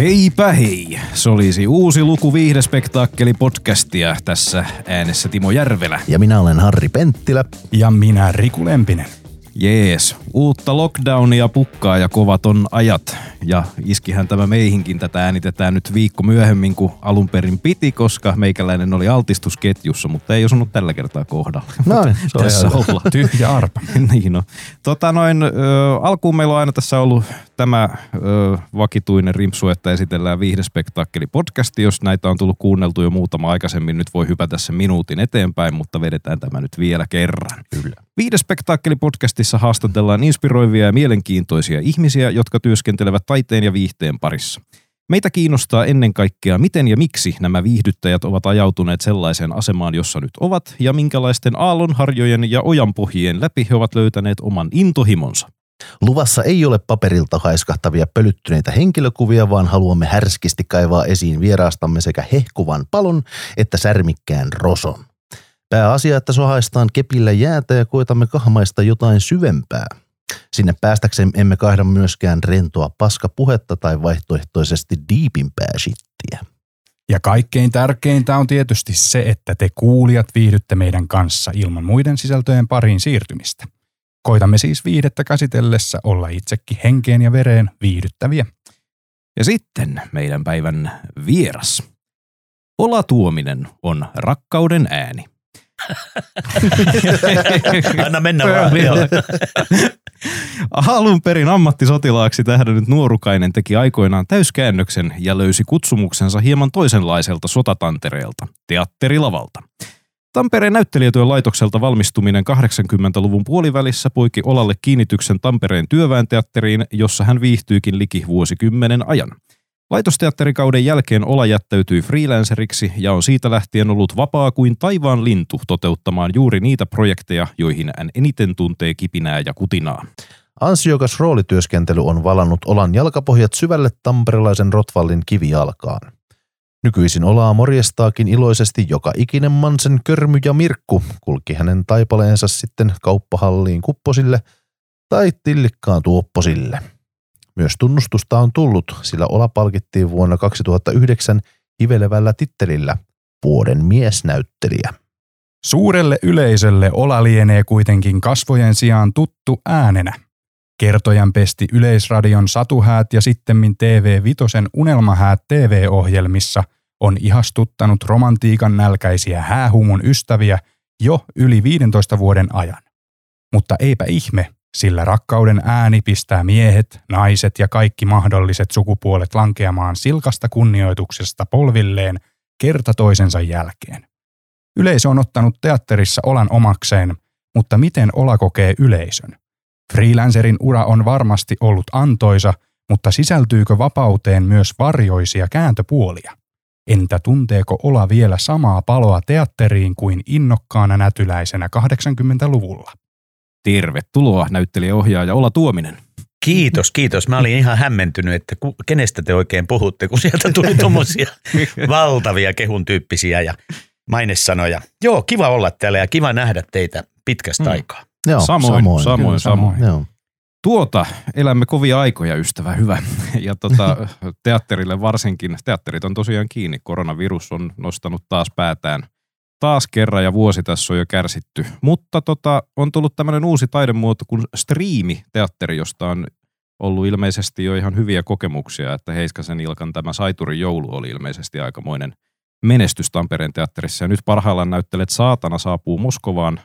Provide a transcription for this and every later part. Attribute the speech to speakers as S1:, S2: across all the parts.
S1: Heipä hei! Se olisi uusi luku viihdespektaakkeli podcastia tässä äänessä Timo Järvelä.
S2: Ja minä olen Harri Penttilä.
S3: Ja minä Riku Lempinen.
S1: Jees, uutta lockdownia pukkaa ja kovat on ajat. Ja iskihän tämä meihinkin, tätä äänitetään nyt viikko myöhemmin kuin alun perin piti, koska meikäläinen oli altistusketjussa, mutta ei osunut tällä kertaa kohdalla.
S2: No, niin, se
S1: tässä
S2: on
S1: olla.
S3: Tyhjä arpa.
S1: niin no. Tota noin, ö, alkuun meillä on aina tässä ollut tämä ö, vakituinen rimpsu, että esitellään viihdespektaakkeli podcasti. Jos näitä on tullut kuunneltu jo muutama aikaisemmin, nyt voi hypätä sen minuutin eteenpäin, mutta vedetään tämä nyt vielä kerran.
S2: Kyllä.
S1: Viihdespektaakkeli podcastissa haastatellaan inspiroivia ja mielenkiintoisia ihmisiä, jotka työskentelevät taiteen ja viihteen parissa. Meitä kiinnostaa ennen kaikkea, miten ja miksi nämä viihdyttäjät ovat ajautuneet sellaiseen asemaan, jossa nyt ovat, ja minkälaisten aallonharjojen ja ojanpohjien läpi he ovat löytäneet oman intohimonsa.
S2: Luvassa ei ole paperilta haiskahtavia pölyttyneitä henkilökuvia, vaan haluamme härskisti kaivaa esiin vieraastamme sekä hehkuvan palon että särmikkään roson. Pääasia, että sohaistaan kepillä jäätä ja koetamme kahmaista jotain syvempää. Sinne päästäksemme emme kaihda myöskään rentoa paskapuhetta tai vaihtoehtoisesti diipimpää shittiä.
S3: Ja kaikkein tärkeintä on tietysti se, että te kuulijat viihdytte meidän kanssa ilman muiden sisältöjen pariin siirtymistä. Koitamme siis viihdettä käsitellessä olla itsekin henkeen ja vereen viihdyttäviä.
S1: Ja sitten meidän päivän vieras. Ola Tuominen on rakkauden ääni.
S4: Anna mennä vaan. Joo.
S1: Alun perin ammattisotilaaksi tähdännyt nuorukainen teki aikoinaan täyskäännöksen ja löysi kutsumuksensa hieman toisenlaiselta sotatantereelta, teatterilavalta. Tampereen näyttelijätyön laitokselta valmistuminen 80-luvun puolivälissä poiki Olalle kiinnityksen Tampereen työväenteatteriin, jossa hän viihtyikin liki vuosikymmenen ajan. Laitosteatterikauden jälkeen Ola jättäytyi freelanceriksi ja on siitä lähtien ollut vapaa kuin taivaan lintu toteuttamaan juuri niitä projekteja, joihin hän eniten tuntee kipinää ja kutinaa.
S2: Ansiokas roolityöskentely on valannut Olan jalkapohjat syvälle tamperelaisen Rotvallin kivijalkaan. Nykyisin Olaa morjestaakin iloisesti joka ikinen Mansen Körmy ja Mirkku kulki hänen taipaleensa sitten kauppahalliin kupposille tai tillikkaan tuopposille. Myös tunnustusta on tullut, sillä Ola palkittiin vuonna 2009 hivelevällä tittelillä vuoden miesnäyttelijä.
S3: Suurelle yleisölle Ola lienee kuitenkin kasvojen sijaan tuttu äänenä. Kertojan pesti Yleisradion Satuhäät ja sittemmin TV Vitosen Unelmahäät TV-ohjelmissa on ihastuttanut romantiikan nälkäisiä häähumun ystäviä jo yli 15 vuoden ajan. Mutta eipä ihme, sillä rakkauden ääni pistää miehet, naiset ja kaikki mahdolliset sukupuolet lankeamaan silkasta kunnioituksesta polvilleen kerta toisensa jälkeen. Yleisö on ottanut teatterissa Olan omakseen, mutta miten Ola kokee yleisön? Freelancerin ura on varmasti ollut antoisa, mutta sisältyykö vapauteen myös varjoisia kääntöpuolia? Entä tunteeko Ola vielä samaa paloa teatteriin kuin innokkaana nätyläisenä 80-luvulla?
S1: Tervetuloa näyttelijäohjaaja Ola Tuominen.
S4: Kiitos, kiitos. Mä olin ihan hämmentynyt, että ku, kenestä te oikein puhutte, kun sieltä tuli tuommoisia valtavia kehun tyyppisiä ja mainesanoja. Joo, kiva olla täällä ja kiva nähdä teitä pitkästä
S1: Mm.
S4: aikaa.
S2: Joo,
S1: Samoin, samoin, samoin.
S3: kyllä,
S1: samoin.
S3: samoin.
S2: Joo.
S1: Tuota, elämme kovia aikoja, ystävä, hyvä. Ja tota, teatterille varsinkin, teatterit on tosiaan kiinni. Koronavirus on nostanut taas päätään taas kerran ja vuosi tässä on jo kärsitty. Mutta tota, on tullut tämmöinen uusi taidemuoto kuin striimiteatteri, josta on ollut ilmeisesti jo ihan hyviä kokemuksia, että Heiskasen Ilkan tämä Saiturin joulu oli ilmeisesti aikamoinen menestys Tampereen teatterissa. Ja nyt parhaillaan näyttelet Saatana saapuu Moskovaan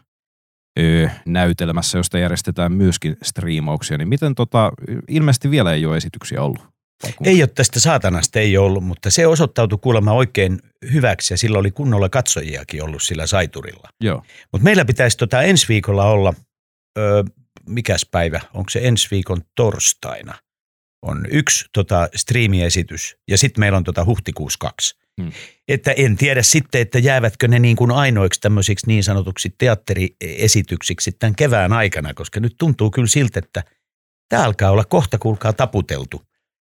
S1: öö, näytelmässä, josta järjestetään myöskin striimauksia. Niin miten tota, ilmeisesti vielä ei ole esityksiä ollut?
S4: Ei ole tästä saatanasta ei ollut, mutta se osoittautui kuulemma oikein hyväksi ja sillä oli kunnolla katsojiakin ollut sillä saiturilla.
S1: Joo.
S4: Mutta meillä pitäisi tota ensi viikolla olla, ö, mikäs päivä, onko se ensi viikon torstaina? On yksi tota, striimiesitys ja sitten meillä on tota huhtikuussa kaksi.
S1: Hmm.
S4: Että en tiedä sitten, että jäävätkö ne niin kuin ainoiksi tämmöisiksi niin sanotuksi teatteriesityksiksi tämän kevään aikana, koska nyt tuntuu kyllä siltä, että tämä alkaa olla kohta kuulkaa taputeltu.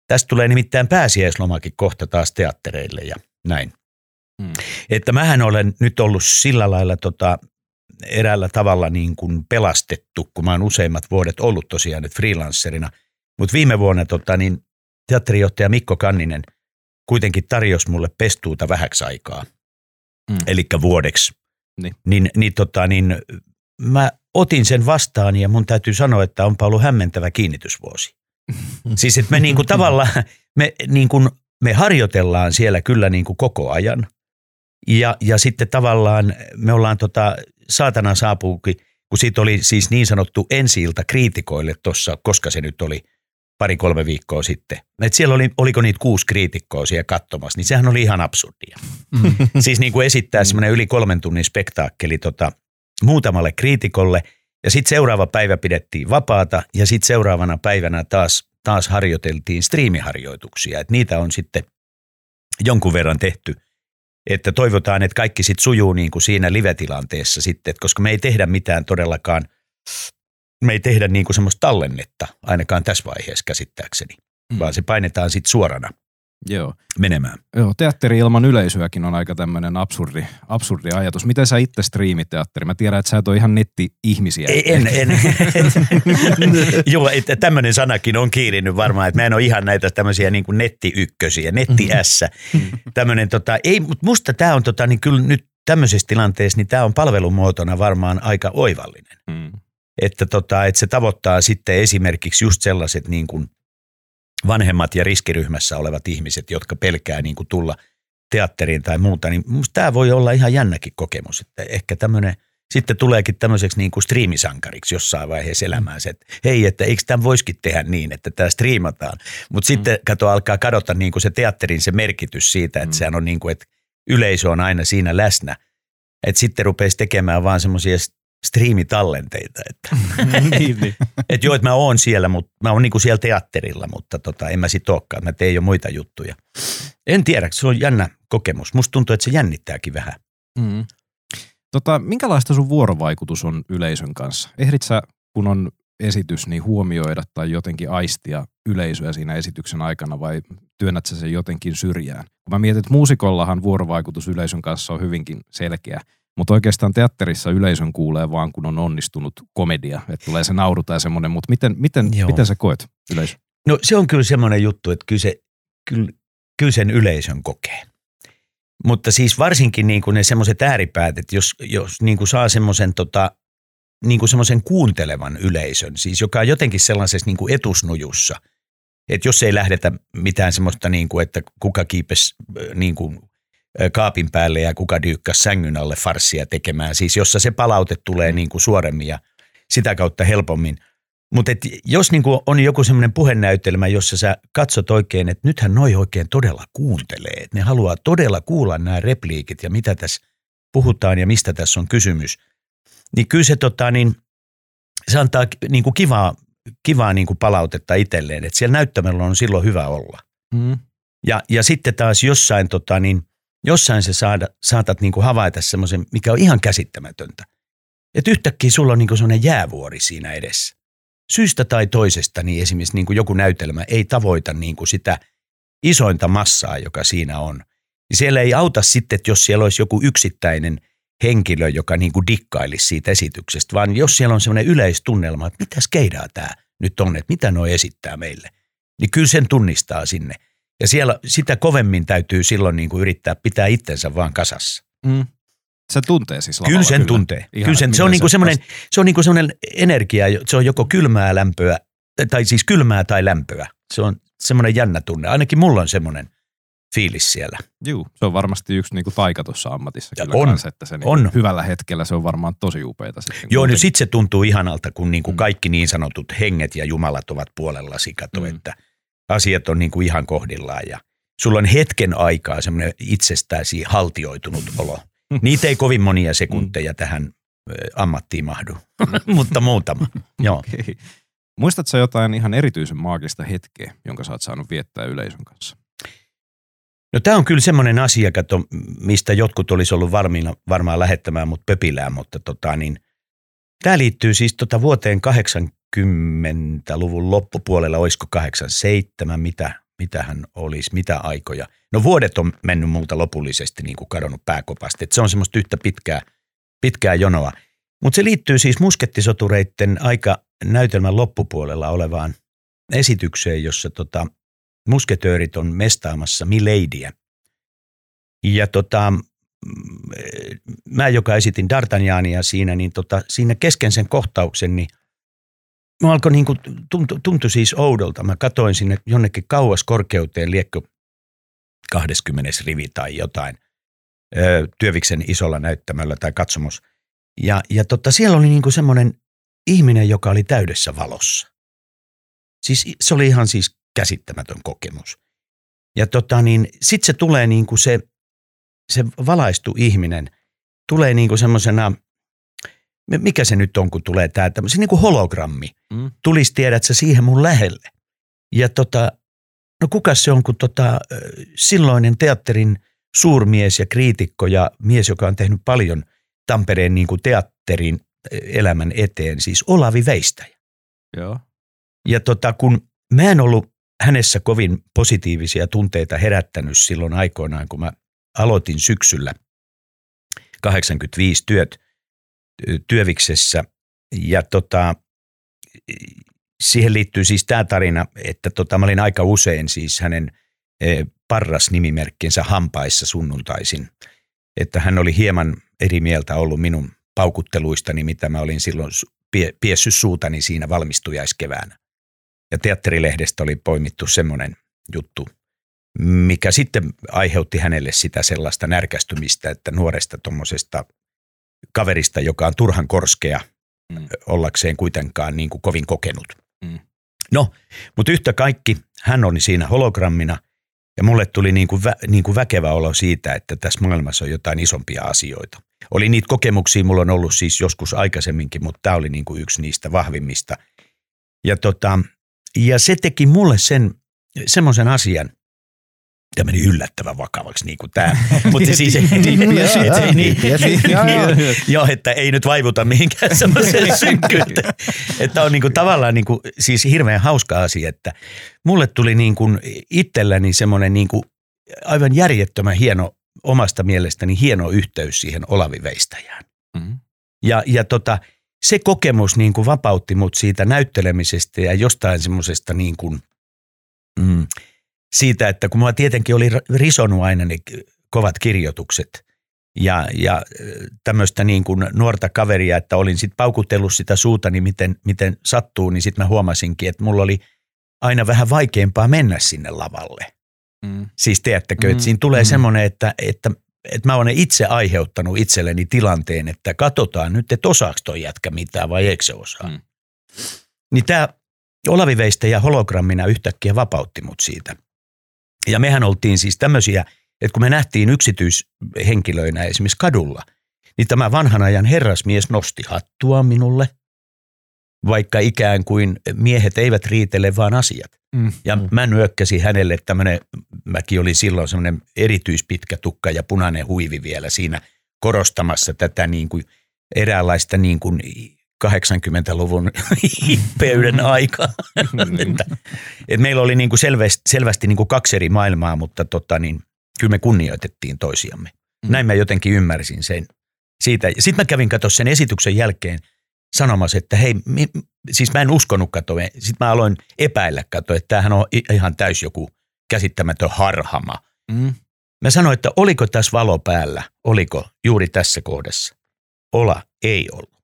S4: Tästä tulee nimittäin pääsiäislomakin kohta taas teattereille ja näin.
S1: Hmm.
S4: Että mähän olen nyt ollut sillä lailla tota, eräällä tavalla niin kuin pelastettu, kun mä oon useimmat vuodet ollut tosiaan nyt freelancerina. Mutta viime vuonna tota, niin teatterijohtaja Mikko Kanninen kuitenkin tarjosi mulle pestuuta vähäksi aikaa,
S1: Mm.
S4: eli vuodeksi.
S1: Niin.
S4: Niin, niin, tota, niin mä otin sen vastaan ja mun täytyy sanoa, että onpa ollut hämmentävä kiinnitysvuosi. siis että me niinku tavallaan, me, niinku, me harjoitellaan siellä kyllä niinku koko ajan. Ja, ja sitten tavallaan me ollaan tota, saatana saapuukin, kun siitä oli siis niin sanottu ensi kriitikoille tuossa, koska se nyt oli pari-kolme viikkoa sitten. Et siellä oli, oliko niitä kuusi kriitikkoa siellä katsomassa, niin sehän oli ihan absurdia.
S3: Mm.
S4: siis niin kuin esittää semmoinen yli kolmen tunnin spektaakkeli tota, muutamalle kriitikolle ja sitten seuraava päivä pidettiin vapaata ja sitten seuraavana päivänä taas, taas harjoiteltiin striimiharjoituksia. Et niitä on sitten jonkun verran tehty, että toivotaan, että kaikki sitten sujuu niin kuin siinä live-tilanteessa sitten, että koska me ei tehdä mitään todellakaan, me ei tehdä niin kuin semmoista tallennetta ainakaan tässä vaiheessa käsittääkseni,
S1: Mm.
S4: vaan se painetaan sitten suorana
S1: Joo.
S4: menemään.
S1: Joo, teatteri ilman yleisöäkin on aika tämmöinen absurdi, absurdi ajatus. Miten sä itse striimit teatteri? Mä tiedän, että sä et ole ihan netti-ihmisiä.
S4: Ei, En, en. Joo, että tämmöinen sanakin on kiirinyt varmaan, että mä en ole ihan näitä tämmöisiä niin nettiykkösiä, nettiässä. Tämmöinen tota, ei, mutta musta tämä on tota, niin kyllä nyt tämmöisessä tilanteessa, niin tämä on palvelumuotona varmaan aika oivallinen.
S1: Mm.
S4: Että, tota, että se tavoittaa sitten esimerkiksi just sellaiset niin kuin vanhemmat ja riskiryhmässä olevat ihmiset, jotka pelkää niin kuin tulla teatteriin tai muuta, niin tämä voi olla ihan jännäkin kokemus, että ehkä tämmöinen sitten tuleekin tämmöiseksi niin kuin striimisankariksi jossain vaiheessa elämäänsä, että hei, että eikö tämän voisikin tehdä niin, että tämä striimataan. Mutta mm. sitten kato, alkaa kadota niin kuin se teatterin se merkitys siitä, että mm. sehän on niin kuin, että yleisö on aina siinä läsnä. Että sitten rupeisi tekemään vaan semmoisia striimitallenteita, että
S1: niin, niin.
S4: et joo, että mä oon siellä, mutta mä oon niinku siellä teatterilla, mutta tota, en mä sit olekaan. Mä teen jo muita juttuja. En tiedä, se on jännä kokemus. Musta tuntuu, että se jännittääkin vähän.
S1: Mm. Tota, minkälaista sun vuorovaikutus on yleisön kanssa? Ehdit sä, kun on esitys, niin huomioida tai jotenkin aistia yleisöä siinä esityksen aikana vai työnnät sä sen jotenkin syrjään? Kun mä mietin, että muusikollahan vuorovaikutus yleisön kanssa on hyvinkin selkeä, mutta oikeastaan teatterissa yleisön kuulee vaan, kun on onnistunut komedia, että tulee se nauru tai semmoinen, mutta miten, miten,
S4: Joo.
S1: miten sä koet yleisö?
S4: No se on kyllä semmoinen juttu, että kyllä, se, kyllä, kyllä sen yleisön kokee. Mutta siis varsinkin niin kuin ne semmoiset ääripäät, että jos, jos niin kuin saa semmoisen tota, niin kuin semmoisen kuuntelevan yleisön, siis joka on jotenkin sellaisessa niin kuin etusnujussa, että jos ei lähdetä mitään semmoista, niin kuin, että kuka kiipesi äh, niin kuin kaapin päälle ja kuka dyykkäsi sängyn alle farssia tekemään, siis jossa se palaute tulee niin kuin suoremmin ja sitä kautta helpommin. Mutta jos niin kuin on joku semmoinen puhenäytelmä, jossa sä katsot oikein, että nythän noi oikein todella kuuntelee, että ne haluaa todella kuulla nämä repliikit ja mitä tässä puhutaan ja mistä tässä on kysymys, niin kyllä se, tota, niin, se antaa niin kuin kivaa, kivaa niin kuin palautetta itselleen, että siellä näyttämällä on silloin hyvä olla.
S1: Mm.
S4: Ja, ja sitten taas jossain, tota, niin, jossain sä saada, saatat niin kuin havaita semmoisen, mikä on ihan käsittämätöntä. Että yhtäkkiä sulla on niin kuin semmoinen jäävuori siinä edessä. Syystä tai toisesta, niin esimerkiksi niin kuin joku näytelmä ei tavoita niin kuin sitä isointa massaa, joka siinä on. Niin siellä ei auta sitten, että jos siellä olisi joku yksittäinen henkilö, joka niin kuin dikkailisi siitä esityksestä, vaan jos siellä on semmoinen yleistunnelma, että mitäs keidaa tämä nyt on, että mitä nuo esittää meille, niin kyllä sen tunnistaa sinne. Ja siellä sitä kovemmin täytyy silloin niin kuin yrittää pitää itsensä vaan kasassa.
S1: Mm. Se tuntee siis lavalla
S4: Kyllä sen tuntee.
S1: Ihan,
S4: kyllä sen, se on niinku
S1: se
S4: semmoinen, se on niinku semmoinen energia, se on joko kylmää lämpöä, tai siis kylmää tai lämpöä. Se on semmoinen jännä tunne. Ainakin mulla on semmoinen fiilis siellä.
S1: Juu, se on varmasti yksi niinku taika tuossa ammatissa
S4: Ja
S1: kyllä
S4: on,
S1: kanssa, että se niinku
S4: on.
S1: hyvällä hetkellä se on varmaan tosi upeita sitten.
S4: Joo,
S1: kuitenkin.
S4: nyt sitten se tuntuu ihanalta, kun niinku
S1: Mm.
S4: kaikki niin sanotut henget ja jumalat ovat puolellasi. Kato,
S1: Mm.
S4: että asiat on niinku ihan kohdillaan ja sulla on hetken aikaa semmoinen itsestäsi haltioitunut olo. Niitä ei kovin monia sekunteja tähän ö, ammattiin mahdu, mutta muutama. Joo.
S1: Okei. Muistatko jotain ihan erityisen maagista hetkeä, jonka sä oot saanut viettää yleisön kanssa?
S4: No tämä on kyllä semmoinen asia, kato, mistä jotkut olisi ollut varmiina, varmaan lähettämään mut pöpilään, mutta tota, niin, tämä liittyy siis tota vuoteen 80-luvun loppupuolella, olisiko 87, mitä, mitä hän olisi, mitä aikoja. No vuodet on mennyt multa lopullisesti niin kuin kadonnut pääkopasti, että se on semmoista yhtä pitkää, pitkää jonoa. Mutta se liittyy siis muskettisotureiden aika näytelmän loppupuolella olevaan esitykseen, jossa tota, musketöörit on mestaamassa Miladyä. Ja tota, mm, mä, joka esitin D'Artagnania siinä, niin tota, siinä kesken sen kohtauksen, niin mä alkoi niin kuin, tuntui, tuntui siis oudolta. Mä katoin sinne jonnekin kauas korkeuteen, liekko 20 rivi tai jotain, Työviksen isolla näyttämällä tai katsomus. Ja, ja tota, siellä oli niin semmoinen ihminen, joka oli täydessä valossa. Siis se oli ihan siis käsittämätön kokemus. Ja tota, niin sitten se tulee niin kuin se, se valaistu ihminen, tulee niin kuin semmoisena, mikä se nyt on, kun tulee tämä tämmöisen niin kuin hologrammi. Mm. Tulisi tiedät sä siihen mun lähelle. Ja tota, no kuka se on, kun tota, silloinen teatterin suurmies ja kriitikko ja mies, joka on tehnyt paljon Tampereen niin kuin teatterin elämän eteen, siis Olavi Veistäjä.
S1: Joo.
S4: Ja tota, kun mä en ollut hänessä kovin positiivisia tunteita herättänyt silloin aikoinaan, kun mä aloitin syksyllä 85 työt työviksessä. Ja tota, siihen liittyy siis tämä tarina, että tota, mä olin aika usein siis hänen e, Parras-nimimerkkinsä hampaissa sunnuntaisin. Että hän oli hieman eri mieltä ollut minun paukutteluistani, mitä mä olin silloin pie, piessyt suutani siinä valmistujaiskeväänä. Ja teatterilehdestä oli poimittu semmoinen juttu, mikä sitten aiheutti hänelle sitä sellaista närkästymistä, että nuoresta tuommoisesta kaverista, joka on turhan korskea mm. ollakseen kuitenkaan niin kuin kovin kokenut. Mm. No, mutta yhtä kaikki hän oli siinä hologrammina ja mulle tuli niin kuin, vä, niin kuin väkevä olo siitä, että tässä maailmassa on jotain isompia asioita. Oli niitä kokemuksia, mulla on ollut siis joskus aikaisemminkin, mutta tämä oli niin kuin yksi niistä vahvimmista. Ja tota, ja se teki mulle sen, semmoisen asian, ja meni yllättävän vakavaksi niin kuin tämä. Mutta siis joo, että ei nyt vaivuta mihinkään semmoiseen synkkyyteen. Että on niin kuin tavallaan niin kuin, siis hirveän hauska asia, että mulle tuli niin kuin itselläni semmoinen niin kuin aivan järjettömän hieno, omasta mielestäni hieno yhteys siihen Olavi Veistäjään. Mm-hmm. Ja, ja tota, se kokemus niin kuin vapautti mut siitä näyttelemisestä ja jostain semmoisesta niin kuin, mm, siitä, että kun mulla tietenkin oli risonut aina ne kovat kirjoitukset ja, ja tämmöistä niin kuin nuorta kaveria, että olin sitten paukutellut sitä suutani, miten, miten sattuu, niin sitten mä huomasinkin, että mulla oli aina vähän vaikeampaa mennä sinne lavalle. Mm. Siis tiedättekö, mm. että siinä tulee mm. semmoinen, että, että että mä olen itse aiheuttanut itselleni tilanteen, että katsotaan nyt, että osaako toi jätkä mitään vai eikö se osaa. Mm. Niin tämä Olavi ja hologrammina yhtäkkiä vapautti mut siitä. Ja mehän oltiin siis tämmöisiä, että kun me nähtiin yksityishenkilöinä esimerkiksi kadulla, niin tämä vanhan ajan herrasmies nosti hattua minulle, vaikka ikään kuin miehet eivät riitele, vaan asiat. Mm. Ja mm. mä nyökkäsin hänelle tämmöinen, mäkin oli silloin semmoinen erityispitkä tukka ja punainen huivi vielä siinä korostamassa tätä niin kuin eräänlaista niin kuin 80-luvun hippeyden aikaa. Mm. että, et meillä oli niin kuin selvästi, selvästi niin kuin kaksi eri maailmaa, mutta tota niin, kyllä me kunnioitettiin toisiamme. Mm. Näin mä jotenkin ymmärsin sen. Siitä. Sitten mä kävin katsoa sen esityksen jälkeen – sanomassa, että hei, mi, siis mä en uskonut katoa. Sitten mä aloin epäillä katoa, että tämähän on ihan täys joku käsittämätön harhama. Mm. Mä sanoin, että oliko tässä valo päällä, oliko juuri tässä kohdassa. Ola, ei ollut.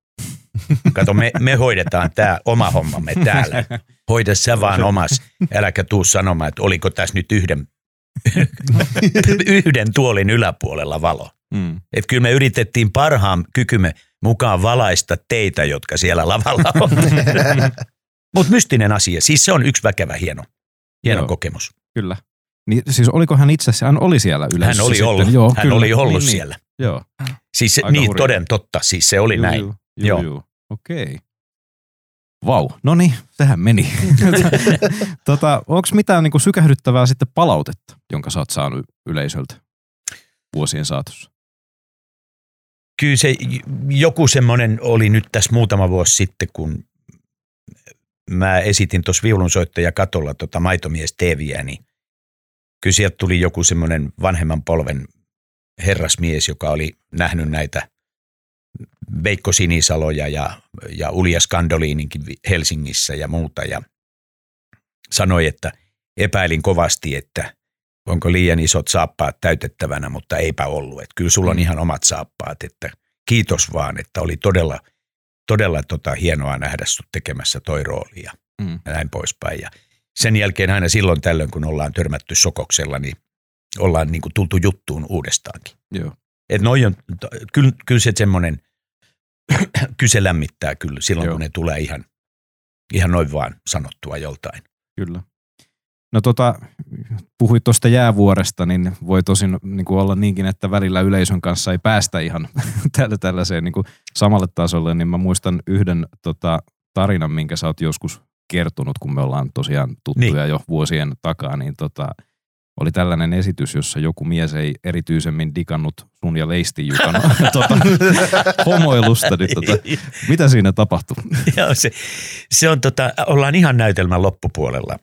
S4: Kato, me, me hoidetaan tämä oma hommamme täällä. Hoida sä vaan omas, äläkä tuu sanomaan, että oliko tässä nyt yhden, yhden tuolin yläpuolella valo. Mm. Että kyllä me yritettiin parhaan kykymme mukaan valaista teitä, jotka siellä lavalla on. Mutta mystinen asia. Siis se on yksi väkevä hieno, hieno Joo, kokemus.
S1: Kyllä. Niin, siis oliko hän itse, hän oli siellä yleensä?
S4: Hän oli
S1: sitten.
S4: ollut,
S1: Joo,
S4: hän kyllä. oli ollut niin, niin. siellä.
S1: Niin. Joo.
S4: Siis niin, hurja. toden totta, siis se oli
S1: juu,
S4: näin.
S1: Juu, juu, Joo. Okei. Okay. Vau, no niin, sehän meni. tota, Onko mitään niinku sykähdyttävää sitten palautetta, jonka sä oot saanut yleisöltä vuosien saatossa?
S4: kyllä se joku semmoinen oli nyt tässä muutama vuosi sitten, kun mä esitin tuossa viulunsoittaja katolla tota maitomies teviä, niin kyllä sieltä tuli joku semmoinen vanhemman polven herrasmies, joka oli nähnyt näitä Veikko Sinisaloja ja, ja Ulja Skandoliininkin Helsingissä ja muuta ja sanoi, että epäilin kovasti, että onko liian isot saappaat täytettävänä, mutta eipä ollut. Että kyllä sulla on
S1: Mm.
S4: ihan omat saappaat, että kiitos vaan, että oli todella, todella tota hienoa nähdä sut tekemässä toi rooli ja
S1: Mm.
S4: näin poispäin. Ja sen jälkeen aina silloin tällöin, kun ollaan törmätty sokoksella, niin ollaan niin kuin tultu juttuun uudestaankin.
S1: Joo.
S4: Et noi on, kyllä, kyllä se semmoinen, kyllä se lämmittää kyllä silloin,
S1: Joo.
S4: kun ne tulee ihan, ihan noin vaan sanottua joltain.
S1: Kyllä. No tota, puhuit tuosta jäävuoresta, niin voi tosin niin kuin olla niinkin, että välillä yleisön kanssa ei päästä ihan tällä, tällaiseen niin kuin samalle tasolle, niin mä muistan yhden tota, tarinan, minkä sä oot joskus kertonut, kun me ollaan tosiaan tuttuja niin. jo vuosien takaa, niin tota, oli tällainen esitys, jossa joku mies ei erityisemmin digannut sun ja Leistin Jukan tota, homoilusta. Niin, tota, mitä siinä tapahtui?
S4: Joo, se, se on tota, ollaan ihan näytelmän loppupuolella.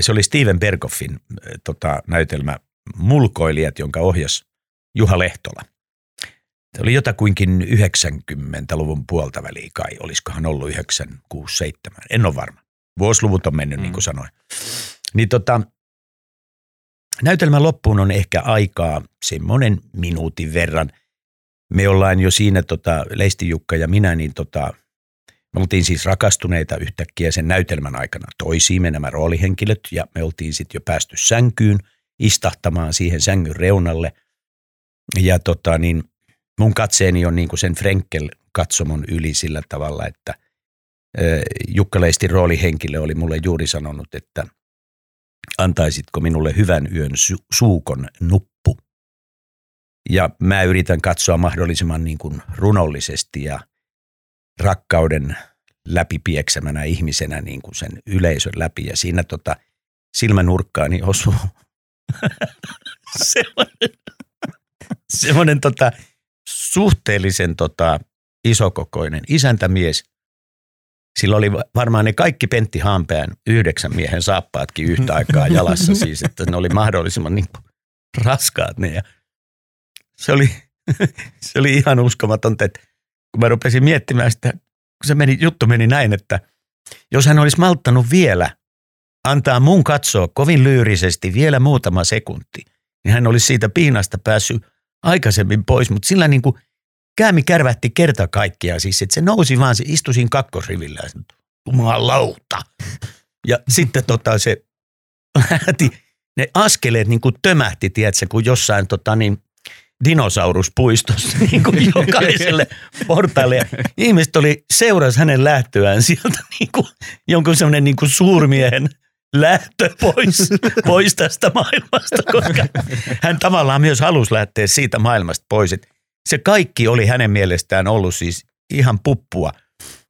S4: Se oli Steven Bergoffin tota, näytelmä Mulkoilijat, jonka ohjas Juha Lehtola. Se oli jotakuinkin 90-luvun puolta väliä kai, olisikohan ollut 967, en ole varma. Vuosiluvut on mennyt, mm. niin kuin sanoin. Niin tota, näytelmän loppuun on ehkä aikaa semmoinen minuutin verran. Me ollaan jo siinä, tota, Leisti Jukka ja minä, niin tota, me oltiin siis rakastuneita yhtäkkiä sen näytelmän aikana toisiimme nämä roolihenkilöt ja me oltiin sitten jo päästy sänkyyn istahtamaan siihen sängyn reunalle. Ja tota, niin mun katseeni on niin kuin sen Frenkel katsomon yli sillä tavalla, että Jukka Leistin roolihenkilö oli mulle juuri sanonut, että antaisitko minulle hyvän yön su- suukon nuppu. Ja mä yritän katsoa mahdollisimman niin kuin runollisesti ja rakkauden läpipieksämänä ihmisenä niin kuin sen yleisön läpi. Ja siinä tota, silmänurkkaani osuu semmoinen tota, suhteellisen tota, isokokoinen isäntämies. Sillä oli varmaan ne kaikki Pentti Haanpään yhdeksän miehen saappaatkin yhtä aikaa jalassa siis, että ne oli mahdollisimman niin raskaat ne. Ja se, oli, se oli ihan uskomatonta, että kun mä rupesin miettimään sitä, kun se meni, juttu meni näin, että jos hän olisi malttanut vielä antaa mun katsoa kovin lyyrisesti vielä muutama sekunti, niin hän olisi siitä piinasta päässyt aikaisemmin pois, mutta sillä niin kuin käämi kärvähti kerta kaikkiaan siis, että se nousi vaan, se istui siinä kakkosrivillä ja jumalauta. Ja sitten tota se lähti, ne askeleet niin kuin tömähti, tiedätkö, kun jossain tota niin, dinosauruspuistossa niin kuin jokaiselle portaille. Ja ihmiset oli seurasi hänen lähtöään sieltä niin kuin, jonkun semmoinen niin kuin suurmiehen lähtö pois, pois tästä maailmasta, koska hän tavallaan myös halusi lähteä siitä maailmasta pois. Et se kaikki oli hänen mielestään ollut siis ihan puppua.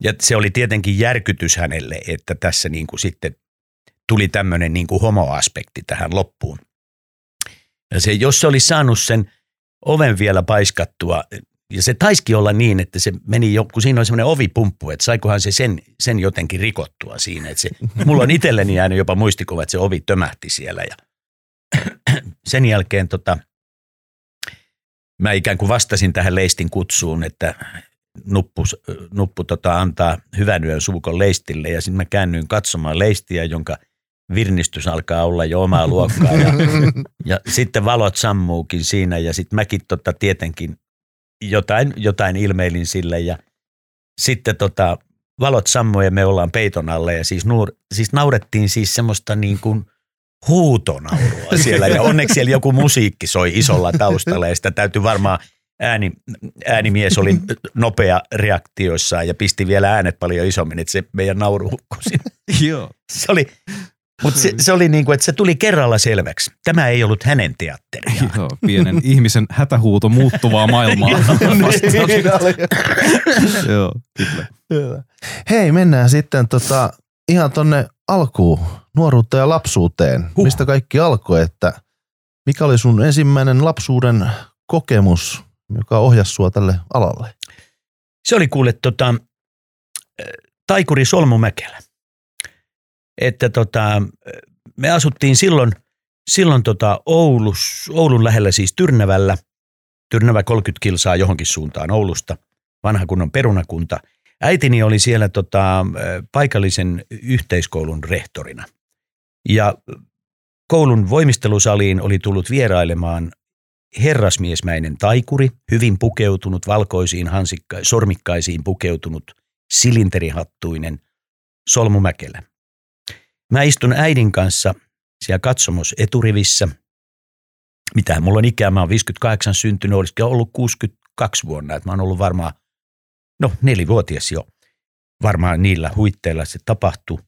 S4: Ja se oli tietenkin järkytys hänelle, että tässä niin kuin sitten tuli tämmöinen niin kuin homoaspekti tähän loppuun. Ja se, jos se olisi saanut sen oven vielä paiskattua, ja se taiski olla niin, että se meni jo, kun siinä on semmoinen ovipumppu, että saikohan se sen, sen jotenkin rikottua siinä. Että se, mulla on itselleni jäänyt jopa muistikuva, että se ovi tömähti siellä ja sen jälkeen tota, mä ikään kuin vastasin tähän leistin kutsuun, että nuppu, nuppu tota, antaa hyvän yön suukon leistille. Ja sitten mä käännyin katsomaan leistiä, jonka virnistys alkaa olla jo omaa luokkaa. Ja, ja sitten valot sammuukin siinä. Ja sitten mäkin tota, tietenkin jotain, jotain ilmeilin sille. Ja sitten tota, valot sammui ja me ollaan peiton alle ja siis, nuur, siis naurettiin siis semmoista niin kuin huutonaurua siellä ja onneksi siellä joku musiikki soi isolla taustalla ja sitä täytyy varmaan ääni, äänimies oli nopea reaktioissaan ja pisti vielä äänet paljon isommin, että se meidän nauru hukkui.
S1: Joo.
S4: Se oli, mutta se, se oli niin kuin, että se tuli kerralla selväksi. Tämä ei ollut hänen teatteriaan.
S1: Joo, pienen ihmisen hätähuuto muuttuvaa maailmaa.
S2: Niin oli.
S1: Joo, kyllä.
S2: Hyvä. Hei, mennään sitten tota, ihan tonne alkuun, nuoruutta ja lapsuuteen.
S4: Huh.
S2: Mistä kaikki alkoi, että mikä oli sun ensimmäinen lapsuuden kokemus, joka ohjasi sua tälle alalle?
S4: Se oli kuule tota, äh, Taikuri Solmumäkelä. Että tota, me asuttiin silloin, silloin tota Oulus, Oulun lähellä siis Tyrnävällä. Tyrnävä 30 kilsaa johonkin suuntaan Oulusta, vanha kunnon perunakunta. Äitini oli siellä tota, äh, paikallisen yhteiskoulun rehtorina. Ja koulun voimistelusaliin oli tullut vierailemaan herrasmiesmäinen taikuri, hyvin pukeutunut, valkoisiin hansikka- sormikkaisiin pukeutunut, silinterihattuinen solmumäkelä. Mä istun äidin kanssa siellä katsomos eturivissä. Mitä mulla on ikää, mä oon 58 syntynyt, olisikin ollut 62 vuonna, että mä oon ollut varmaan, no nelivuotias jo, varmaan niillä huitteilla se tapahtuu.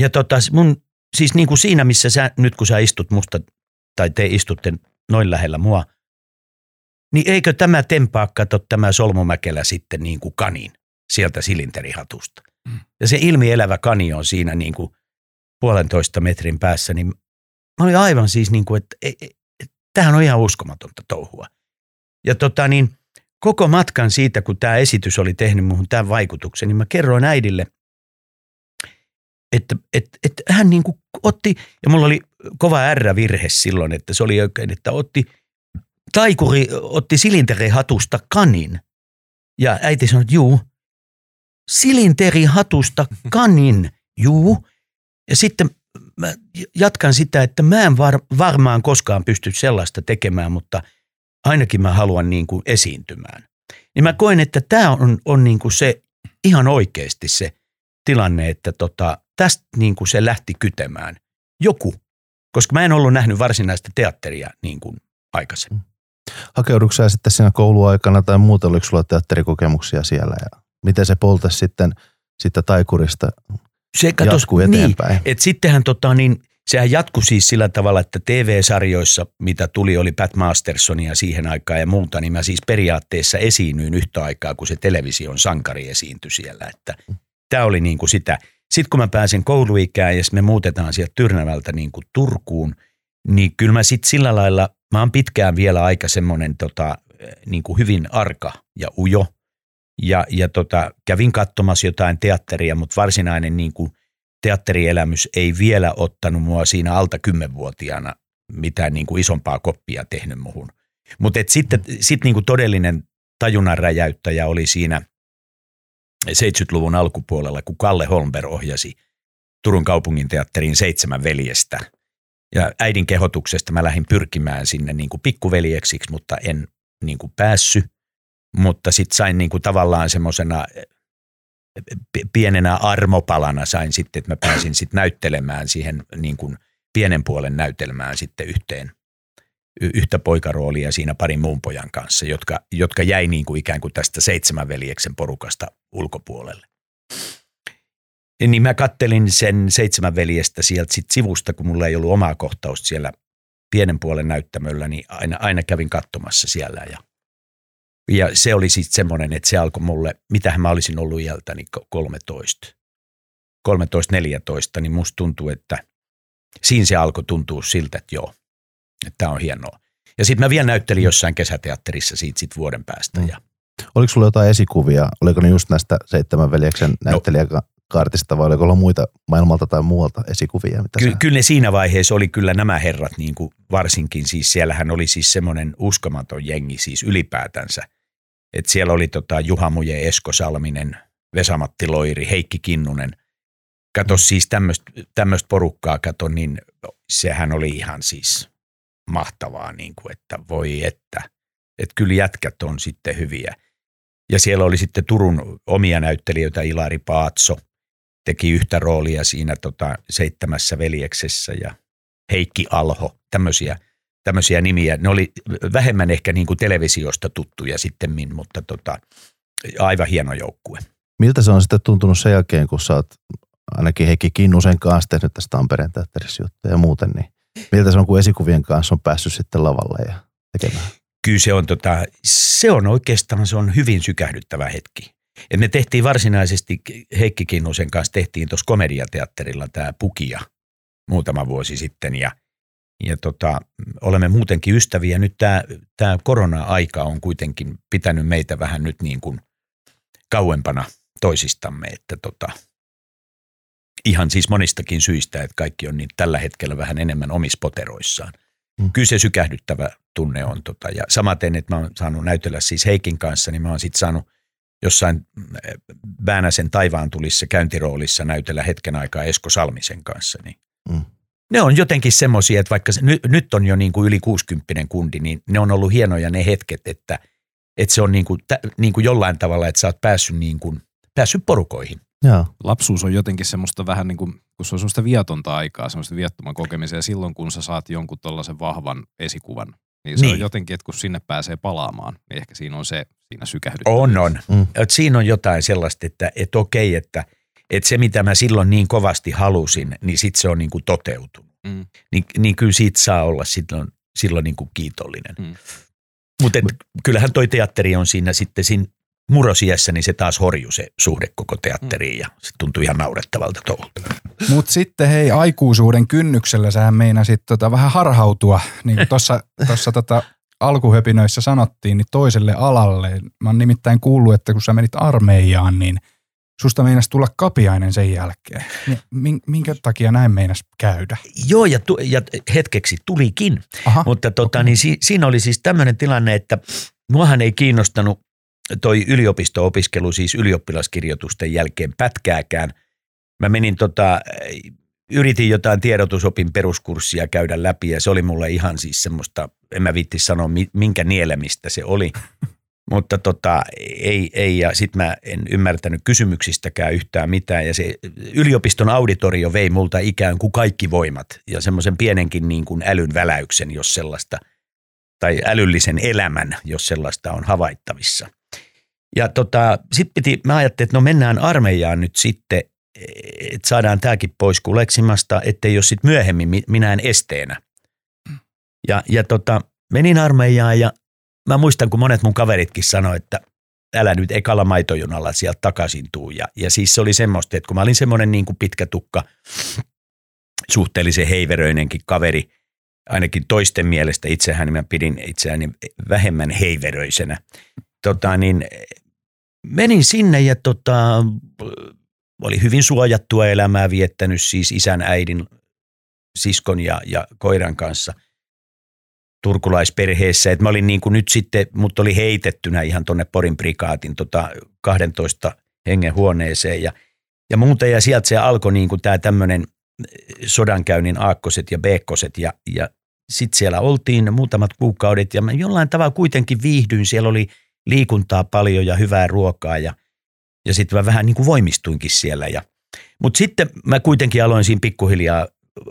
S4: Ja tota, mun, siis niin kuin siinä, missä sä, nyt kun sä istut musta, tai te istutte noin lähellä mua, niin eikö tämä tempaa, kato tämä solmumäkelä sitten niin kuin kanin sieltä silinterihatusta. Mm. Ja se ilmielävä kani on siinä niin kuin puolentoista metrin päässä, niin mä olin aivan siis niin kuin, että, että, että tämähän on ihan uskomatonta touhua. Ja tota niin, koko matkan siitä, kun tämä esitys oli tehnyt muuhun tämän vaikutuksen, niin mä kerroin äidille, että, että, että hän niin kuin otti, ja mulla oli kova R-virhe silloin, että se oli oikein, että otti, taikuri otti silinterihatusta kanin. Ja äiti sanoi, että juu, silinterihatusta kanin, juu. Ja sitten mä jatkan sitä, että mä en var, varmaan koskaan pysty sellaista tekemään, mutta ainakin mä haluan niin kuin esiintymään. Niin mä koen, että tämä on, on niin kuin se ihan oikeasti se tilanne, että tota, tästä niin kuin se lähti kytemään. Joku, koska mä en ollut nähnyt varsinaista teatteria niin kuin aikaisemmin.
S2: Hakeudutko sä sitten siinä kouluaikana tai muuta, oliko sulla teatterikokemuksia siellä ja miten se poltas sitten, sitten taikurista se katos, jatkuu eteenpäin? Niin,
S4: et sittenhän tota, niin, sehän jatkui siis sillä tavalla, että TV-sarjoissa, mitä tuli, oli Pat Mastersonia siihen aikaan ja muuta, niin mä siis periaatteessa esiinnyin yhtä aikaa, kun se television sankari esiintyi siellä. Että tämä oli niin kuin sitä. Sitten kun mä pääsin kouluikään ja me muutetaan sieltä Tyrnävältä niin kuin Turkuun, niin kyllä mä sitten sillä lailla, mä oon pitkään vielä aika semmoinen tota, niin kuin hyvin arka ja ujo. Ja, ja tota, kävin katsomassa jotain teatteria, mutta varsinainen niin kuin teatterielämys ei vielä ottanut mua siinä alta kymmenvuotiaana mitään niin kuin isompaa koppia tehnyt muhun. Mutta sitten sit niin kuin todellinen tajunnan räjäyttäjä oli siinä – 70-luvun alkupuolella, kun Kalle Holmberg ohjasi Turun kaupungin teatteriin seitsemän veljestä. Ja äidin kehotuksesta mä lähdin pyrkimään sinne niin kuin pikkuveljeksiksi, mutta en niin kuin päässyt. Mutta sitten sain niin kuin tavallaan semmoisena pienenä armopalana sain sitten, että mä pääsin sitten näyttelemään siihen niin kuin pienen puolen näytelmään sitten yhteen yhtä poikaroolia siinä parin muun pojan kanssa, jotka, jotka jäi niin kuin ikään kuin tästä seitsemän veljeksen porukasta ulkopuolelle. Niin mä kattelin sen seitsemän veljestä sieltä sit sivusta, kun mulla ei ollut omaa kohtausta siellä pienen puolen näyttämöllä, niin aina, aina kävin katsomassa siellä. Ja, ja se oli sitten semmoinen, että se alkoi mulle, mitähän mä olisin ollut iältäni 13, 13-14, niin musta tuntuu, että siinä se alkoi tuntua siltä, että joo, tämä on hienoa. Ja sitten mä vielä näyttelin mm. jossain kesäteatterissa siitä sit vuoden päästä. Mm. Ja.
S2: Oliko sulla jotain esikuvia? Oliko ne just näistä seitsemän veljeksen no. näyttelijäkaartista vai oliko muita maailmalta tai muualta esikuvia? Mitä
S4: Ky- kyllä ne siinä vaiheessa oli kyllä nämä herrat niin kuin varsinkin. Siis siellähän oli siis semmoinen uskomaton jengi siis ylipäätänsä. että siellä oli tota Juha Muje, Esko Salminen, Vesamatti Loiri, Heikki Kinnunen. Kato siis tämmöistä porukkaa, kato, niin sehän oli ihan siis mahtavaa, niin kuin, että voi että. Että kyllä jätkät on sitten hyviä. Ja siellä oli sitten Turun omia näyttelijöitä, Ilari Paatso teki yhtä roolia siinä tota, seitsemässä veljeksessä ja Heikki Alho, tämmöisiä, tämmöisiä nimiä. Ne oli vähemmän ehkä niin kuin televisiosta tuttuja sitten, mutta tota, aivan hieno joukkue.
S2: Miltä se on sitten tuntunut sen jälkeen, kun sä oot ainakin Heikki Kinnusen kanssa tehnyt tästä Tampereen teatterissa ja muuten, niin Miltä se on, kun esikuvien kanssa on päässyt sitten lavalle ja tekemään?
S4: Kyllä se on, tota, se on oikeastaan se on hyvin sykähdyttävä hetki. Et me tehtiin varsinaisesti, Heikki Kinnusen kanssa tehtiin tuossa komediateatterilla tämä Pukia muutama vuosi sitten ja, ja tota, olemme muutenkin ystäviä. Nyt tämä, korona-aika on kuitenkin pitänyt meitä vähän nyt niin kuin kauempana toisistamme, että tota, ihan siis monistakin syistä, että kaikki on niin tällä hetkellä vähän enemmän omissa poteroissaan. Mm. Kyllä se sykähdyttävä tunne on. Tota, ja samaten, että mä oon saanut näytellä siis Heikin kanssa, niin mä oon sitten saanut jossain Väänäsen taivaan tulissa käyntiroolissa näytellä hetken aikaa Esko Salmisen kanssa. Niin, mm. ne on jotenkin semmoisia, että vaikka se, nyt, nyt on jo niin kuin yli 60 kundi, niin ne on ollut hienoja ne hetket, että, että se on niin kuin, tä, niin kuin jollain tavalla, että sä oot päässyt, niin kuin, päässyt porukoihin.
S2: Joo.
S1: Lapsuus on jotenkin semmoista vähän niin kuin, kun se on semmoista vietonta aikaa, semmoista viettoman kokemisen ja silloin kun sä saat jonkun tollaisen vahvan esikuvan, niin se niin. on jotenkin, että kun sinne pääsee palaamaan, niin ehkä siinä on se siinä sykähdyt.
S4: On, on.
S2: Mm.
S4: Et siinä on jotain sellaista, että, että okei, että, että se mitä mä silloin niin kovasti halusin, niin sitten se on niin kuin toteutunut.
S1: Mm.
S4: Niin, niin kyllä siitä saa olla silloin, silloin niin kuin kiitollinen.
S1: Mm.
S4: Mutta kyllähän toi teatteri on siinä sitten siinä murrosiässä, niin se taas horjuu se suhde koko teatteriin ja se tuntuu ihan naurettavalta touhulta.
S3: Mutta sitten hei, aikuisuuden kynnyksellä sä meinasit tota vähän harhautua, niin kuin tuossa tota alkuhöpinöissä sanottiin, niin toiselle alalle. Mä oon nimittäin kuullut, että kun sä menit armeijaan, niin susta meinas tulla kapiainen sen jälkeen. Niin min- minkä takia näin meinas käydä?
S4: Joo, ja, tu, ja hetkeksi tulikin.
S3: Aha,
S4: Mutta tota, niin si, siinä oli siis tämmöinen tilanne, että muahan ei kiinnostanut toi yliopisto-opiskelu siis ylioppilaskirjoitusten jälkeen pätkääkään. Mä menin tota, yritin jotain tiedotusopin peruskurssia käydä läpi ja se oli mulle ihan siis semmoista, en mä viitti sanoa mi- minkä nielemistä se oli. Mutta tota, ei, ei ja sitten mä en ymmärtänyt kysymyksistäkään yhtään mitään ja se yliopiston auditorio vei multa ikään kuin kaikki voimat ja semmoisen pienenkin niin kuin älyn väläyksen, jos sellaista, tai älyllisen elämän, jos sellaista on havaittavissa. Ja tota, sitten piti, mä ajattelin, että no mennään armeijaan nyt sitten, että saadaan tämäkin pois kuleksimasta, ettei ole sitten myöhemmin mi- minään esteenä. Ja, ja tota, menin armeijaan ja mä muistan, kun monet mun kaveritkin sanoi, että älä nyt ekalla maitojunalla sieltä takaisin tuu. Ja, ja siis se oli semmoista, että kun mä olin semmoinen niin kuin pitkä tukka, suhteellisen heiveröinenkin kaveri, ainakin toisten mielestä itsehän mä pidin itseäni vähemmän heiveröisenä. Tota, niin menin sinne ja tota, oli hyvin suojattua elämää viettänyt siis isän, äidin, siskon ja, ja koiran kanssa turkulaisperheessä. Et mä olin niin kuin nyt sitten, mut oli heitettynä ihan tonne Porin prikaatin tota 12 hengen huoneeseen ja, ja muuten ja sieltä se alkoi niin kuin tämä tämmöinen sodankäynnin aakkoset ja beekkoset ja, ja sitten siellä oltiin muutamat kuukaudet ja mä jollain tavalla kuitenkin viihdyin. Siellä oli liikuntaa paljon ja hyvää ruokaa ja, ja sitten mä vähän niin kuin voimistuinkin siellä. Ja, mutta sitten mä kuitenkin aloin siinä pikkuhiljaa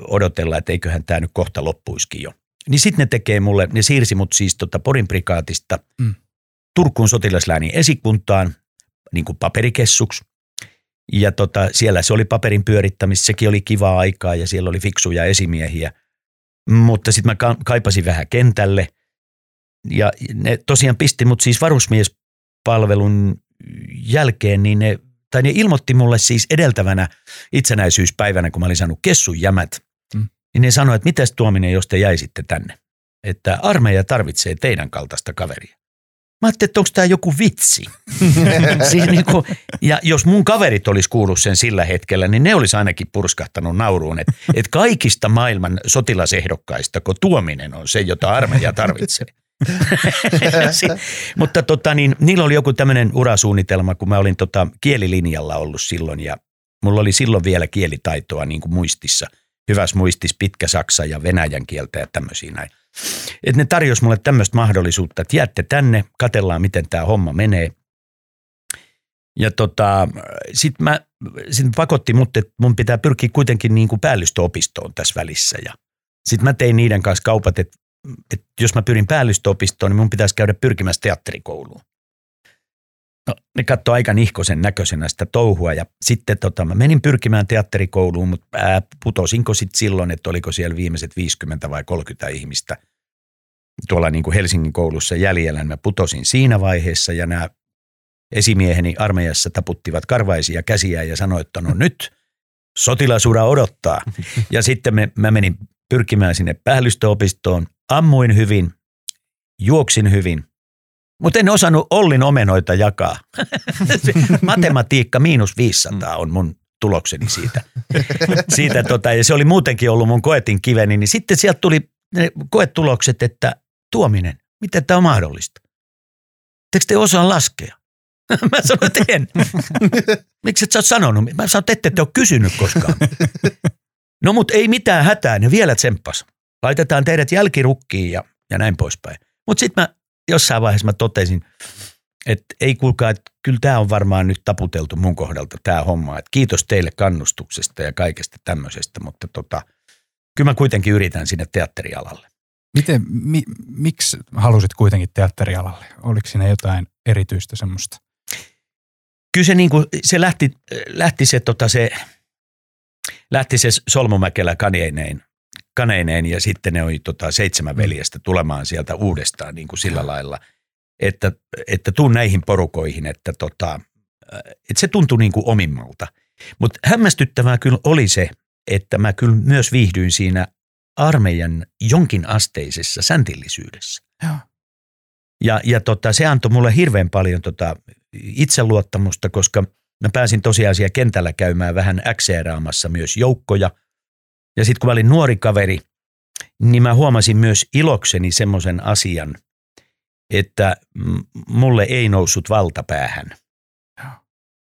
S4: odotella, että eiköhän tämä nyt kohta loppuisikin jo. Niin sitten ne tekee mulle, ne siirsi mut siis tota Porin prikaatista
S3: Mm.
S4: Turkuun sotilasläänin esikuntaan, niin kuin paperikessuksi. Ja tota, siellä se oli paperin pyörittämistä, sekin oli kivaa aikaa ja siellä oli fiksuja esimiehiä. Mutta sitten mä ka- kaipasin vähän kentälle ja ne tosiaan pisti mut siis varusmiespalvelun jälkeen, niin ne, tai ne ilmoitti mulle siis edeltävänä itsenäisyyspäivänä, kun mä olin saanut kessun jämät,
S3: Mm.
S4: niin ne sanoi, että mitäs tuominen, jos te jäisitte tänne, että armeija tarvitsee teidän kaltaista kaveria. Mä ajattelin, että onko tämä joku vitsi. siis niin kuin, ja jos mun kaverit olisi kuullut sen sillä hetkellä, niin ne olisi ainakin purskahtanut nauruun, että, että kaikista maailman sotilasehdokkaista, kun tuominen on se, jota armeija tarvitsee. Mutta tota, niin, niillä oli joku tämmöinen urasuunnitelma, kun mä olin tota kielilinjalla ollut silloin ja mulla oli silloin vielä kielitaitoa niin kuin muistissa. Hyvässä muistis pitkä saksa ja venäjän kieltä ja tämmöisiä näin. Et ne tarjosi mulle tämmöistä mahdollisuutta, että jäätte tänne, katellaan miten tämä homma menee. Ja tota, sitten mä, sit pakotti mut, että mun pitää pyrkiä kuitenkin niin kuin päällystöopistoon tässä välissä. Ja sitten mä tein niiden kanssa kaupat, että, että jos mä pyrin päällystöopistoon, niin mun pitäisi käydä pyrkimässä teatterikouluun. No, ne katsoi aika nihkosen näköisenä sitä touhua ja sitten tota, mä menin pyrkimään teatterikouluun, mutta ää, putosinko sitten silloin, että oliko siellä viimeiset 50 vai 30 ihmistä tuolla niin kuin Helsingin koulussa jäljellä. niin Mä putosin siinä vaiheessa ja nämä esimieheni armeijassa taputtivat karvaisia käsiä ja sanoivat, että no nyt sotilasura odottaa. Ja sitten me, mä menin pyrkimään sinne päällystöopistoon, ammuin hyvin, juoksin hyvin, mutta en osannut Ollin omenoita jakaa. Matematiikka miinus 500 on mun tulokseni siitä. siitä tota, ja se oli muutenkin ollut mun koetin kiveni, niin sitten sieltä tuli ne koetulokset, että tuominen, miten tämä on mahdollista? Etteikö te osaa laskea? Mä sanoin, että en. Miksi et sä oot sanonut? Mä sanoin, että ette te ole kysynyt koskaan. No mut ei mitään hätää, ne vielä tsemppas. Laitetaan teidät jälkirukkiin ja, ja näin poispäin. Mutta sitten mä jossain vaiheessa mä totesin, että ei kuulkaa, että kyllä tämä on varmaan nyt taputeltu mun kohdalta tämä homma. Et kiitos teille kannustuksesta ja kaikesta tämmöisestä, mutta tota, kyllä mä kuitenkin yritän sinne teatterialalle.
S3: Miten, mi, miksi halusit kuitenkin teatterialalle? Oliko siinä jotain erityistä semmoista?
S4: Kyllä se, niin kuin, se lähti, lähti se, tota, se, lähti se Solmumäkelä kaneineen, kaneineen ja sitten ne oli tota, seitsemän veljestä tulemaan sieltä uudestaan niin kuin sillä lailla, että, että tuun näihin porukoihin, että, tota, että se tuntui niin kuin omimmalta. Mutta hämmästyttävää kyllä oli se, että mä kyllä myös viihdyin siinä armeijan jonkin asteisessa säntillisyydessä.
S3: Joo.
S4: Ja, ja tota, se antoi mulle hirveän paljon tota itseluottamusta, koska mä pääsin tosiaan siellä kentällä käymään vähän XR-aamassa myös joukkoja. Ja sitten kun mä olin nuori kaveri, niin mä huomasin myös ilokseni semmoisen asian, että mulle ei noussut valtapäähän.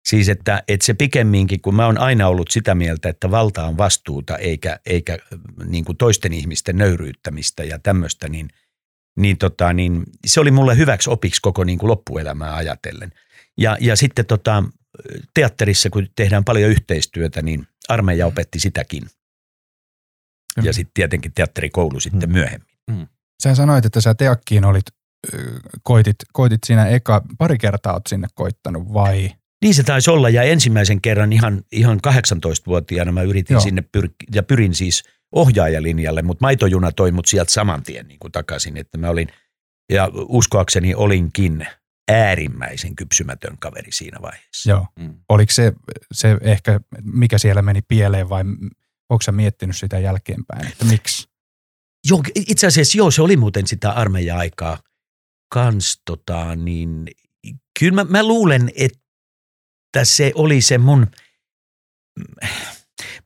S4: Siis että, että se pikemminkin, kun mä oon aina ollut sitä mieltä, että valta on vastuuta eikä, eikä niin kuin toisten ihmisten nöyryyttämistä ja tämmöistä, niin, niin, tota, niin se oli mulle hyväksi opiksi koko niin kuin loppuelämää ajatellen. Ja, ja sitten tota, teatterissa, kun tehdään paljon yhteistyötä, niin armeija mm. opetti sitäkin. Ja sitten tietenkin teatterikoulu sitten mm. myöhemmin. Mm.
S3: Sä sanoit, että sä Teakkiin olit, koitit, koitit siinä eka, pari kertaa oot sinne koittanut vai?
S4: Niin se taisi olla ja ensimmäisen kerran ihan, ihan 18-vuotiaana mä yritin Joo. sinne pyr- ja pyrin siis ohjaajalinjalle, mutta maitojuna toi mut sieltä saman tien niin kuin takaisin, että mä olin ja uskoakseni olinkin äärimmäisen kypsymätön kaveri siinä vaiheessa.
S3: Joo. Mm. Oliko se, se ehkä, mikä siellä meni pieleen vai onko sä miettinyt sitä jälkeenpäin, että miksi?
S4: Joo, itse asiassa joo, se oli muuten sitä armeija-aikaa kans tota, niin kyllä mä, mä luulen, että se oli se mun,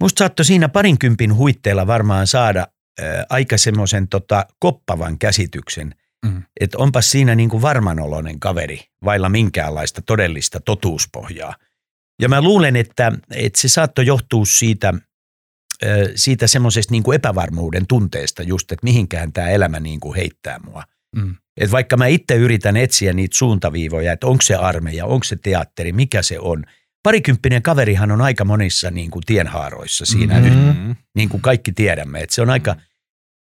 S4: musta saattoi siinä parinkympin huitteella varmaan saada ää, aika semmoisen tota, koppavan käsityksen, mm. että onpas siinä niin kuin varmanoloinen kaveri, vailla minkäänlaista todellista totuuspohjaa. Ja mä luulen, että, että se saattoi johtua siitä, siitä semmoisesta niin kuin epävarmuuden tunteesta just, että mihinkään tämä elämä niin kuin heittää mua. Mm. Et vaikka mä itse yritän etsiä niitä suuntaviivoja, että onko se armeija, onko se teatteri, mikä se on. Parikymppinen kaverihan on aika monissa niin kuin tienhaaroissa siinä mm-hmm. nyt, niin kuin kaikki tiedämme. Että se on aika,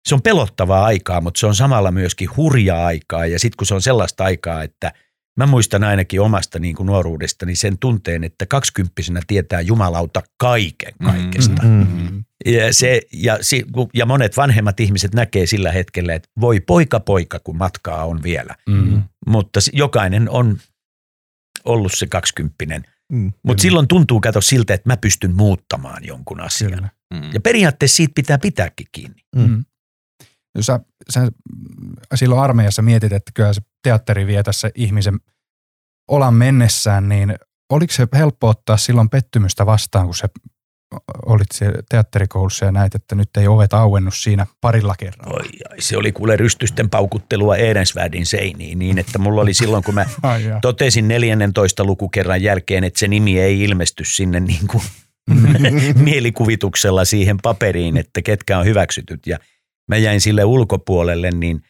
S4: se on pelottavaa aikaa, mutta se on samalla myöskin hurjaa aikaa. Ja sitten kun se on sellaista aikaa, että mä muistan ainakin omasta niin kuin nuoruudestani sen tunteen, että kaksikymppisenä tietää jumalauta kaiken kaikesta. Mm-hmm. Ja, se, ja, ja monet vanhemmat ihmiset näkee sillä hetkellä, että voi poika poika, kun matkaa on vielä. Mm. Mutta jokainen on ollut se kaksikymppinen. Mm, Mutta silloin tuntuu kato siltä, että mä pystyn muuttamaan jonkun asian. Mm. Ja periaatteessa siitä pitää pitääkin kiinni. Mm.
S3: Jos sä, sä silloin armeijassa mietit, että kyllä se teatteri vie tässä ihmisen olan mennessään, niin oliko se helppo ottaa silloin pettymystä vastaan, kun se olit siellä teatterikoulussa ja näit, että nyt ei ovet auennut siinä parilla kerralla.
S4: Oi, ai, se oli kuule rystysten paukuttelua Ehrensvärdin seiniin niin, että mulla oli silloin, kun mä ai, totesin 14 lukukerran jälkeen, että se nimi ei ilmesty sinne niin kuin mielikuvituksella siihen paperiin, että ketkä on hyväksytyt ja mä jäin sille ulkopuolelle, niin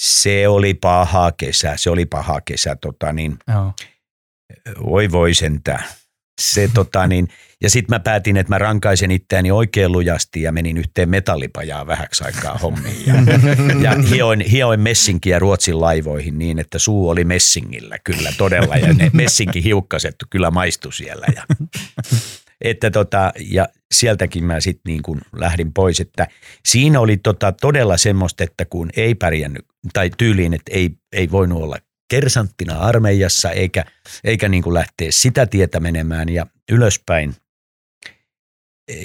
S4: se oli paha kesä, se oli paha kesä, tota niin, Joo. voi voi sentään se, tota, niin, ja sitten mä päätin, että mä rankaisen itseäni oikein lujasti ja menin yhteen metallipajaan vähäksi aikaa hommiin. Ja, ja hioin, hioin messinkiä Ruotsin laivoihin niin, että suu oli messingillä kyllä todella ja ne messinkin hiukkaset kyllä maistu siellä. Ja, että tota, ja sieltäkin mä sitten niin kuin lähdin pois, että siinä oli tota todella semmoista, että kun ei pärjännyt, tai tyyliin, että ei, ei voinut olla kersanttina armeijassa eikä, eikä niin kuin lähteä sitä tietä menemään ja ylöspäin.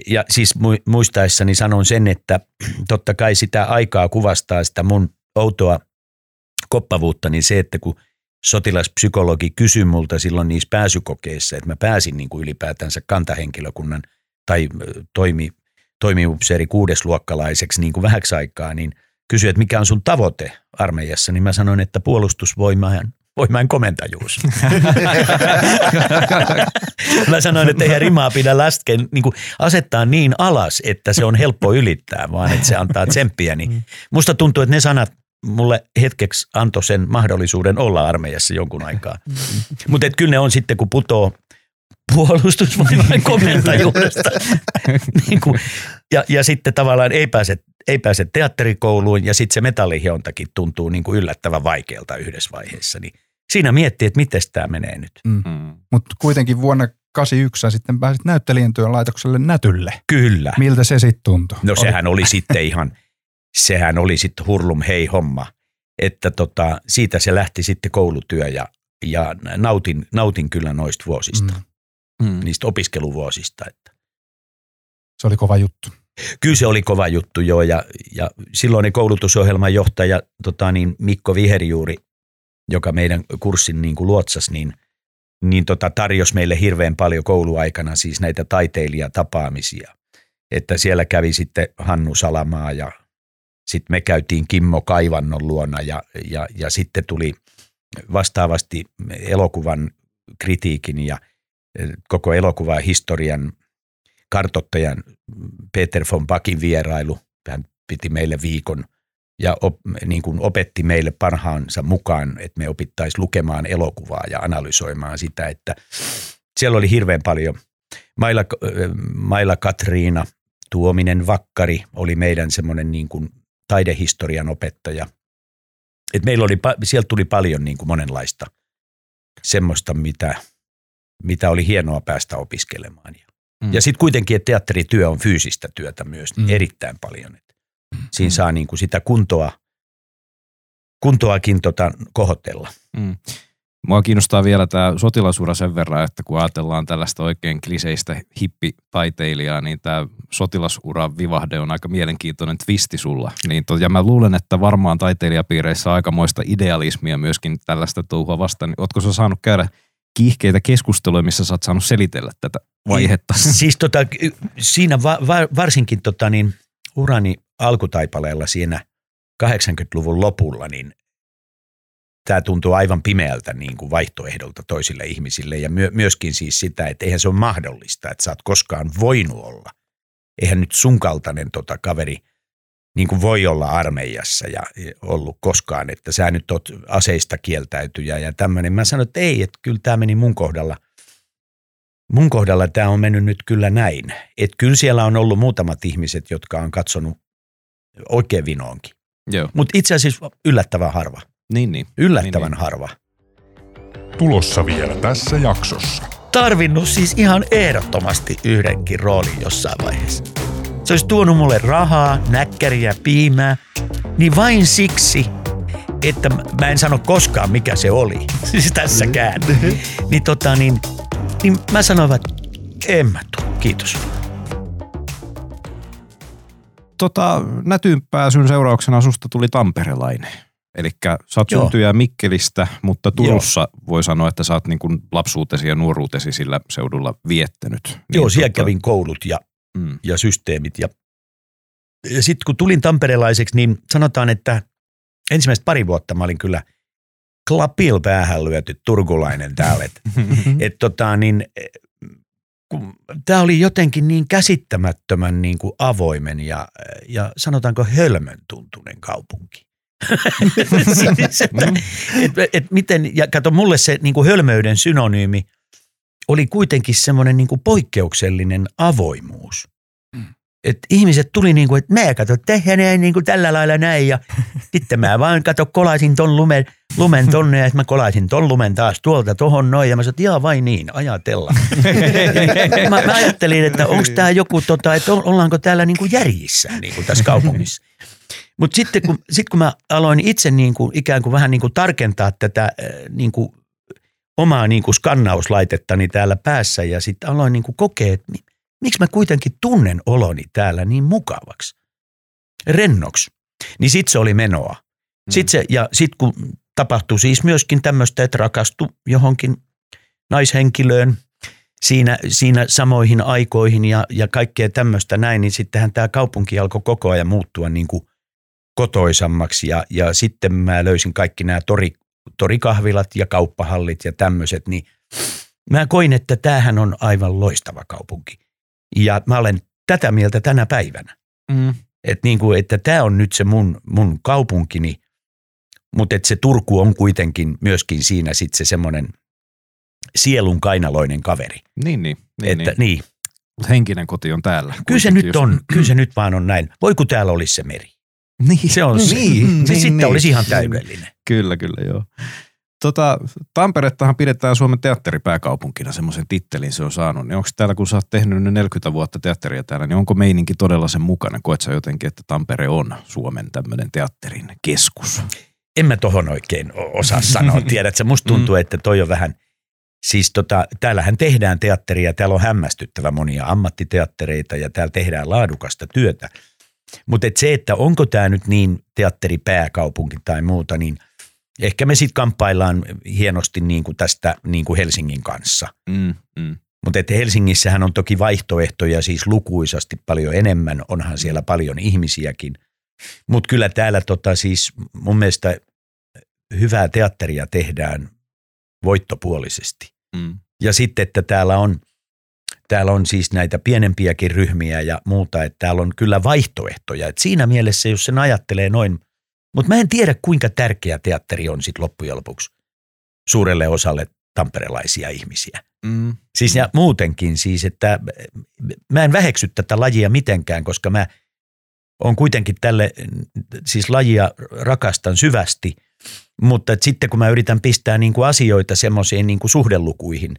S4: Ja siis muistaessani sanon sen, että totta kai sitä aikaa kuvastaa sitä mun outoa koppavuutta, niin se, että kun sotilaspsykologi kysyi multa silloin niissä pääsykokeissa, että mä pääsin niin kuin ylipäätänsä kantahenkilökunnan tai toimi, toimiupseeri kuudesluokkalaiseksi niin kuin vähäksi aikaa, niin – kysyi, että mikä on sun tavoite armeijassa, niin mä sanoin, että puolustusvoimain voimain komentajuus. mä sanoin, että eihän rimaa pidä lasken, niin kuin asettaa niin alas, että se on helppo ylittää, vaan että se antaa tsemppiä. Niin musta tuntuu, että ne sanat mulle hetkeksi antoi sen mahdollisuuden olla armeijassa jonkun aikaa. Mutta kyllä ne on sitten, kun putoo puolustusvoimain komentajuudesta. niin kuin, ja, ja sitten tavallaan ei pääse, ei pääse teatterikouluun ja sitten se metallihiontakin tuntuu niin kuin yllättävän vaikealta yhdessä vaiheessa. Niin siinä miettii, että miten tämä menee nyt.
S3: Mm.
S1: Mm.
S3: Mutta kuitenkin vuonna 81 sä sitten pääsit näyttelijän työn laitokselle Nätylle.
S4: Kyllä.
S3: Miltä se sitten tuntui?
S4: No sehän oli sitten ihan, sehän oli sitten hurlum hei homma. Että tota, siitä se lähti sitten koulutyö ja, ja nautin, nautin kyllä noista vuosista,
S3: Mm.
S1: Mm.
S4: niistä opiskeluvuosista. Että.
S3: Se oli kova juttu.
S4: Kyllä se oli kova juttu joo ja, ja silloinen koulutusohjelman johtaja tota niin, Mikko Viherjuuri, joka meidän kurssin niin kuin luotsas, niin, niin tota, tarjosi meille hirveän paljon kouluaikana siis näitä taiteilijatapaamisia. Että siellä kävi sitten Hannu Salamaa ja sitten me käytiin Kimmo Kaivannon luona ja, ja, ja sitten tuli vastaavasti elokuvan kritiikin ja koko elokuvan historian kartottajan Peter von Bakin vierailu. Hän piti meille viikon ja op, niin kuin opetti meille parhaansa mukaan, että me opittaisiin lukemaan elokuvaa ja analysoimaan sitä, että siellä oli hirveän paljon. Maila, Maila Katriina Tuominen Vakkari oli meidän semmoinen niin kuin taidehistorian opettaja. Et meillä oli, sieltä tuli paljon niin kuin monenlaista semmoista, mitä, mitä oli hienoa päästä opiskelemaan. Ja,
S1: Mm.
S4: ja sitten kuitenkin, että teatterityö on fyysistä työtä myös niin
S3: Mm.
S4: erittäin paljon. Et siinä saa niin kuin sitä kuntoa, kuntoakin tota kohotella.
S1: Mm. Mua kiinnostaa vielä tämä sotilasura sen verran, että kun ajatellaan tällaista oikein kliseistä hippitaiteilijaa, niin tämä sotilasura vivahde on aika mielenkiintoinen twisti sulla. Niin to, ja mä luulen, että varmaan taiteilijapiireissä on aikamoista idealismia myöskin tällaista touhua vastaan. Niin Ootko sä saanut käydä kiihkeitä keskusteluja, missä sä oot saanut selitellä tätä vaihetta?
S4: Siis tota, siinä va, va, varsinkin tota niin, urani alkutaipaleella siinä 80-luvun lopulla, niin tämä tuntuu aivan pimeältä niin kuin vaihtoehdolta toisille ihmisille ja myö, myöskin siis sitä, että eihän se ole mahdollista, että sä oot koskaan voinut olla. Eihän nyt sun kaltainen tota kaveri niin kuin voi olla armeijassa ja ollut koskaan, että sä nyt oot aseista kieltäytyjä ja tämmöinen. Mä sanoin, että ei, että kyllä tämä meni mun kohdalla – Mun kohdalla tämä on mennyt nyt kyllä näin. Että kyllä siellä on ollut muutamat ihmiset, jotka on katsonut oikein vinoonkin.
S1: Joo,
S4: Mutta itse asiassa yllättävän harva.
S1: niin niin.
S4: Yllättävän
S1: Niin, niin.
S4: harva.
S5: Tulossa vielä tässä jaksossa.
S4: Tarvinnut siis ihan ehdottomasti yhdenkin roolin jossain vaiheessa. Se olisi tuonut mulle rahaa, näkkäriä, piimää, niin vain siksi, että mä en sano koskaan mikä se oli, siis tässäkään. Niin, tota, niin, niin mä sanoin, että en mä tuu, kiitos.
S1: Tota, nätyyn pääsyn seurauksena susta tuli tamperelainen. Eli sä oot
S4: Joo.
S1: syntyjä Mikkelistä, mutta Turussa voi sanoa, että sä oot niin kuin lapsuutesi ja nuoruutesi sillä seudulla viettänyt. Niin
S4: Joo, siellä kävin koulut ja
S1: Mm,
S4: ja systeemit. Ja, ja sitten kun tulin tamperelaiseksi, niin sanotaan, että ensimmäiset pari vuotta mä olin kyllä klapil päähän lyöty turkulainen täällä. Et, et tota, niin, tämä oli jotenkin niin käsittämättömän niin kuin avoimen ja, ja sanotaanko hölmön tuntunen kaupunki. siis, että, et, et miten, ja kato, mulle se niin kuin hölmöyden synonyymi oli kuitenkin semmoinen niin kuin poikkeuksellinen avoimuus. Et ihmiset tuli niin kuin, että mä kato, tehdään näin niin kuin tällä lailla näin ja sitten mä vaan kato kolaisin ton lumen, lumen tonne ja sitten mä kolaisin ton lumen taas tuolta tohon noin ja mä sanoin, että jaa vai niin, ajatella. mä, mä ajattelin, että onko tämä joku, tota, että ollaanko täällä niin kuin järjissä niin kuin tässä kaupungissa. Mutta sitten kun, sit kun mä aloin itse niin kuin, ikään kuin vähän niin kuin tarkentaa tätä äh, niin kuin omaa niin kuin skannauslaitettani täällä päässä ja sitten aloin niin kuin kokea, että mi- miksi mä kuitenkin tunnen oloni täällä niin mukavaksi, rennoksi. Niin sitten se oli menoa. Sit se, ja sitten kun tapahtui siis myöskin tämmöistä, että rakastui johonkin naishenkilöön siinä, siinä samoihin aikoihin ja, ja kaikkea tämmöistä näin, niin sittenhän tämä kaupunki alkoi koko ajan muuttua niin kuin kotoisammaksi ja, ja sitten mä löysin kaikki nämä tori, torikahvilat ja kauppahallit ja tämmöiset, niin mä koin, että tämähän on aivan loistava kaupunki. Ja mä olen tätä mieltä tänä päivänä.
S1: Mm.
S4: Että niin kuin, että tämä on nyt se mun, mun kaupunkini, mutta että se Turku on kuitenkin myöskin siinä sitten se semmoinen sielun kainaloinen kaveri.
S1: Niin, niin. niin,
S4: että,
S1: niin.
S4: niin.
S1: Mut henkinen koti on täällä.
S4: Kyllä se nyt on, kyllä se nyt vaan on näin. Voi kun täällä olisi se meri.
S1: Niin,
S4: Se on se.
S1: niin,
S4: Se
S1: niin,
S4: sitten
S1: niin.
S4: olisi ihan täydellinen.
S1: Kyllä, kyllä, joo. Tota, Tamperettahan pidetään Suomen teatteripääkaupunkina, semmoisen tittelin se on saanut. Niin onko täällä, kun sä oot tehnyt nyt 40 vuotta teatteria täällä, niin onko meininki todella sen mukana? Koet sä jotenkin, että Tampere on Suomen tämmöinen teatterin keskus?
S4: En mä tohon oikein osaa sanoa. Tiedätkö, musta tuntuu, että toi on vähän, siis tota, täällähän tehdään teatteria, täällä on hämmästyttävä monia ammattiteattereita ja täällä tehdään laadukasta työtä. Mutta et se, että onko tämä nyt niin teatteripääkaupunki tai muuta, niin ehkä me sitten kamppaillaan hienosti niin kuin tästä niin kuin Helsingin kanssa.
S1: Mm, mm.
S4: Mutta että Helsingissähän on toki vaihtoehtoja siis lukuisasti paljon enemmän, onhan siellä paljon ihmisiäkin. Mutta kyllä täällä tota siis mun mielestä hyvää teatteria tehdään voittopuolisesti.
S1: Mm.
S4: Ja sitten, että täällä on, täällä on siis näitä pienempiäkin ryhmiä ja muuta, että täällä on kyllä vaihtoehtoja. Et siinä mielessä, jos sen ajattelee noin, mutta mä en tiedä kuinka tärkeä teatteri on sitten loppujen lopuksi suurelle osalle tamperelaisia ihmisiä.
S1: Mm.
S4: Siis ja muutenkin siis, että mä en väheksy tätä lajia mitenkään, koska mä on kuitenkin tälle, siis lajia rakastan syvästi, mutta et sitten kun mä yritän pistää niin kuin asioita semmoisiin niin kuin suhdelukuihin,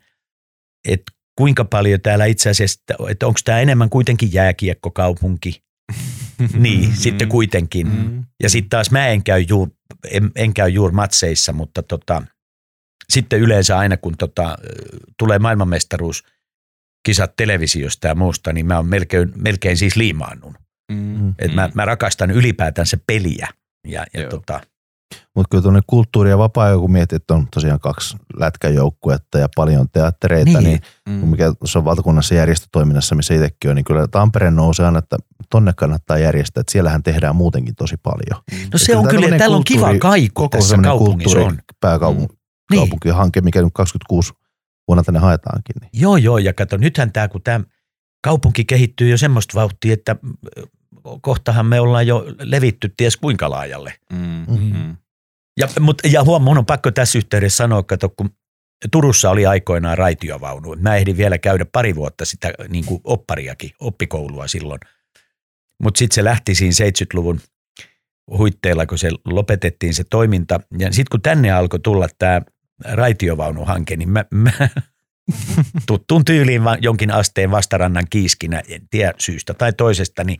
S4: että kuinka paljon täällä itse asiassa, että onko tämä enemmän kuitenkin jääkiekkokaupunki, niin sitten kuitenkin.
S1: Mm.
S4: Ja sitten taas mä en käy juur, en, en käy juur matseissa, mutta tota, sitten yleensä aina kun tota, tulee maailmanmestaruus, kisat televisiosta ja muusta, niin mä oon melkein, melkein siis liimaannut.
S1: Mm.
S4: Et mä, mä rakastan ylipäätänsä peliä. Ja, ja
S1: Joo.
S4: tota,
S2: Mutta kyllä tuonne kulttuuri ja vapaa kun mietit, että on tosiaan kaksi lätkäjoukkuetta ja paljon teattereita, niin,
S4: Niin.
S1: Mm.
S2: mikä tuossa on valtakunnassa järjestötoiminnassa, missä itsekin on, niin kyllä Tampere nousee aina, että tonne kannattaa järjestää, että siellähän tehdään muutenkin tosi paljon.
S4: no se on kyllä, täällä on kiva kaiku tässä kaupungissa on.
S2: pääkaupunki,
S4: Niin.
S2: kaupunkihanke, mikä nyt 26 vuonna tänne haetaankin. Niin.
S4: Joo, joo, ja kato, nythän tämä, kun tämä kaupunki kehittyy jo semmoista vauhtia, että kohtahan me ollaan jo levitty ties kuinka laajalle.
S1: Mm. Mm.
S4: Ja, mut, ja huom, mun on pakko tässä yhteydessä sanoa, kato, kun Turussa oli aikoinaan raitiovaunu. Mä ehdin vielä käydä pari vuotta sitä niin kuin oppariakin, oppikoulua silloin. Mutta sitten se lähti siinä 70-luvun huitteilla, kun se lopetettiin se toiminta. Ja sitten kun tänne alkoi tulla tämä raitiovaunuhanke, niin mä, mä tuttuun tyyliin jonkin asteen vastarannan kiiskinä, en tiedä syystä tai toisesta, niin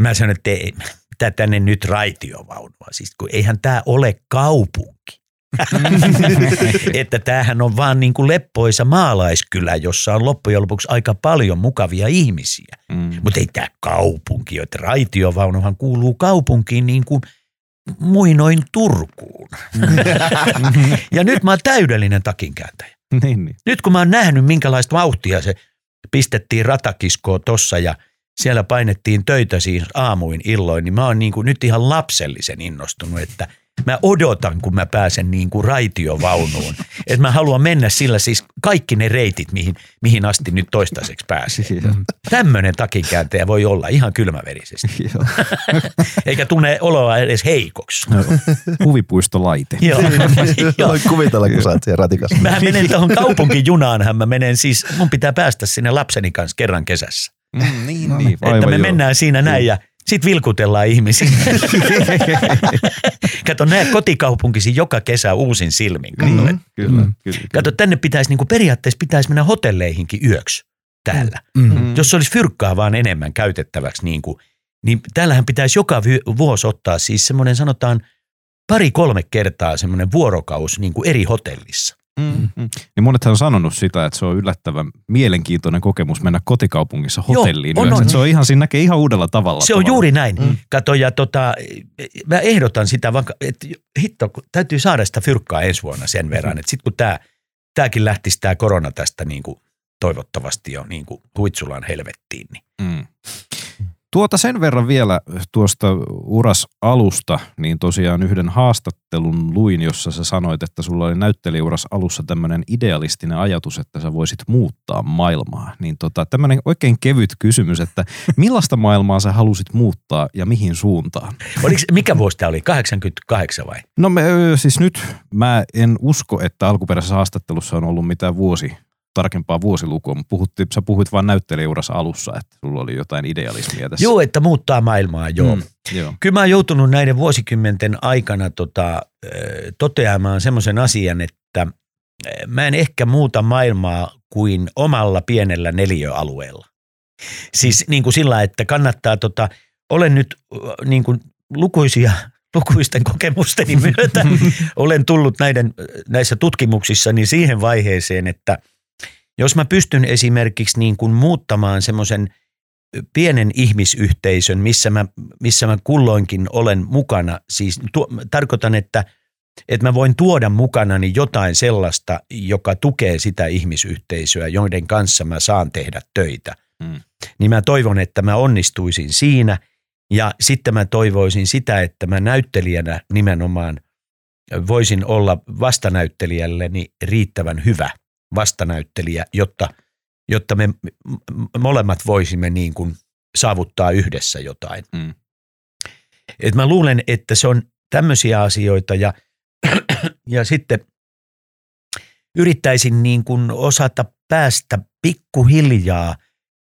S4: mä sanoin, että ei, mitä tänne nyt raitiovaunua, siis kun eihän tämä ole kaupunki. että tämähän on vaan niin kuin leppoisa maalaiskylä, jossa on loppujen lopuksi aika paljon mukavia ihmisiä.
S1: Mm.
S4: Mutta ei tämä kaupunki, että raitiovaunuhan kuuluu kaupunkiin niin kuin muinoin Turkuun. ja nyt mä oon täydellinen takinkääntäjä.
S1: niin, niin.
S4: Nyt kun mä oon nähnyt, minkälaista vauhtia se pistettiin ratakiskoon tossa ja siellä painettiin töitä siis aamuin illoin, niin mä oon niin kuin nyt ihan lapsellisen innostunut, että mä odotan, kun mä pääsen niin kuin raitiovaunuun. Että mä haluan mennä sillä siis kaikki ne reitit, mihin, mihin asti nyt toistaiseksi pääsee. Tämmöinen takinkääntäjä voi olla ihan kylmäverisesti,
S1: Joo.
S4: eikä tunne oloa edes heikoksi.
S1: Huvipuistolaite.
S4: Joo.
S2: Kuvitella, kun sä oot siellä ratikassa.
S4: Mä menen tuohon kaupunkijunaanhan, mä menen siis, mun pitää päästä sinne lapseni kanssa kerran kesässä.
S1: Mm, niin,
S2: No
S1: niin.
S2: niin.
S4: että
S1: aivan
S4: me
S1: joo.
S4: mennään siinä näin ja sit vilkutellaan ihmisiä. Kato, näe kotikaupunkisi joka kesä uusin silmin. Kato,
S1: Niin,
S4: mm.
S1: kyllä,
S2: Mm.
S1: kyllä, kyllä.
S4: kato tänne pitäisi, niin periaatteessa pitäisi mennä hotelleihinkin yöksi täällä.
S3: Mm.
S4: Jos olisi fyrkkaa vaan enemmän käytettäväksi, niin, kuin, niin täällähän pitäisi joka vuosi ottaa siis semmoinen sanotaan pari-kolme kertaa semmoinen vuorokaus niin kuin eri hotellissa.
S1: Mm, mm. Niin monethan on sanonut sitä, että se on yllättävän mielenkiintoinen kokemus mennä kotikaupungissa
S4: Joo,
S1: hotelliin
S4: on,
S1: yöksi.
S4: on.
S1: Että Se on ihan, siinä näkee ihan uudella tavalla.
S4: Se on
S1: tavallaan.
S4: juuri näin.
S2: Mm.
S4: Mm. Kato, ja tota, mä ehdotan sitä, vaikka, että hitto, kun täytyy saada sitä fyrkkaa ensi vuonna sen verran, että sitten kun tämä, tämäkin lähtisi tämä korona tästä niin kuin toivottavasti jo niin kuin huitsulaan helvettiin, niin
S1: Mm. Tuota sen verran vielä tuosta uras alusta, niin tosiaan yhden haastattelun luin, jossa sä sanoit, että sulla oli näyttelijäuras alussa tämmöinen idealistinen ajatus, että sä voisit muuttaa maailmaa. Niin tota, tämmöinen oikein kevyt kysymys, että millaista maailmaa sä halusit muuttaa ja mihin suuntaan?
S4: Oliko, mikä vuosi tämä oli? 88 vai?
S1: No me, siis nyt mä en usko, että alkuperäisessä haastattelussa on ollut mitään vuosi tarkempaa vuosilukua, mutta puhuttiin, sä puhuit vain näyttelijäurassa alussa, että sulla oli jotain idealismia tässä.
S4: Joo, että muuttaa maailmaa, joo.
S1: Mm, joo.
S4: Kyllä mä oon joutunut näiden vuosikymmenten aikana tota, toteamaan semmoisen asian, että mä en ehkä muuta maailmaa kuin omalla pienellä neliöalueella. Siis niin kuin sillä, että kannattaa, tota, olen nyt niin kuin lukuisia lukuisten kokemusteni myötä olen tullut näiden, näissä tutkimuksissa siihen vaiheeseen, että jos mä pystyn esimerkiksi niin kuin muuttamaan semmoisen pienen ihmisyhteisön, missä mä, missä mä kulloinkin olen mukana, siis tu, tarkoitan, että, että mä voin tuoda mukanani jotain sellaista, joka tukee sitä ihmisyhteisöä, joiden kanssa mä saan tehdä töitä.
S1: Mm.
S4: Niin mä toivon, että mä onnistuisin siinä ja sitten mä toivoisin sitä, että mä näyttelijänä nimenomaan voisin olla vastanäyttelijälleni riittävän hyvä vastanäyttelijä, jotta, jotta me molemmat voisimme niin kuin saavuttaa yhdessä jotain.
S1: Mm.
S4: Et mä luulen, että se on tämmöisiä asioita ja, ja sitten yrittäisin niin kuin osata päästä pikkuhiljaa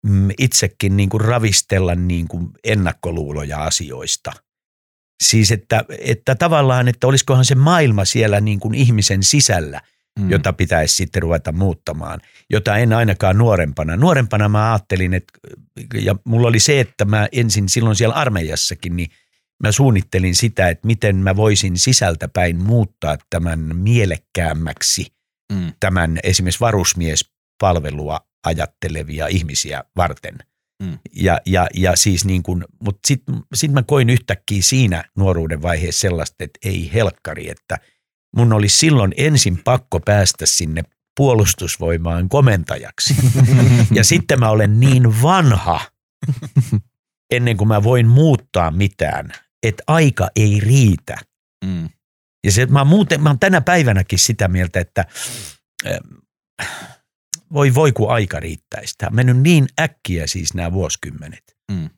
S4: mm, itsekin niin kuin ravistella niin kuin ennakkoluuloja asioista. Siis että, että tavallaan, että olisikohan se maailma siellä niin kuin ihmisen sisällä,
S1: Mm.
S4: jota pitäisi sitten ruveta muuttamaan, jota en ainakaan nuorempana. Nuorempana mä ajattelin, että, ja mulla oli se, että mä ensin silloin siellä armeijassakin, niin mä suunnittelin sitä, että miten mä voisin sisältäpäin muuttaa tämän mielekkäämmäksi,
S1: Mm.
S4: tämän esimerkiksi varusmiespalvelua ajattelevia ihmisiä varten.
S1: Mm.
S4: Ja, ja, ja siis niin kuin, mutta sitten sit mä koin yhtäkkiä siinä nuoruuden vaiheessa sellaista, että ei helkkari, että mun oli silloin ensin pakko päästä sinne puolustusvoimaan komentajaksi. Ja sitten mä olen niin vanha, ennen kuin mä voin muuttaa mitään, että aika ei riitä.
S1: Mm.
S4: Ja se, mä, muuten, mä oon tänä päivänäkin sitä mieltä, että voi voi kun aika riittäisi. Tämä on mennyt niin äkkiä siis nämä vuosikymmenet.
S1: Mm.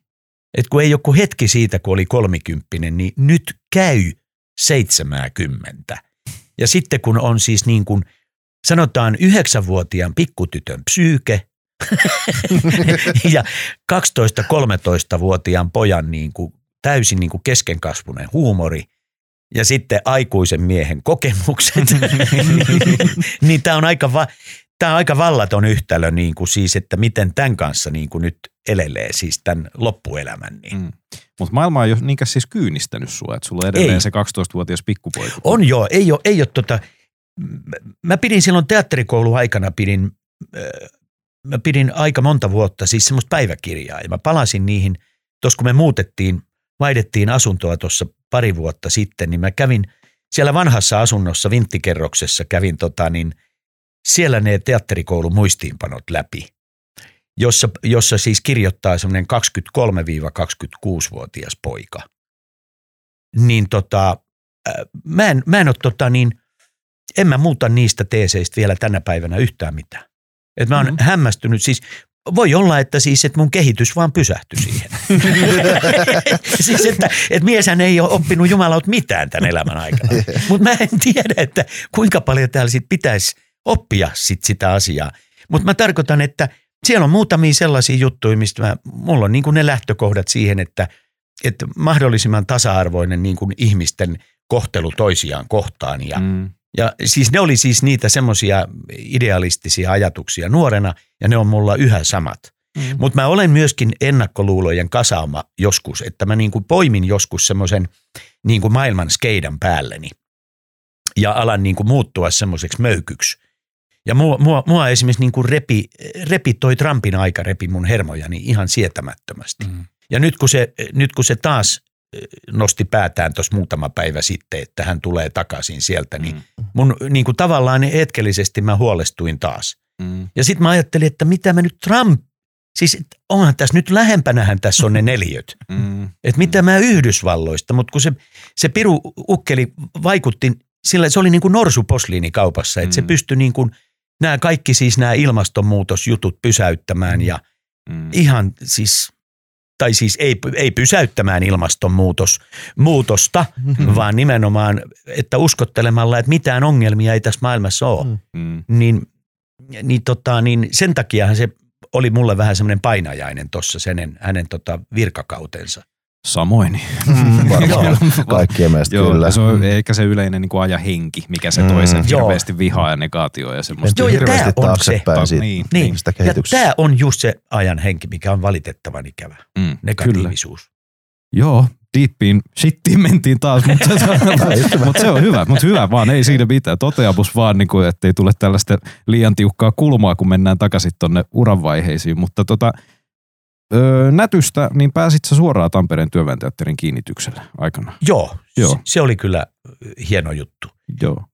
S4: Et kun ei kuin hetki siitä, kun oli kolmikymppinen, niin nyt käy 70. Ja sitten kun on siis niin kuin, sanotaan yhdeksänvuotiaan pikkutytön psyyke ja 12-13-vuotiaan pojan niin kuin täysin niin kuin keskenkasvunen huumori ja sitten aikuisen miehen kokemukset, niin tämä on aika, va- tää on aika vallaton yhtälö niin kuin siis, että miten tämän kanssa niin kuin nyt elelee siis tämän loppuelämän. Niin.
S1: Mm. Mutta maailma ei ole niinkään siis kyynistänyt sua, että sulla on edelleen
S4: Ei.
S1: se 12-vuotias pikkupoika.
S4: On joo, ei ole, ei ole tota, mä pidin silloin teatterikoulun aikana, pidin, äh, mä pidin aika monta vuotta siis semmoista päiväkirjaa ja mä palasin niihin, tuossa kun me muutettiin, vaihdettiin asuntoa tuossa pari vuotta sitten, niin mä kävin siellä vanhassa asunnossa vinttikerroksessa kävin tota niin, siellä ne teatterikoulun muistiinpanot läpi, jossa, jossa siis kirjoittaa semmoinen 23-26-vuotias poika. Niin tota, äh, mä en, mä en ole tota niin, en mä muuta niistä teeseistä vielä tänä päivänä yhtään mitään. Et mä oon
S1: Mhm.
S4: mm-hmm. hämmästynyt, siis voi olla, että siis, että mun kehitys vaan pysähtyi siihen. siis, että, että mieshän ei ole oppinut jumalaut mitään tämän elämän aikana. Mutta mä en tiedä, että kuinka paljon täällä sit pitäisi oppia sit sitä asiaa. Mutta mä tarkoitan, että siellä on muutamia sellaisia juttuja, mistä mä, mulla on niin kuin ne lähtökohdat siihen, että, että mahdollisimman tasa-arvoinen niin kuin ihmisten kohtelu toisiaan kohtaan. Ja,
S1: Mm.
S4: ja siis ne oli siis niitä semmoisia idealistisia ajatuksia nuorena, ja ne on mulla yhä samat.
S1: Mm.
S4: Mutta mä olen myöskin ennakkoluulojen kasaama joskus, että mä niin kuin poimin joskus semmoisen niin kuin maailman skeidan päälleni ja alan niin kuin muuttua semmoiseksi möykyksi. Ja mua, mua, mua esimerkiksi niin kuin repi, repi toi Trumpin aika repi mun hermojani ihan sietämättömästi.
S1: Mm.
S4: Ja nyt kun se, nyt kun se taas nosti päätään tuossa muutama päivä sitten, että hän tulee takaisin sieltä, niin
S1: Mm.
S4: mun niin kuin tavallaan hetkellisesti mä huolestuin taas.
S1: Mm.
S4: Ja sitten mä ajattelin, että mitä mä nyt Trump, Siis onhan tässä nyt lähempänähän tässä on ne neljöt.
S1: Mm.
S4: Että mitä mä Yhdysvalloista, mutta kun se, se Piru Ukkeli vaikutti, sillä se oli niin kuin norsuposliini kaupassa, että se
S1: Mm.
S4: pystyi niin kuin nämä kaikki siis nämä ilmastonmuutosjutut pysäyttämään ja
S1: Mm.
S4: ihan siis, tai siis ei, ei pysäyttämään ilmastonmuutos, muutosta,
S2: Mm-hmm.
S4: vaan nimenomaan, että uskottelemalla, että mitään ongelmia ei tässä maailmassa ole,
S2: Mm.
S1: Mm.
S4: niin, niin, tota, niin sen takiahan se oli mulle vähän semmoinen painajainen tuossa hänen, hänen tota virkakautensa.
S1: Samoin.
S2: Mm, varmaan kaikkien mielestä
S1: Joo,
S2: kyllä.
S1: se on eikä se yleinen niin ajan henki, mikä se toi sen
S2: Mm.
S1: Hirveästi vihaa ja negaatioa ja semmoista.
S4: Joo, ja tää on
S2: taaksepäin
S1: se.
S2: siitä,
S1: Niin,
S4: niin. Ja tämä on just se ajan henki, mikä on valitettavan ikävä,
S1: Mm, kyllä.
S4: negatiivisuus.
S1: Joo, deepiin, shittiin mentiin taas, mutta, mutta se on hyvä, mutta hyvä vaan, ei siinä mitään. Toteamus vaan, niin kuin, ettei tule tällaista liian tiukkaa kulmaa, kun mennään takaisin tuonne uranvaiheisiin. Mutta tota, öö, Nätystä, niin pääsit sä suoraan Tampereen työväenteatterin kiinnitykselle aikana.
S4: Joo,
S1: Joo.
S4: Se, se oli kyllä hieno juttu.
S1: Joo.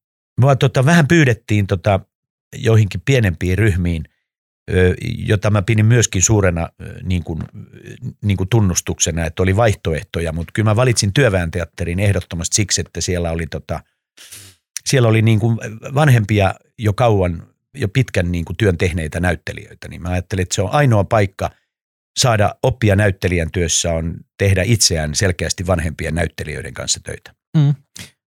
S4: Mua tota, vähän pyydettiin tota, joihinkin pienempiin ryhmiin, ö, jota mä pidin myöskin suurena ö, niin kuin, niin kuin tunnustuksena, että oli vaihtoehtoja, mutta kyllä mä valitsin työväenteatterin ehdottomasti siksi, että siellä oli, tota, siellä oli niin kuin vanhempia jo kauan, jo pitkän niin kuin työn tehneitä näyttelijöitä, niin mä ajattelin, että se on ainoa paikka saada oppia näyttelijän työssä on tehdä itseään selkeästi vanhempien näyttelijöiden kanssa töitä.
S1: Mm.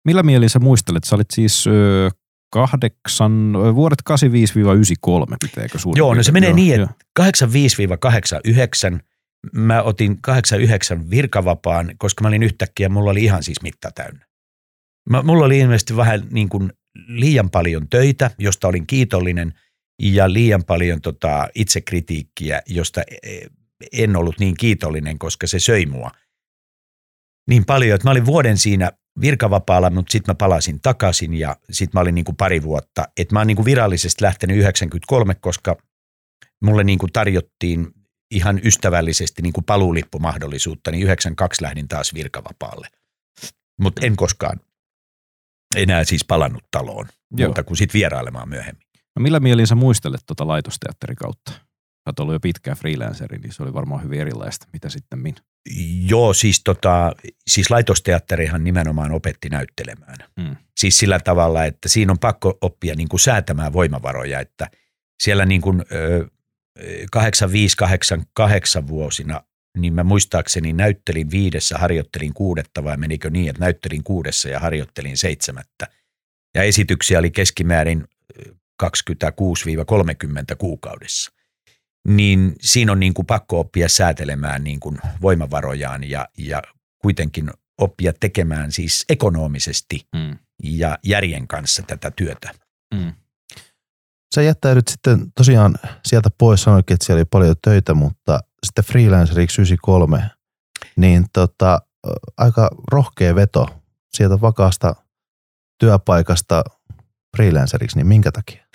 S1: Millä mielin sä muistelet? Sä olit siis öö, kahdeksan, vuodet 85-93, pitääkö suurin
S4: Joo, no se menee
S1: Joo,
S4: niin, että 85-89 mä otin 89 virkavapaan, koska mä olin yhtäkkiä, mulla oli ihan siis mitta täynnä. Mä, mulla oli ilmeisesti vähän niin kuin liian paljon töitä, josta olin kiitollinen, ja liian paljon tota itsekritiikkiä, josta e- en ollut niin kiitollinen, koska se söi mua. Niin paljon, että mä olin vuoden siinä virkavapaalla, mutta sitten mä palasin takaisin ja sitten mä olin niin kuin pari vuotta. Että mä oon niin kuin virallisesti lähtenyt 93, koska mulle niin kuin tarjottiin ihan ystävällisesti niin kuin paluulippumahdollisuutta, niin 92 lähdin taas virkavapaalle. Mutta en koskaan enää siis palannut taloon,
S1: Joo.
S4: mutta kuin sitten vierailemaan myöhemmin.
S1: No millä mielin sä muistelet tuota laitosteatterin kautta? Sä oot ollut jo pitkään freelanceri, niin se oli varmaan hyvin erilaista. Mitä sitten min?
S4: Joo, siis, tota, siis laitosteatterihan nimenomaan opetti näyttelemään.
S1: Mm.
S4: Siis sillä tavalla, että siinä on pakko oppia niin kuin säätämään voimavaroja, että siellä niin kuin, ö, 85-88 vuosina, niin mä muistaakseni näyttelin viidessä, harjoittelin kuudetta vai menikö niin, että näyttelin kuudessa ja harjoittelin seitsemättä. Ja esityksiä oli keskimäärin ö, 26-30 kuukaudessa. Niin siinä on niin kuin pakko oppia säätelemään niin kuin voimavarojaan ja, ja kuitenkin oppia tekemään siis ekonomisesti
S1: Mm.
S4: ja järjen kanssa tätä työtä.
S1: Mm.
S2: Sä jättäydyt sitten tosiaan sieltä pois, sanoikin, että siellä oli paljon töitä, mutta sitten freelanceriksi 93, niin tota, aika rohkea veto sieltä vakaasta työpaikasta freelanceriksi, niin minkä takia?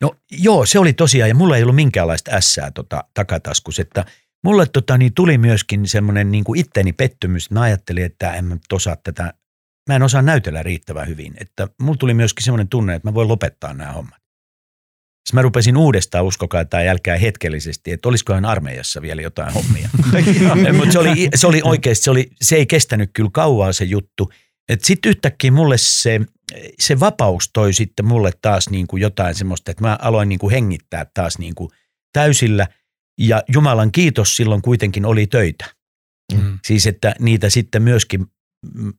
S4: No joo, se oli tosiaan, ja mulla ei ollut minkäänlaista ässää tota, takataskus, että mulle tota, niin tuli myöskin semmoinen niin kuin itteni pettymys, että mä ajattelin, että en mä osaa tätä, mä en osaa näytellä riittävän hyvin, että mulla tuli myöskin semmoinen tunne, että mä voin lopettaa nämä hommat. Sitten mä rupesin uudestaan, uskokaa tai älkää hetkellisesti, että olisikohan armeijassa vielä jotain hommia. Mutta se oli, se oli oikeasti, se, oli, se ei kestänyt kyllä kauaa se juttu. Sitten yhtäkkiä mulle se, se vapaus toi sitten mulle taas niin kuin jotain semmoista, että mä aloin niin kuin hengittää taas niin kuin täysillä. Ja Jumalan kiitos silloin kuitenkin oli töitä.
S3: Mm.
S4: Siis että niitä sitten myöskin,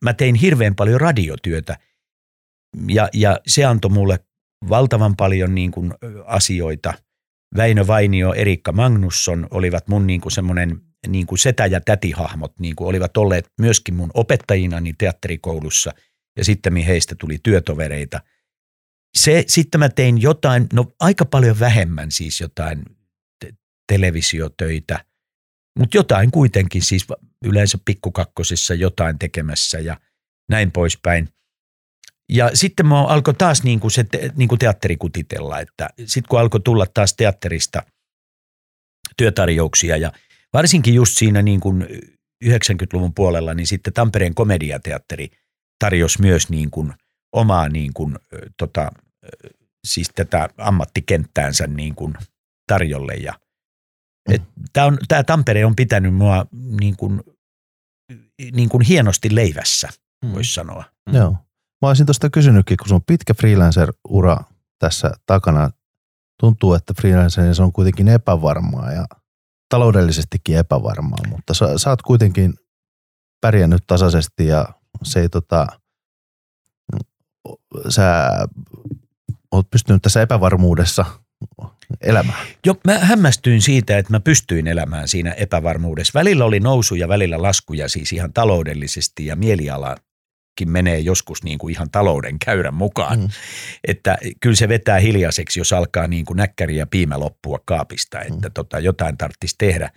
S4: mä tein hirveän paljon radiotyötä ja, ja se antoi mulle valtavan paljon niin kuin asioita. Väinö Vainio, Erikka Magnusson olivat mun niin kuin semmoinen niin kuin setä- ja tätihahmot, niin kuin olivat olleet myöskin mun opettajinani teatterikoulussa ja sitten heistä tuli työtovereita. Se, sitten mä tein jotain, no aika paljon vähemmän siis jotain te- televisiotöitä, mutta jotain kuitenkin siis yleensä pikkukakkosissa jotain tekemässä ja näin poispäin. Ja sitten mä alkoi taas niin kuin se te, niin kuin teatteri kutitella, että sitten kun alkoi tulla taas teatterista työtarjouksia ja varsinkin just siinä niin kuin 90-luvun puolella, niin sitten Tampereen komediateatteri tarjosi myös niin kuin omaa niin kuin, tota, siis tätä ammattikenttäänsä niin kuin tarjolle ja Tämä, on, tämä Tampere on pitänyt mua niin kuin, niin kuin hienosti leivässä,
S1: Mm.
S4: voisi sanoa.
S1: Mm.
S2: Joo. Mä olisin tuosta kysynytkin, kun on pitkä freelancer-ura tässä takana. Tuntuu, että freelancer se on kuitenkin epävarmaa ja taloudellisestikin epävarmaa, mutta sä, sä oot kuitenkin pärjännyt tasaisesti ja se ei tota, sä oot pystynyt tässä epävarmuudessa elämään.
S4: Jo, mä hämmästyin siitä, että mä pystyin elämään siinä epävarmuudessa. Välillä oli nousuja, välillä laskuja siis ihan taloudellisesti ja mielialakin menee joskus niin kuin ihan talouden käyrän mukaan.
S2: Mm.
S4: Mm. Että kyllä se vetää hiljaiseksi, jos alkaa niin kuin näkkäri ja piimä loppua kaapista, että
S2: Mm.
S4: tota, jotain tarvitsisi tehdä.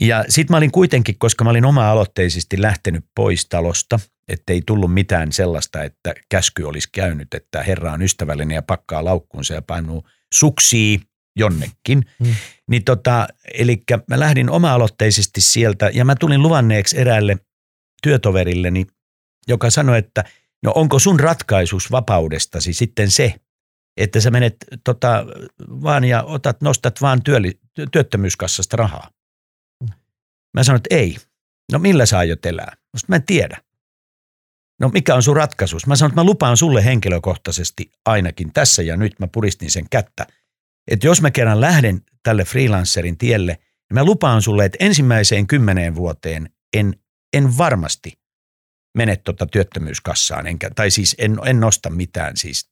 S4: Ja sitten mä olin kuitenkin, koska mä olin oma-aloitteisesti lähtenyt pois talosta, ettei tullut mitään sellaista, että käsky olisi käynyt, että herra on ystävällinen ja pakkaa laukkuunsa ja painuu suksii jonnekin.
S2: Mm.
S4: Mm. Niin tota, eli mä lähdin oma-aloitteisesti sieltä ja mä tulin luvanneeksi eräälle työtoverilleni, joka sanoi, että no onko sun ratkaisus vapaudestasi sitten se, että sä menet tota, vaan ja otat, nostat vaan työli, työttömyyskassasta rahaa. Mä sanoin, että ei. No millä sä aiot elää? Mä, mä en tiedä. No mikä on sun ratkaisus? Mä sanoin, että mä lupaan sulle henkilökohtaisesti ainakin tässä ja nyt mä puristin sen kättä. Että jos mä kerran lähden tälle freelancerin tielle, niin mä lupaan sulle, että ensimmäiseen kymmeneen vuoteen en, en varmasti mene tota työttömyyskassaan, enkä, tai siis en, en nosta mitään siis,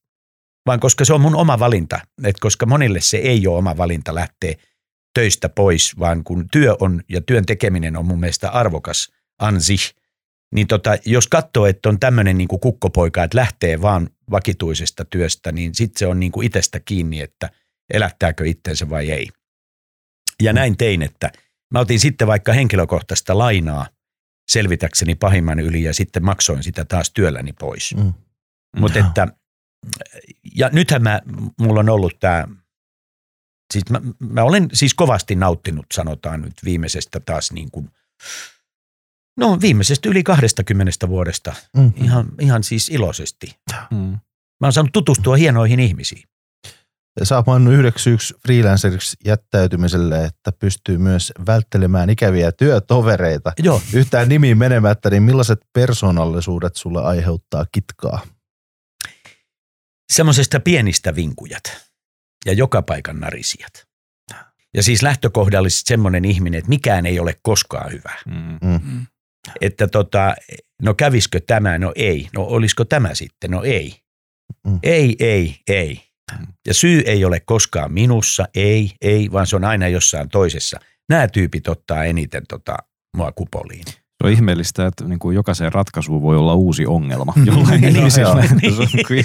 S4: vaan koska se on mun oma valinta, että koska monille se ei ole oma valinta lähteä töistä pois, vaan kun työ on ja työn tekeminen on mun mielestä arvokas ansi, niin tota, jos katsoo, että on tämmöinen niin kukkopoika, että lähtee vaan vakituisesta työstä, niin sitten se on niin kuin itsestä kiinni, että elättääkö itsensä vai ei. Ja näin tein, että mä otin sitten vaikka henkilökohtaista lainaa selvitäkseni pahimman yli ja sitten maksoin sitä taas työlläni pois.
S2: Mm.
S4: Mutta että, ja nythän mä, mulla on ollut tämä, siis mä, mä olen siis kovasti nauttinut, sanotaan nyt viimeisestä taas niin kuin, no viimeisestä yli 20 vuodesta,
S2: Mm.
S4: ihan, ihan siis iloisesti.
S1: Mm.
S4: Mä oon saanut tutustua hienoihin ihmisiin.
S2: Sä oot maininnut yhdeksi yksi freelanceriksi jättäytymiselle, että pystyy myös välttelemään ikäviä työtovereita.
S4: Joo,
S2: Yhtään nimiin menemättä, niin millaiset persoonallisuudet sulle aiheuttaa kitkaa?
S4: semmoisesta pienistä vinkujat ja joka paikan narisijat. Ja siis lähtökohdallisesti semmoinen ihminen, että mikään ei ole koskaan hyvä.
S1: Mm.
S2: Mm.
S4: Että tota, no kävisikö tämä? No ei. No olisiko tämä sitten? No ei.
S2: Mm.
S4: Ei, ei, ei. Ja syy ei ole koskaan minussa, ei, ei, vaan se on aina jossain toisessa. Nämä tyypit ottaa eniten tota, mua kupoliin.
S1: Se on ihmeellistä, että niin kuin jokaiseen ratkaisuun voi olla uusi ongelma
S2: Mm.
S1: jollain
S2: Niin,
S1: ihmisellä.
S2: joo.
S1: Se on kuin-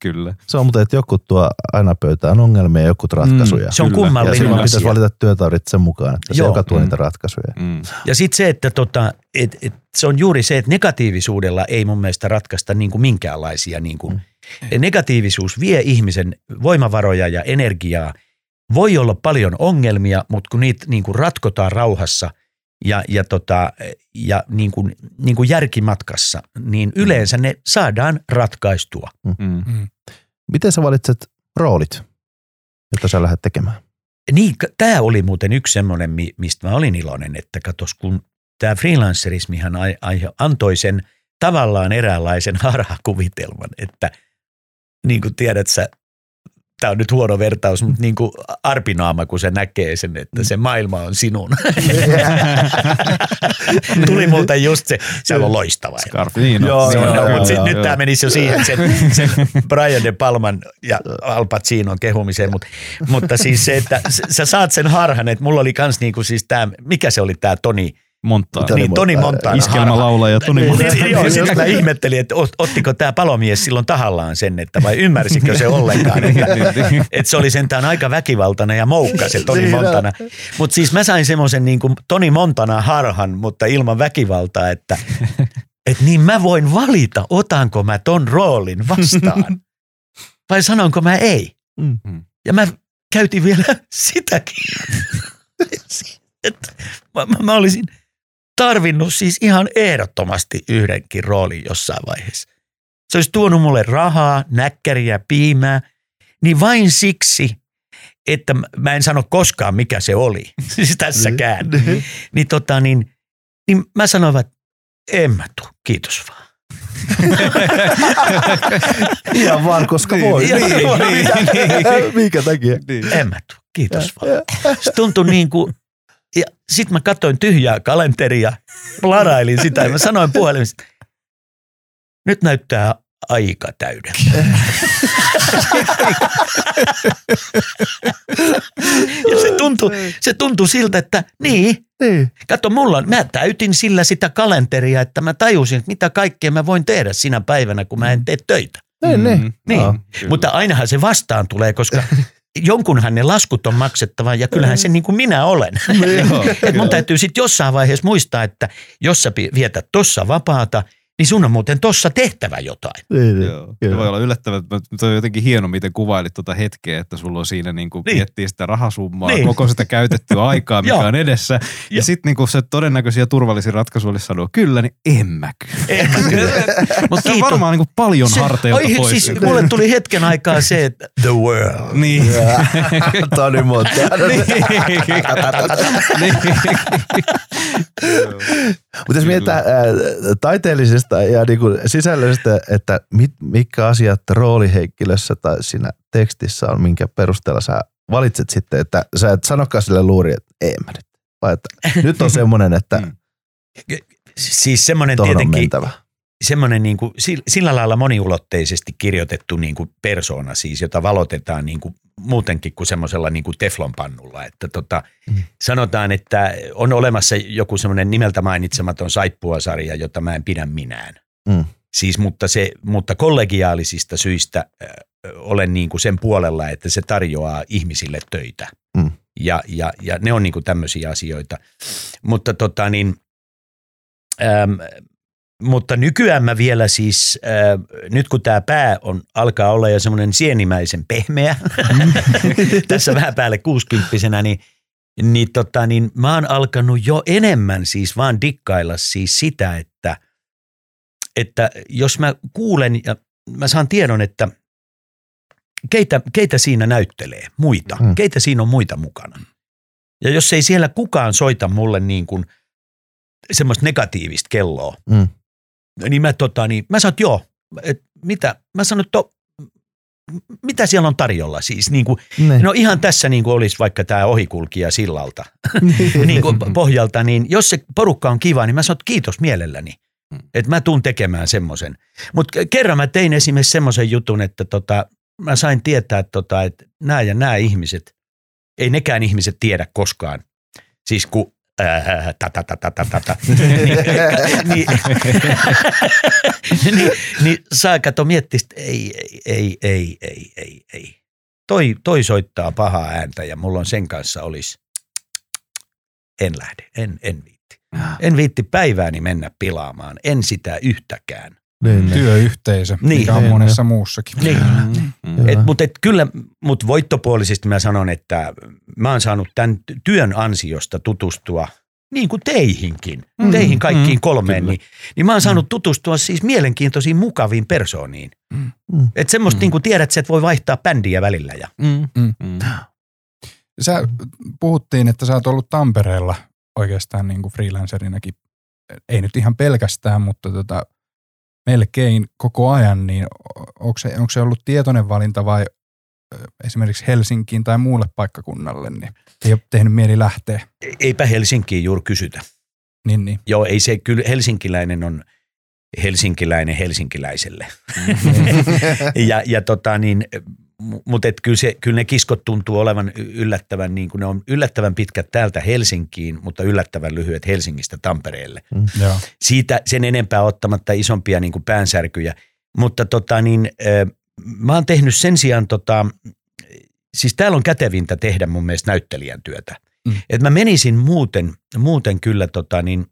S1: Kyllä.
S2: Se on muuten, että joku tuo aina pöytään ongelmia ja joku ratkaisuja.
S1: Mm,
S4: Se on
S1: Kyllä.
S2: ja
S4: kummallinen
S2: pitäisi
S4: asia.
S2: valita työtaurit sen mukaan, että se
S4: Joo.
S2: joka tuo
S1: Mm.
S2: niitä ratkaisuja.
S1: Mm.
S4: Ja sitten se, että tota, et, et, se on juuri se, että negatiivisuudella ei mun mielestä ratkaista niin kuin minkäänlaisia. Niin kuin, negatiivisuus vie ihmisen voimavaroja ja energiaa. Voi olla paljon ongelmia, mutta kun niitä niin kuin ratkotaan rauhassa ja, ja, tota, ja niin kuin, niin kuin järkimatkassa, niin yleensä ne saadaan ratkaistua.
S1: Mm.
S2: Miten sä valitset roolit, jotta sä lähdet tekemään?
S4: Niin, tämä oli muuten yksi semmoinen, mi- mistä mä olin iloinen, että katos, kun tämä freelancerismihan ai, ai, antoi sen tavallaan eräänlaisen harhakuvitelman, että niin kuin tiedät sä, tämä on nyt huono vertaus, mutta niin kuin arpinaama, kun se näkee sen, että se maailma on sinun. Tuli multa just se, se on loistava.
S1: Scarf, niin,
S2: Joo,
S1: niin,
S2: joo,
S4: No,
S2: joo,
S4: mutta
S2: joo,
S4: nyt
S1: joo.
S4: tämä menisi jo siihen sen, sen Brian De Palman ja Al Pacinon kehumiseen, mutta, mutta siis se, että sä saat sen harhan, että mulla oli kans niinku siis tämä, mikä se oli tämä Toni,
S1: Monttaan.
S2: Toni
S4: niin, Toni Montana
S1: Iskelmälaulaja Toni
S4: Niin,
S1: Montana.
S4: Joo, sitten mä ihmettelin, että ot- ottiko tämä palomies silloin tahallaan sen, että vai ymmärsikö se ollenkaan, että, että se oli sentään aika väkivaltainen ja moukka se Toni
S2: Niin on.
S4: Montana. Mutta siis mä sain semmoisen niin kuin Toni Montana harhan, mutta ilman väkivaltaa, että et niin mä voin valita, otanko mä ton roolin vastaan vai sanonko mä ei.
S2: Mm.
S4: Ja mä käytin vielä sitäkin. että mä, mä, mä olisin tarvinnut siis ihan ehdottomasti yhdenkin roolin jossain vaiheessa. Se olisi tuonut mulle rahaa, näkkäriä, piimää, niin vain siksi, että mä en sano koskaan mikä se oli, siis tässäkään.
S2: Niin.
S4: Niin, tota, niin, niin mä sanoin, että en mä tuu, kiitos vaan.
S2: Ihan vaan, koska voi.
S4: Niin, niin,
S2: Minkä takia?
S4: En mä tuu, kiitos vaan. Se tuntui niin kuin, ja sit mä katsoin tyhjää kalenteria, larailin sitä ja mä sanoin puhelimesta, nyt näyttää aika täydeltä. ja se tuntui, se tuntui siltä, että niin,
S2: Niin.
S4: Kato, mulla on, mä täytin sillä sitä kalenteria, että mä tajusin, että mitä kaikkea mä voin tehdä sinä päivänä, kun mä en tee töitä.
S2: Niin, niin.
S4: Niin,
S2: Joo.
S4: mutta ainahan se vastaan tulee, koska jonkunhan ne laskut on maksettava ja kyllähän se niin kuin minä olen.
S1: Joo,
S4: Et mun täytyy sitten jossain vaiheessa muistaa, että jos sä vietät tossa vapaata, niin sun on muuten tossa tehtävä jotain.
S2: Niin, niin.
S1: Joo.
S2: Kyllä.
S1: Se voi olla yllättävää, mutta on jotenkin hieno, miten kuvailit tuota hetkeä, että sulla on siinä niin kuin
S4: Niin.
S1: miettii sitä rahasummaa,
S4: Niin.
S1: koko sitä käytettyä aikaa, mikä on edessä. Ja sitten niin se todennäköisiä turvallisin ratkaisu olisi sanoa, kyllä, niin en mä kyllä.
S4: En mä kyllä. Mut
S1: Se on varmaan niin kuin paljon harteilta
S4: oi,
S1: pois.
S4: siis mulle tuli hetken aikaa se, että the world.
S1: Niin.
S2: Toni Montana.
S1: niin.
S2: Mutta jos mietitään ää, taiteellisesta ja niinku sisällöstä, että mit, mitkä asiat roolihenkilössä tai siinä tekstissä on, minkä perusteella sä valitset sitten, että sä et sanokaan sille luuri, että ei mä nyt. Vai että nyt on semmoinen, että
S1: Mm.
S4: Siis semmoinen tietenkin,
S2: mentävä.
S4: Semmoinen niin kuin, sillä lailla moniulotteisesti kirjoitettu niin kuin persoona siis, jota valotetaan niin kuin muutenkin kuin semmoisella niin kuin teflonpannulla. Että tota,
S2: Mm.
S4: Sanotaan, että on olemassa joku semmoinen nimeltä mainitsematon saippuasarja, jota mä en pidä minään.
S2: Mm.
S4: Siis, mutta, se, mutta kollegiaalisista syistä äh, olen niin kuin sen puolella, että se tarjoaa ihmisille töitä.
S2: Mm.
S4: Ja, ja, ja ne on niin kuin tämmöisiä asioita. Mutta tota niin, äm, mutta nykyään mä vielä siis, äh, nyt kun tämä pää on, alkaa olla jo semmoinen sienimäisen pehmeä, tässä vähän päälle kuusikymppisenä, niin, niin, tota, niin mä oon alkanut jo enemmän siis vaan dikkailla siis sitä, että, että jos mä kuulen ja mä saan tiedon, että keitä, keitä siinä näyttelee, muita,
S2: Mm.
S4: mm. keitä siinä on muita mukana. Ja jos ei siellä kukaan soita mulle niin kuin semmoista negatiivista kelloa,
S2: Mm.
S4: Niin mä, tota, niin, mä sanon, että joo, et mitä, mä sanon, että to, mitä siellä on tarjolla? Siis, niin kuin,
S2: Niin.
S4: no ihan tässä niin kuin olisi vaikka tämä ohikulkija sillalta. Niin. Kuin pohjalta, niin jos se porukka on kiva, niin mä sanon, että kiitos mielelläni, että mä tuun tekemään semmoisen. Mutta kerran mä tein esimerkiksi semmoisen jutun, että tota, mä sain tietää, että, tota, että nämä ja nämä ihmiset, ei nekään ihmiset tiedä koskaan, siis kun niin, niin, niin, saa kato miettiä, että ei, ei, ei, ei, ei, ei. Toi, toi soittaa pahaa ääntä ja mulla on sen kanssa olisi, en lähde, en, en viitti. En viitti päivääni mennä pilaamaan, en sitä yhtäkään.
S2: Niin, niin.
S3: Työyhteisö,
S4: Niin.
S3: mikä on
S2: Niin,
S3: monessa muussakin.
S4: Niin.
S1: Mm.
S4: Et, mutta et kyllä, mutta voittopuolisesti mä sanon, että mä oon saanut tämän työn ansiosta tutustua niin kuin teihinkin,
S1: Mm,
S4: teihin kaikkiin
S1: mm,
S4: kolmeen,
S1: kyllä.
S4: niin, niin mä oon saanut tutustua siis mielenkiintoisiin mukaviin persooniin.
S1: Mm.
S2: Mm.
S4: Että semmoista
S1: Mm.
S4: niin kuin tiedät, että voi vaihtaa bändiä välillä. Ja,
S1: Mm.
S3: Mm.
S1: Mm.
S3: Sä puhuttiin, että sä oot ollut Tampereella oikeastaan niin kuin freelancerinakin. Ei nyt ihan pelkästään, mutta tota, melkein koko ajan, niin onko se, onko se ollut tietoinen valinta vai esimerkiksi Helsinkiin tai muulle paikkakunnalle, niin ei ole tehnyt mieli lähteä.
S4: eipä Helsinkiin juuri kysytä.
S3: Niin, niin.
S4: Joo, ei se kyllä helsinkiläinen on helsinkiläinen helsinkiläiselle. ja, ja tota niin, mutta kyllä, se, kyllä ne kiskot tuntuu olevan yllättävän, niin kuin ne on yllättävän pitkät täältä Helsinkiin, mutta yllättävän lyhyet Helsingistä Tampereelle.
S3: Joo.
S4: Siitä sen enempää ottamatta isompia niin kuin päänsärkyjä. Mutta tota niin, mä oon tehnyt sen sijaan, tota, siis täällä on kätevintä tehdä mun mielestä näyttelijän työtä.
S3: Mm.
S4: Mm. Et mä menisin muuten, muuten kyllä tota niin,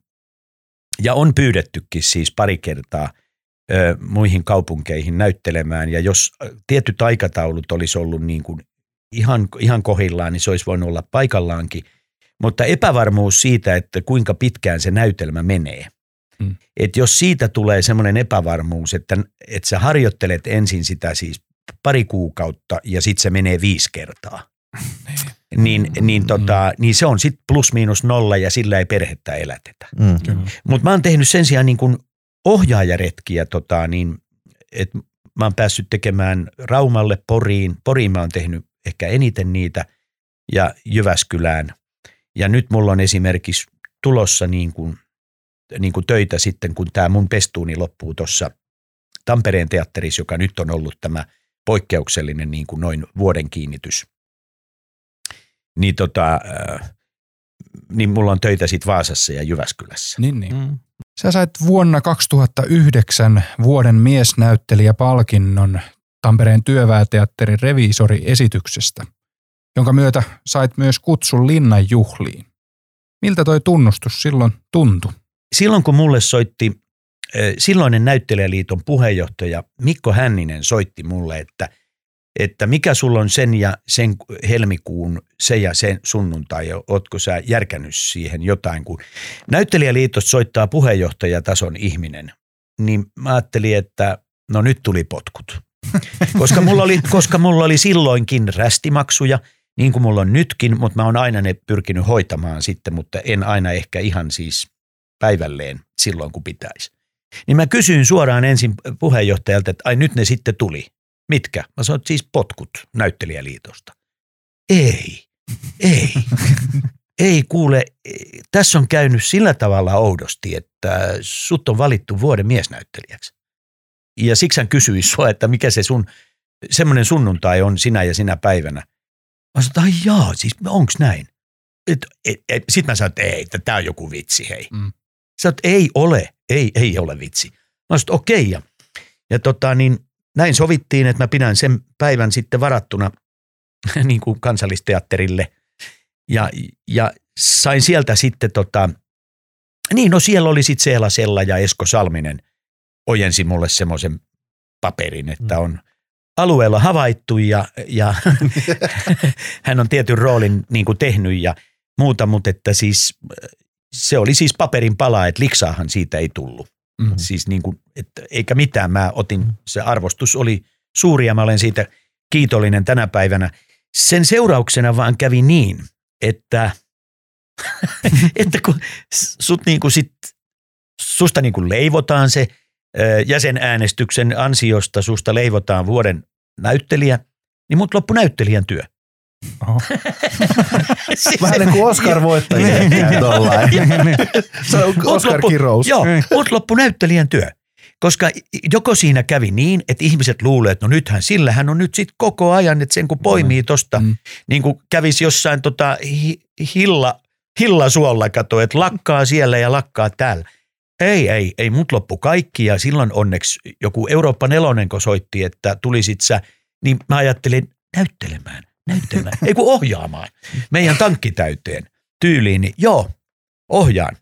S4: ja on pyydettykin siis pari kertaa ö, muihin kaupunkeihin näyttelemään. Ja jos tietyt aikataulut olisi ollut niin kuin ihan, ihan kohillaan, niin se olisi voinut olla paikallaankin. Mutta epävarmuus siitä, että kuinka pitkään se näytelmä menee.
S3: Mm.
S4: Mm. Että jos siitä tulee semmoinen epävarmuus, että, että sä harjoittelet ensin sitä siis pari kuukautta ja sitten se menee viisi kertaa. niin, niin, tota, niin se on sitten plus miinus nolla ja sillä ei perhettä elätetä.
S2: Mm.
S4: Mutta mä oon tehnyt sen sijaan niin kuin ohjaajaretkiä, tota, niin, että mä oon päässyt tekemään Raumalle, Poriin. Poriin mä oon tehnyt ehkä eniten niitä ja Jyväskylään. Ja nyt mulla on esimerkiksi tulossa niin kuin, niin kuin töitä sitten, kun tämä mun pestuuni loppuu tuossa Tampereen teatterissa, joka nyt on ollut tämä poikkeuksellinen niin kuin noin vuoden kiinnitys. Niin, tota, äh, niin mulla on töitä sitten Vaasassa ja Jyväskylässä.
S3: Niin, niin.
S1: Mm.
S3: Sä sait vuonna 2009 vuoden miesnäyttelijäpalkinnon Tampereen työväeteatterin reviisoriesityksestä, jonka myötä sait myös kutsun Linnan juhliin. Miltä toi tunnustus silloin tuntui?
S4: silloin kun mulle soitti eh, silloinen näyttelijäliiton puheenjohtaja Mikko Hänninen soitti mulle, että, että mikä sulla on sen ja sen helmikuun se ja sen sunnuntai, ja ootko sä järkännyt siihen jotain, kun näyttelijäliitosta soittaa puheenjohtajatason ihminen, niin mä ajattelin, että no nyt tuli potkut. Koska mulla oli, koska mulla oli silloinkin rästimaksuja, niin kuin mulla on nytkin, mutta mä oon aina ne pyrkinyt hoitamaan sitten, mutta en aina ehkä ihan siis päivälleen silloin, kun pitäisi. Niin mä kysyin suoraan ensin puheenjohtajalta, että ai nyt ne sitten tuli. Mitkä? Mä sanoin, että siis potkut näyttelijäliitosta. Ei, ei, ei kuule, tässä on käynyt sillä tavalla oudosti, että sut on valittu vuoden miesnäyttelijäksi. Ja siksi hän kysyi sua, että mikä se sun semmoinen sunnuntai on sinä ja sinä päivänä. Mä sanoin, että jaa, siis onks näin? Et, et, et, Sitten mä sanoin, että ei, että tämä on joku vitsi, hei.
S3: Mm.
S4: Sä oot, ei ole, ei, ei ole vitsi. Mä sanoin, että okei. Ja, ja tota, niin näin sovittiin, että mä pidän sen päivän sitten varattuna niin kuin kansallisteatterille. Ja, ja sain sieltä sitten tota, niin no siellä oli sitten Seela Sella ja Esko Salminen ojensi mulle semmoisen paperin, että on alueella havaittu ja, ja hän on tietyn roolin niin kuin tehnyt ja muuta, mutta että siis se oli siis paperin pala, että liksaahan siitä ei tullut.
S3: Mm.
S4: Siis niin kuin, että eikä mitään, mä otin, se arvostus oli suuri ja mä olen siitä kiitollinen tänä päivänä. Sen seurauksena vaan kävi niin, että, että kun sut niin kuin sit, susta niin kuin leivotaan se jäsenäänestyksen ansiosta, susta leivotaan vuoden näyttelijä, niin mut loppu näyttelijän työ. Siis
S2: Vähän niin kuin Oscar-voittajia. tollain. Se on
S4: Mut
S2: Oscar-kirous.
S4: Joo, mut loppu näyttelijän työ. Koska joko siinä kävi niin, että ihmiset luulee, että no nythän sillä hän on nyt sitten koko ajan, että sen kun poimii tosta,
S3: Mm.
S4: niin kuin kävisi jossain tota hi, hilla, hillasuolla, kato, että lakkaa siellä ja lakkaa täällä. Ei, ei, ei, mut loppu kaikki ja silloin onneksi joku Eurooppa nelonen, kun soitti, että tulisit sä, niin mä ajattelin näyttelemään, näyttelemään, ei kun ohjaamaan meidän tankkitäyteen tyyliin, niin joo, ohjaan.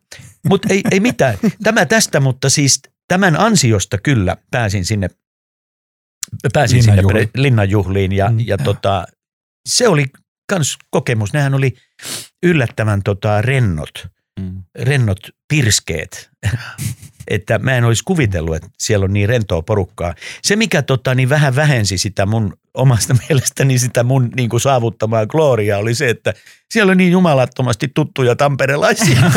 S4: Mutta ei, ei mitään. Tämä tästä, mutta siis tämän ansiosta kyllä pääsin sinne, pääsin sinne
S3: Linnanjuhliin.
S4: pre- linnanjuhliin ja,
S3: Mm.
S4: ja tota, se oli kans kokemus. Nehän oli yllättävän tota, rennot,
S1: Mm.
S4: rennot pirskeet. Että mä en olisi kuvitellut, että siellä on niin rentoa porukkaa. Se, mikä tota, niin vähän vähensi sitä mun omasta mielestäni sitä mun niin kuin saavuttamaa gloriaa oli se, että siellä on niin jumalattomasti tuttuja tamperelaisia.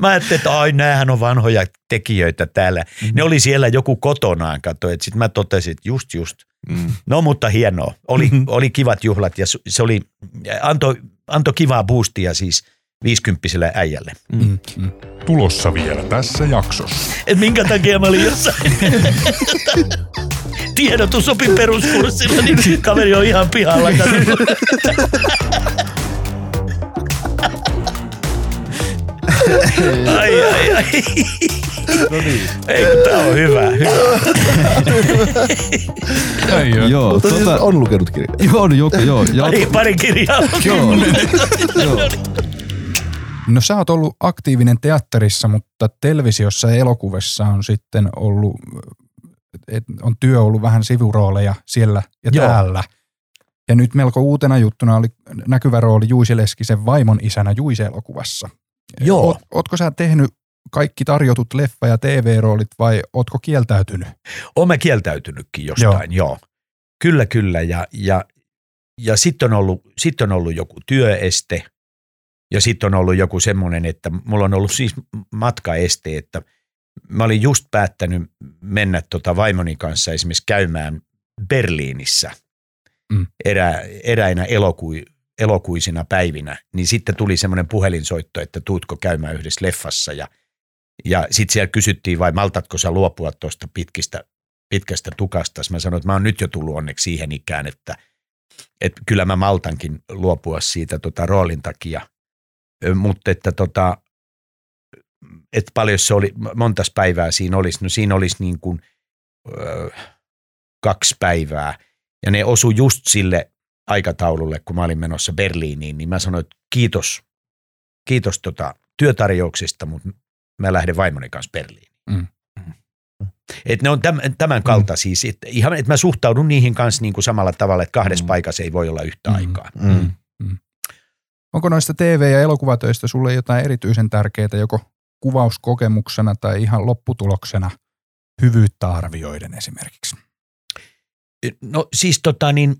S4: Mä ajattelin, että ai näähän on vanhoja tekijöitä täällä. Ne oli siellä joku kotonaan, kato, että sitten mä totesin, että just just.
S1: Mm.
S4: No mutta hienoa. Oli, oli kivat juhlat ja se oli, antoi anto kivaa boostia siis viisikymppiselle äijälle.
S3: Mm. Mm.
S5: Tulossa vielä tässä jaksossa.
S4: Et minkä takia mä olin jossain tiedotusopin peruskurssilla, niin kaveri on ihan pihalla. ai, ai, ai.
S2: No niin.
S4: Ei, tää on hyvä. hyvä.
S3: Ei oo.
S1: Joo,
S2: Mutta siis
S1: tota,
S2: on lukenut kirjaa.
S1: joo, joo, joo, joo,
S4: Pari, pari kirjaa.
S1: joo, joo.
S3: No sä oot ollut aktiivinen teatterissa, mutta televisiossa ja elokuvissa on sitten ollut, et on työ ollut vähän sivurooleja siellä ja
S4: Joo.
S3: täällä. Ja nyt melko uutena juttuna oli näkyvä rooli Juisi Leskisen vaimon isänä Juise-elokuvassa.
S4: Joo.
S3: Oot, ootko sä tehnyt kaikki tarjotut leffa- ja TV-roolit vai ootko kieltäytynyt?
S4: Oon mä kieltäytynytkin jostain, joo. joo. Kyllä, kyllä. Ja, ja ja sitten on, ollut, sit on ollut joku työeste ja sitten on ollut joku semmoinen, että mulla on ollut siis matkaeste, että mä olin just päättänyt mennä tota vaimoni kanssa esimerkiksi käymään Berliinissä
S3: Mm.
S4: erä, eräinä elokui, elokuisina päivinä, niin sitten tuli semmoinen puhelinsoitto, että tuutko käymään yhdessä leffassa ja, ja sitten siellä kysyttiin vai maltatko sä luopua tuosta pitkistä, pitkästä tukasta. Mä sanoin, että mä oon nyt jo tullut onneksi siihen ikään, että, että kyllä mä maltankin luopua siitä tota roolin takia, mutta että tota, että paljon se oli, montas päivää siinä olisi, no siinä olisi niin kuin ö, kaksi päivää ja ne osu just sille aikataululle, kun mä olin menossa Berliiniin, niin mä sanoin, että kiitos, kiitos tota työtarjouksista, mutta mä lähden vaimoni kanssa Berliiniin.
S3: Mm.
S4: Et ne on tämän, tämän kaltaisia, että ihan, että mä suhtaudun niihin kanssa niin kuin samalla tavalla, että kahdessa
S1: Mm.
S4: paikassa ei voi olla yhtä
S3: Mm.
S4: aikaa.
S2: Mm.
S3: Onko noista TV- ja elokuvatöistä sulle jotain erityisen tärkeää joko kuvauskokemuksena tai ihan lopputuloksena hyvyyttä arvioiden esimerkiksi?
S4: No siis tota niin,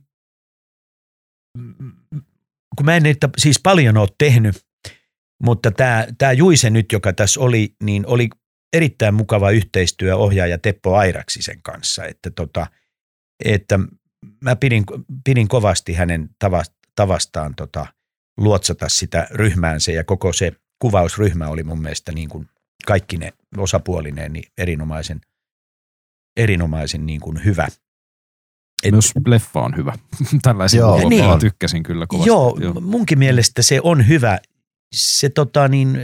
S4: kun mä en niitä siis paljon ole tehnyt, mutta tämä, tämä Juise nyt, joka tässä oli, niin oli erittäin mukava yhteistyö ohjaaja Teppo Airaksisen kanssa, että, tota, että mä pidin, pidin kovasti hänen tavas- tavastaan tota, luotsata sitä ryhmäänsä ja koko se kuvausryhmä oli mun mielestä niin kuin kaikki ne osapuolineen niin erinomaisen, erinomaisen niin kuin hyvä. Et-
S1: Myös leffa on hyvä. Tällaisen
S2: Joo.
S4: Niin.
S1: tykkäsin kyllä kovasti.
S4: Joo, Joo, munkin mielestä se on hyvä. Se tota niin,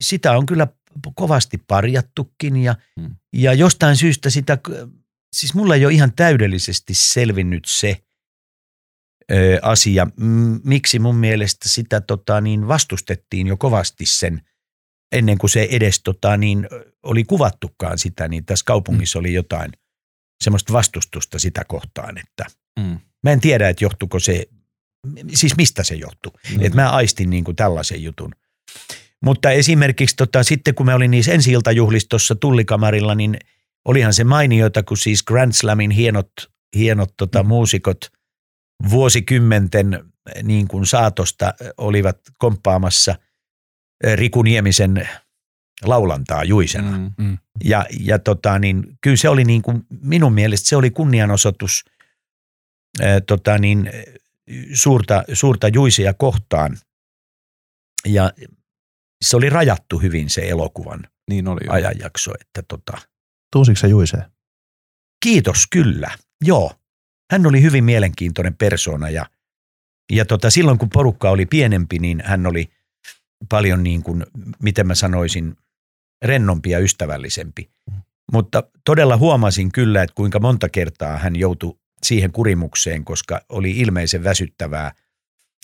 S4: sitä on kyllä kovasti parjattukin ja,
S1: Hmm.
S4: ja jostain syystä sitä, siis mulla ei ole ihan täydellisesti selvinnyt se asia, miksi mun mielestä sitä tota niin vastustettiin jo kovasti sen, ennen kuin se edes tota niin, oli kuvattukaan sitä, niin tässä kaupungissa oli jotain semmoista vastustusta sitä kohtaan, että
S1: Mm.
S4: Mä en tiedä, että johtuiko se, siis mistä se johtuu.
S1: Niin.
S4: Että mä aistin niin kuin tällaisen jutun. Mutta esimerkiksi tota, sitten kun mä olin niissä ensi iltajuhlistossa tullikamarilla, niin olihan se mainiota, kun siis Grand Slamin hienot, hienot tota, muusikot vuosikymmenten niin kuin saatosta olivat komppaamassa eh, Riku Niemisen laulantaa Juisena.
S1: Mm.
S4: Ja, ja tota, niin, kyllä se oli niin kuin, minun mielestä se oli kunnianosoitus ää, tota, niin, suurta, suurta juisia kohtaan. Ja se oli rajattu hyvin se elokuvan
S1: Niin oli jo.
S4: ajanjakso. Että tota,
S2: Tuusitko se Juiseen?
S4: kiitos kyllä, joo. Hän oli hyvin mielenkiintoinen persona ja, ja tota, silloin kun porukka oli pienempi, niin hän oli paljon niin kuin, miten mä sanoisin, rennompi ja ystävällisempi. Mutta todella huomasin kyllä, että kuinka monta kertaa hän joutui siihen kurimukseen, koska oli ilmeisen väsyttävää,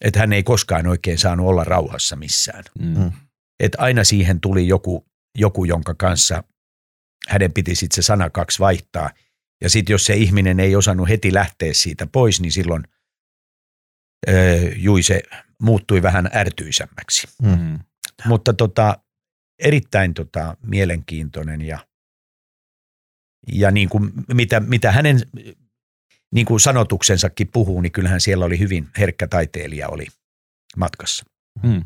S4: että hän ei koskaan oikein saanut olla rauhassa missään.
S1: Mm.
S2: Mm.
S4: Että aina siihen tuli joku, joku jonka kanssa hänen piti sitten se sana kaksi vaihtaa. Ja sitten jos se ihminen ei osannut heti lähteä siitä pois, niin silloin öö, Juise muuttui vähän ärtyisämmäksi.
S1: Mm.
S4: Mutta tota, erittäin tota, mielenkiintoinen ja, ja niin kuin mitä, mitä hänen niin kuin sanotuksensakin puhuu, niin kyllähän siellä oli hyvin herkkä taiteilija oli matkassa.
S1: Mm.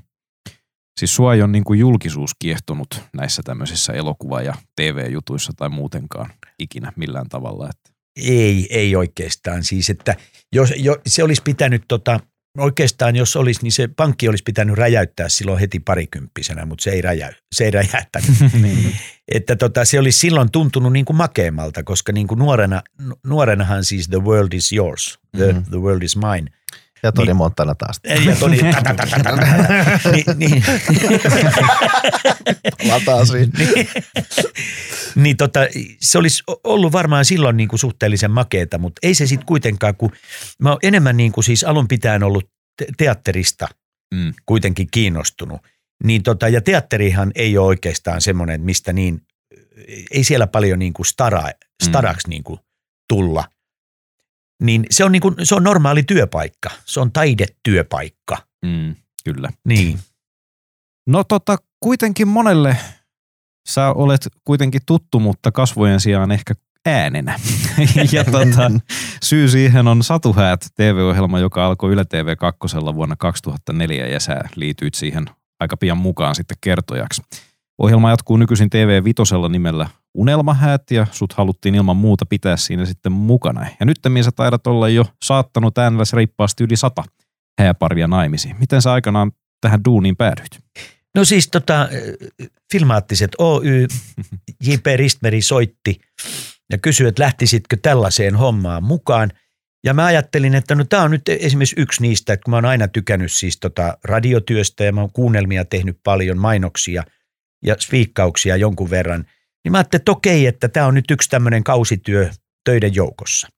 S1: Siis sua ei ole niin kuin julkisuus kiehtonut näissä tämmöisissä elokuva- ja TV-jutuissa tai muutenkaan ikinä millään tavalla. Että.
S4: Ei, ei oikeastaan. Siis, että jos, jo, se olisi pitänyt, tota, oikeastaan jos olisi, niin se pankki olisi pitänyt räjäyttää silloin heti parikymppisenä, mutta se ei, räjäy, se ei räjäyttänyt.
S1: niin.
S4: että tota, se olisi silloin tuntunut niin kuin makeammalta, koska niin kuin nuorena, nu- nuorenahan siis the world is yours, the,
S2: Mhm.
S4: the world is mine.
S2: Ja Toni
S4: Niin.
S2: Montana taas.
S4: Ja Toni, ta, ta, ta, ta, ta, ta. niin, niin,
S2: Lataasin.
S4: niin, niin tota, se olisi ollut varmaan silloin niin kuin suhteellisen makeeta, mutta ei se sitten kuitenkaan, kun mä oon enemmän niin kuin siis alun pitäen ollut te- teatterista
S1: Mm.
S4: kuitenkin kiinnostunut. Niin tota, ja teatterihan ei ole oikeastaan semmoinen, että mistä niin, ei siellä paljon niin kuin stara, staraksi niin kuin tulla. Niin se on, niin kuin, se on normaali työpaikka, se on taidetyöpaikka.
S1: Mm. Kyllä.
S4: Niin.
S1: No tota, kuitenkin monelle sä olet kuitenkin tuttu, mutta kasvojen sijaan ehkä äänenä. ja tota, Syy siihen on Satuhäät TV-ohjelma, joka alkoi Yle TV 2 vuonna 2004 ja sä liityit siihen aika pian mukaan sitten kertojaksi. Ohjelma jatkuu nykyisin TV Vitosella nimellä Unelmahäät ja sut haluttiin ilman muuta pitää siinä sitten mukana. Ja nyt sä taidat olla jo saattanut äänellä reippaasti yli sata hääparia naimisiin. Miten sä aikanaan tähän duuniin päädyit?
S4: No siis tota, Filmaattiset Oy, J.P. Ristmeri soitti ja kysyi, että lähtisitkö tällaiseen hommaan mukaan. Ja mä ajattelin, että no tämä on nyt esimerkiksi yksi niistä, että kun mä oon aina tykännyt siis tota radiotyöstä ja mä oon kuunnelmia tehnyt paljon, mainoksia ja spiikkauksia jonkun verran, niin mä ajattelin, että okei, että tämä on nyt yksi tämmöinen kausityö töiden joukossa.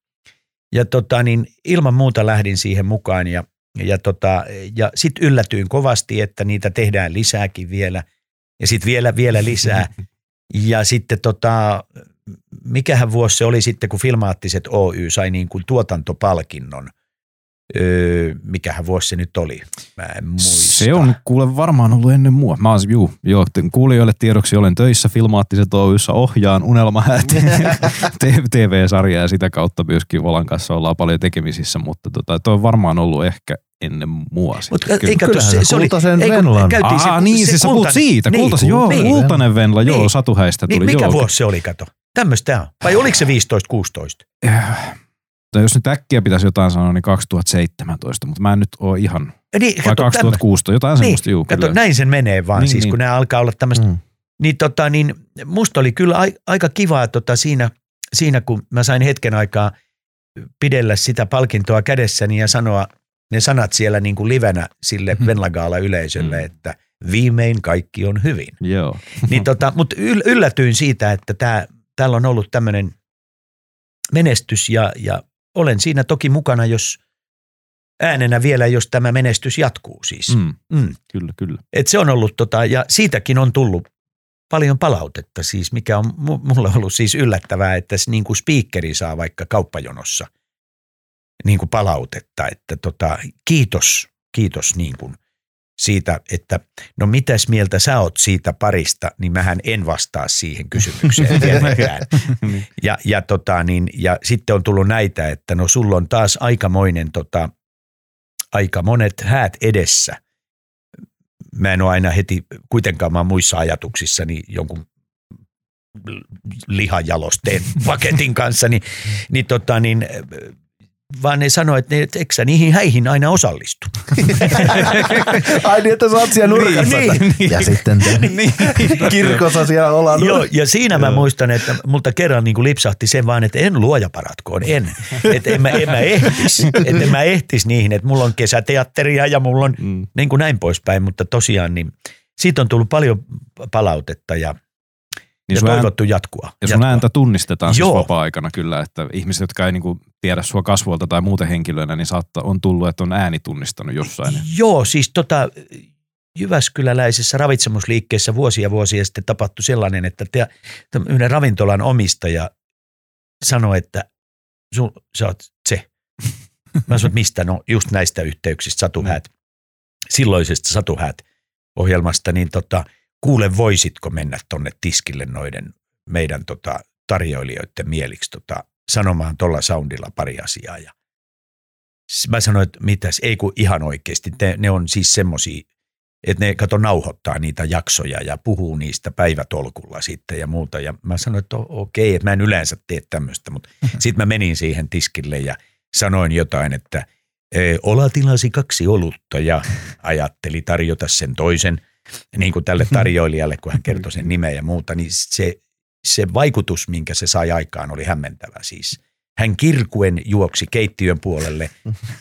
S4: Ja tota, niin ilman muuta lähdin siihen mukaan ja, ja, tota, ja sitten yllätyin kovasti, että niitä tehdään lisääkin vielä ja sitten vielä, vielä lisää. Ja sitten tota, mikähän vuosi se oli sitten, kun Filmaattiset Oy sai niin kuin tuotantopalkinnon. Öö, mikähän vuosi se nyt oli? Mä en muista.
S1: Se on kuule varmaan ollut ennen mua. Mä oon, juu, joo, kuulijoille tiedoksi olen töissä Filmaattiset Oyssä, ohjaan Unelmahäät TV-sarjaa ja sitä kautta myöskin Volan kanssa ollaan paljon tekemisissä, mutta tota, toi on varmaan ollut ehkä ennen mua.
S4: Mutta eikä tuossa, se, se oli,
S2: Kultasen
S4: ei,
S2: Venlan.
S4: käytiin
S1: Aa, niin, siis sä puhut
S4: kultainen-
S1: siitä.
S4: niin,
S1: Kultasen, joo,
S4: niin.
S1: kultainen Venla, joo,
S4: Niin.
S1: Satuhäistä tuli.
S4: Niin, mikä
S1: joo,
S4: vuosi se oli, kato? Tämmöistä on. Vai oliko se 15-16?
S1: Tai jos nyt äkkiä pitäisi jotain sanoa, niin 2017, mutta mä en nyt ole ihan,
S4: Niin,
S1: vai
S4: kato,
S1: 2016, jotain
S4: Niin,
S1: semmoista, juu,
S4: Kato,
S1: kyllä.
S4: näin sen menee vaan,
S1: Niin,
S4: siis
S1: niin.
S4: kun nämä alkaa olla tämmöistä.
S2: Mm.
S4: Mm. Niin, tota, niin musta oli kyllä ai, aika kivaa tota, siinä, siinä, kun mä sain hetken aikaa pidellä sitä palkintoa kädessäni ja sanoa ne sanat siellä niin kuin livenä sille
S1: Mhm.
S4: Venlagaala yleisölle,
S1: Mm.
S4: että viimein kaikki on hyvin.
S1: Joo.
S4: Niin tota, mutta yl, yllätyin siitä, että tää, täällä on ollut tämmöinen menestys ja, ja olen siinä toki mukana, jos äänenä vielä, jos tämä menestys jatkuu siis. Mm.
S1: Mm, kyllä, kyllä.
S4: Et se on ollut, tota, ja siitäkin on tullut paljon palautetta siis, mikä on mu- mulle ollut siis yllättävää, että niin kuin speakeri saa vaikka kauppajonossa niin kuin palautetta, että tota, kiitos, kiitos niin kuin siitä, että no mitäs mieltä sä oot siitä parista, niin mähän en vastaa siihen kysymykseen tietenkään. Ja, ja, tota, niin, ja sitten on tullut näitä, että no sulla on taas aikamoinen, tota, aika monet häät edessä. Mä en ole aina heti, kuitenkaan mä oon muissa ajatuksissani jonkun lihajalosteen paketin kanssa, niin, niin, tota, niin vaan ne sanoi, että ne, et eikö sä niihin häihin aina osallistu.
S2: Ai niin, että sä oot siellä nurkassa.
S4: Niin, niin.
S2: Ja sitten te kirkossa siellä ollaan.
S4: Joo, ja siinä mä muistan, että multa kerran niin kuin lipsahti sen vaan, että en luoja paratkoon, en. Että en mä, en mä ehtis, että en mä ehtis niihin, että mulla on kesäteatteria ja mulla on
S1: Mm.
S4: niin kuin näin poispäin, mutta tosiaan niin siitä on tullut paljon palautetta ja,
S1: Niin
S4: ja toivottu jatkua.
S1: ja sun
S4: jatkua.
S1: ääntä tunnistetaan siis
S4: Joo.
S1: vapaa-aikana kyllä, että ihmiset, jotka ei niinku tiedä sua kasvuilta tai muuten henkilönä, niin saattaa, on tullut, että on ääni tunnistanut jossain.
S4: Joo, siis tota, Jyväskyläläisessä ravitsemusliikkeessä vuosia vuosia sitten tapahtui sellainen, että te, yhden ravintolan omistaja sanoi, että sun, sä oot se. Mä sanoin, mistä? No just näistä yhteyksistä, Satuhäät, silloisesta Satuhäät-ohjelmasta, niin tota, kuule voisitko mennä tonne tiskille noiden meidän tota, tarjoilijoiden mieliksi tota, sanomaan tuolla soundilla pari asiaa. Ja mä sanoin, että mitäs, ei kun ihan oikeasti, ne, ne on siis semmosia, että ne kato nauhoittaa niitä jaksoja ja puhuu niistä päivätolkulla sitten ja muuta. Ja mä sanoin, että okei, että mä en yleensä tee tämmöistä, mutta sitten mä menin siihen tiskille ja sanoin jotain, että "E, Ola tilasi kaksi olutta ja ajatteli tarjota sen toisen niin kuin tälle tarjoilijalle, kun hän kertoi sen nimeä ja muuta, niin se, se vaikutus, minkä se sai aikaan, oli hämmentävä siis. Hän kirkuen juoksi keittiön puolelle,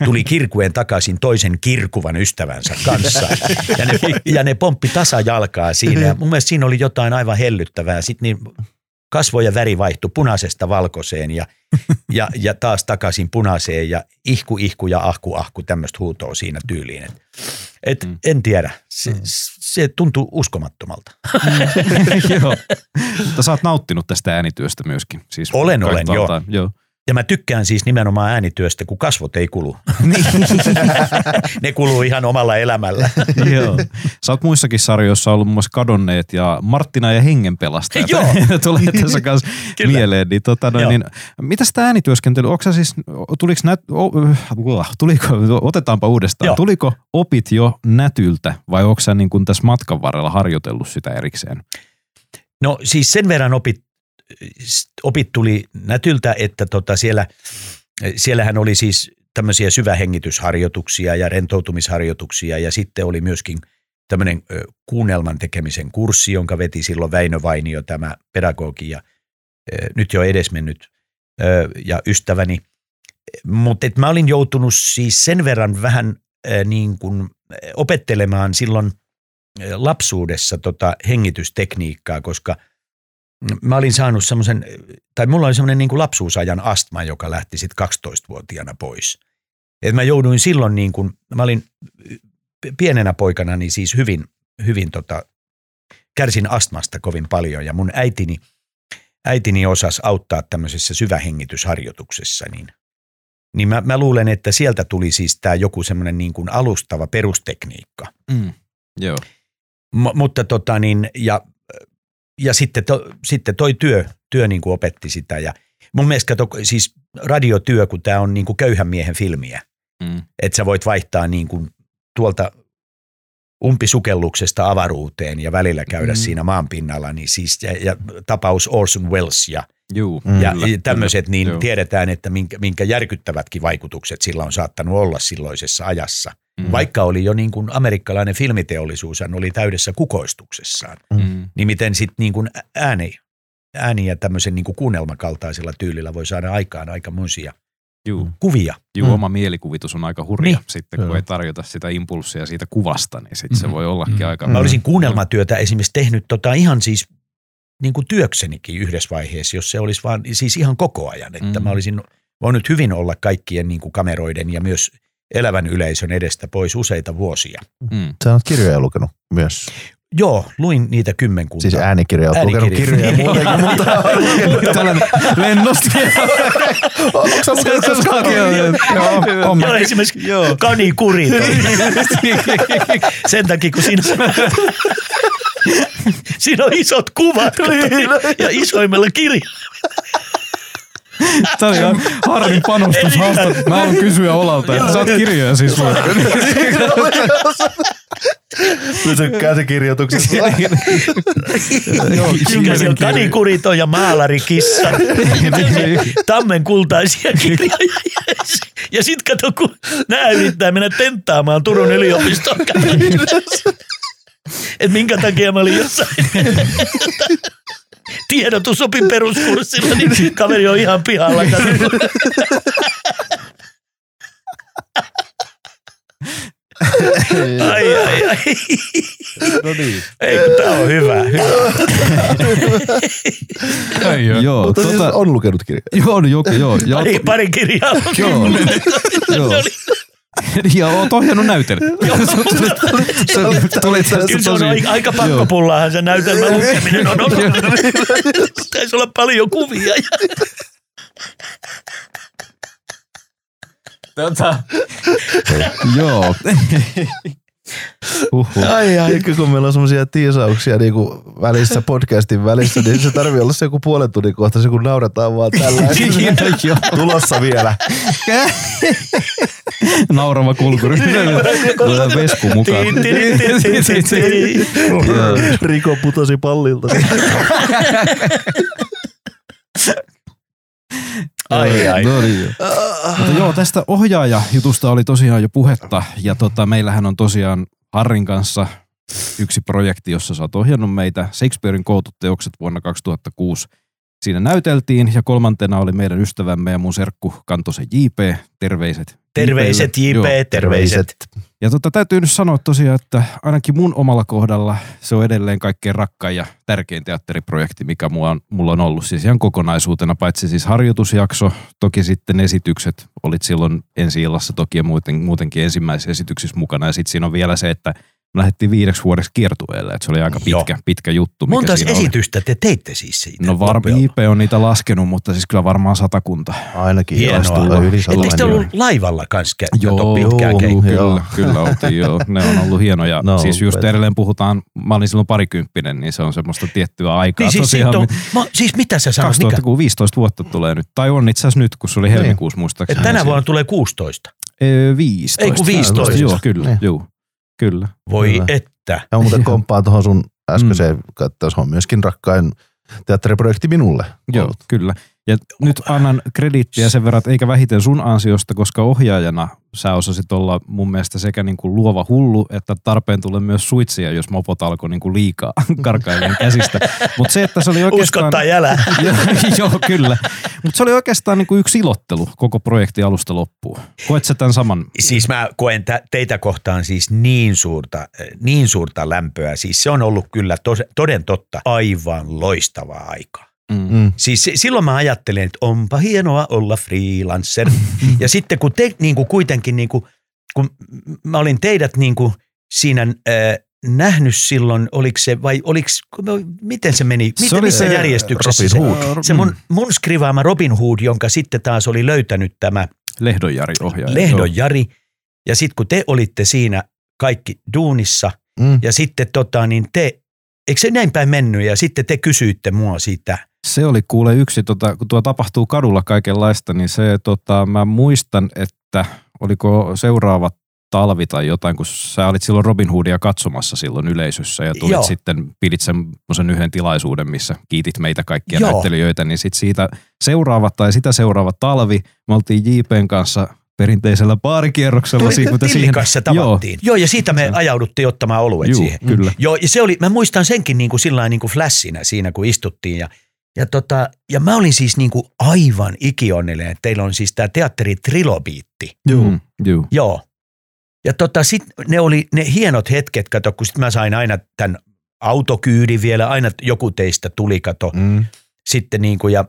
S4: tuli kirkuen takaisin toisen kirkuvan ystävänsä kanssa ja ne, ja ne pomppi tasajalkaa siinä. Ja mun mielestä siinä oli jotain aivan hellyttävää. Sitten niin kasvojen väri vaihtui punaisesta valkoiseen ja, ja, ja taas takaisin punaiseen ja ihku, ihku ja ahku, ahku, tämmöistä huutoa siinä tyyliin. Et, et
S1: Mm.
S4: En tiedä, se, se tuntuu uskomattomalta.
S1: joo. Mutta sä oot nauttinut tästä äänityöstä myöskin. Siis
S4: Olen, olen,
S1: kaikvaltaan. joo.
S4: Ja mä tykkään siis nimenomaan äänityöstä, kun kasvot ei kulu. Ne kuluu ihan omalla elämällä.
S1: Joo. Sä oot muissakin sarjoissa ollut muun kadonneet ja Marttina ja hengenpelastajat.
S4: Joo.
S1: Tulee tässä kanssa
S4: Kyllä.
S1: mieleen. Niin, tota, noin,
S4: Joo.
S1: niin, mitäs tämä äänityöskentely, onko siis, tuliko nät, o, tuliko, otetaanpa uudestaan,
S4: Joo.
S1: tuliko opit jo nätyltä vai onko sä niin kuin tässä matkan varrella harjoitellut sitä erikseen?
S4: No siis sen verran opit, opit tuli nätyltä, että tota siellä, siellähän oli siis tämmöisiä syvähengitysharjoituksia ja rentoutumisharjoituksia ja sitten oli myöskin tämmöinen kuunnelman tekemisen kurssi, jonka veti silloin Väinö Vainio, tämä pedagogi ja nyt jo edesmennyt ja ystäväni. Mutta mä olin joutunut siis sen verran vähän niin kuin opettelemaan silloin lapsuudessa tota hengitystekniikkaa, koska mä olin saanut semmoisen, tai mulla oli semmoinen niin kuin lapsuusajan astma, joka lähti sitten 12-vuotiaana pois. Et mä jouduin silloin niin kuin, mä olin pienenä poikana niin siis hyvin, hyvin tota, kärsin astmasta kovin paljon ja mun äitini, äitini osasi auttaa tämmöisessä syvähengitysharjoituksessa, niin, niin mä, mä luulen, että sieltä tuli siis tämä joku semmoinen niin kuin alustava perustekniikka.
S1: Mm. Joo.
S4: M- mutta tota niin, ja, ja sitten, to, sitten toi työ, työ niin kuin opetti sitä ja mun mielestä kato, siis radiotyö, kun tämä on niin kuin köyhän miehen filmiä,
S1: Mm.
S4: että sä voit vaihtaa niin kuin tuolta umpisukelluksesta avaruuteen ja välillä käydä
S1: Mm.
S4: siinä maan pinnalla, niin siis, ja, ja tapaus Orson Welles ja,
S1: Juu,
S4: ja
S1: kyllä,
S4: tämmöiset, niin
S1: Joo.
S4: tiedetään, että minkä, minkä järkyttävätkin vaikutukset sillä on saattanut olla silloisessa ajassa.
S1: Mm.
S4: Mm. Vaikka oli jo niin kuin amerikkalainen filmiteollisuus, hän oli täydessä kukoistuksessaan
S1: Mm.
S4: niin miten sitten niin kuin ääni, ääni ja tämmöisen niin kuin kuunnelmakaltaisella tyylillä voi saada aikaan aikamoisia
S1: Juu.
S4: kuvia.
S1: Juu,
S2: Mm.
S1: oma mielikuvitus on aika hurja.
S4: Niin.
S1: Sitten kun
S2: Joo.
S1: ei tarjota sitä impulssia siitä kuvasta, niin sitten se
S3: Mhm.
S1: voi ollakin
S3: Mm.
S1: aika...
S2: Mm.
S4: Mä olisin kuunnelmatyötä esimerkiksi tehnyt tota ihan siis niin kuin työksenikin yhdessä vaiheessa, jos se olisi vaan siis ihan koko ajan. Että
S1: Mm.
S4: mä olisin voinut hyvin olla kaikkien niin kuin kameroiden ja myös elävän yleisön edestä pois useita vuosia.
S1: Mm.
S2: Sä oot kirjoja lukenut myös.
S4: Joo, luin niitä kymmenkunta.
S2: Siis äänikirjoja, oot lukenut kirjoja muutenkin, mutta...
S1: Tällainen lennosti.
S2: Onko sä lukenut koskaan?
S3: Joo,
S4: esimerkiksi Joo. kanikurit. Sen takia, kun siinä, siinä on isot kuvat kato, ja isoimmalla kirjalla.
S1: Tämä oli ihan Harvin panostus. Haastat. Mä haluan kysyä Olalta, että sä oot kirjoja siis lukenut.
S2: Pysy käsikirjoituksessa.
S1: Joo,
S4: Mikä se on kanikurit ja maalarikissa. Tammen kultaisia kirjoja. Ja sitten kato, kun nämä yrittää mennä tenttaamaan Turun yliopistoon. Että minkä takia mä olin jossain tiedotusopin peruskurssilla, niin kaveri on ihan pihalla. Ai, ai, ai.
S2: No niin.
S4: Ei, kun tää on hyvä. hyvä.
S3: Ei, joo.
S1: Joo,
S2: Mutta siis
S1: tota,
S2: on lukenut kirjoja.
S1: joo, on joku, joo. Ja,
S4: Pari, pari kirjaa.
S1: joo, joo. Ja oot ohjannut näytelmä. Sä tulit tästä
S4: Kyllä se on
S1: tosi...
S4: aika, aika pakkopullaahan se näytelmä lukeminen on ollut. Taisi olla paljon kuvia.
S1: Tota. Joo. Uhuh.
S2: Ai ai. Eikö kun meillä on semmoisia tiisauksia niin kuin välissä, podcastin välissä, niin se tarvii olla se joku puolen tunnin kohta, se kun naurataan vaan tällä. Tulossa vielä.
S1: Naurava kulkuri. Tulee vesku mukaan.
S2: Riko putosi pallilta.
S4: Ai, ai.
S1: No niin, joo. Mutta joo, tästä ohjaajajutusta oli tosiaan jo puhetta. Ja tota, meillähän on tosiaan Harrin kanssa yksi projekti, jossa sä oot ohjannut meitä. Shakespearein kootut teokset vuonna 2006. Siinä näyteltiin ja kolmantena oli meidän ystävämme ja mun serkku Kantosen JP. Terveiset.
S4: Terveiset. JP, terveiset.
S1: Ja tota, täytyy nyt sanoa tosiaan, että ainakin mun omalla kohdalla se on edelleen kaikkein rakkain ja tärkein teatteriprojekti, mikä mulla on, mulla on ollut siis ihan kokonaisuutena, paitsi siis harjoitusjakso, toki sitten esitykset, olit silloin ensi illassa toki ja muuten, muutenkin ensimmäisissä esityksissä mukana. Ja sitten siinä on vielä se, että me lähdettiin viideksi vuodeksi kiertueelle, että se oli aika pitkä, pitkä juttu. Mikä
S4: Monta
S1: siinä oli.
S4: esitystä te teitte siis siitä?
S1: No var,
S4: loppujen
S1: IP on niitä laskenut, mutta siis kyllä varmaan satakunta.
S2: Ainakin
S4: Hienoa. Ettekö te ollut laivalla kanssa
S1: Joo,
S2: joo.
S4: keikkaa?
S1: Kyllä,
S2: Joo.
S1: kyllä oltiin joo. Ne on ollut hienoja.
S2: No,
S1: siis just
S2: upeita.
S1: edelleen puhutaan, mä olin silloin parikymppinen, niin se on semmoista tiettyä aikaa.
S4: Niin siis,
S1: Tosiaan,
S4: on, mä, siis mitä sä sanoit? Mikä?
S1: 2015 vuotta tulee nyt. Tai on itse asiassa nyt, kun se oli helmikuussa
S4: Et
S1: muistaakseni.
S4: tänä vuonna tulee 16.
S1: Ee, 15.
S4: Ei kun 15.
S1: Joo, kyllä,
S2: Niin.
S1: joo, kyllä.
S4: Voi
S2: Kyllä.
S4: että.
S2: Ja muuten komppaan tuohon sun äskeiseen, mm. että se on myöskin rakkain teatteriprojekti minulle.
S1: Joo,
S2: ollut.
S1: kyllä. Ja nyt annan krediittiä sen verran, että eikä vähiten sun ansiosta, koska ohjaajana sä osasit olla mun mielestä sekä niin kuin luova hullu, että tarpeen tulee myös suitsia, jos mopot alkoi niin kuin liikaa karkailemaan käsistä. Mutta se, että se oli oikeastaan...
S4: tai älä.
S1: joo, joo, kyllä. Mutta se oli oikeastaan niin kuin yksi ilottelu koko projekti alusta loppuun. Koet sä tämän saman?
S4: Siis mä koen tä- teitä kohtaan siis niin suurta, niin suurta lämpöä. Siis se on ollut kyllä tos, toden totta aivan loistavaa aikaa.
S1: Mm.
S2: Mm.
S4: Siis se- silloin mä ajattelin, että onpa hienoa olla freelancer. ja sitten kun te niin kuin kuitenkin, niin kuin, kun mä olin teidät niin kuin siinä äh, nähnyt silloin, oliko se vai oliko, miten se meni,
S1: Se
S4: miten
S1: oli
S4: missä
S1: se
S4: järjestyksessä
S2: Robin
S4: se,
S2: Hood.
S4: se mun, mun skrivaama Robin Hood, jonka sitten taas oli löytänyt tämä
S1: Lehdon Jari ohjaaja.
S4: Lehdon Jari. Ja sitten kun te olitte siinä kaikki duunissa
S2: Mm.
S4: ja sitten tota, niin te, eikö se näin päin mennyt ja sitten te kysyitte mua siitä,
S1: Se oli kuule yksi, tota, kun tuo tapahtuu kadulla kaikenlaista, niin se, tota, mä muistan, että oliko seuraava talvi tai jotain, kun sä olit silloin Robin Hoodia katsomassa silloin yleisössä ja tulit
S4: Joo.
S1: sitten, pidit semmoisen yhden tilaisuuden, missä kiitit meitä kaikkia
S4: Joo.
S1: näyttelijöitä, niin sitten siitä seuraava tai sitä seuraava talvi, me oltiin JPn kanssa perinteisellä baarikierroksella. siinä, mutta siihen-
S4: Tillikassa tavattiin. Joo. Joo, ja siitä me ajauduttiin ottamaan oluet
S1: Juu,
S4: siihen.
S1: kyllä.
S4: Joo, ja se oli, mä muistan senkin niin kuin sillä niin kuin flashina siinä, kun istuttiin. Ja, ja, tota, ja mä olin siis niin kuin aivan ikionnellinen, että teillä on siis tämä teatteri Trilobiitti.
S1: Juu. Mm, juu.
S4: Joo. Ja tota, sit ne oli ne hienot hetket, kato, kun sit mä sain aina tämän autokyydin vielä, aina joku teistä tuli, kato,
S2: Mm.
S4: sitten niin kuin, ja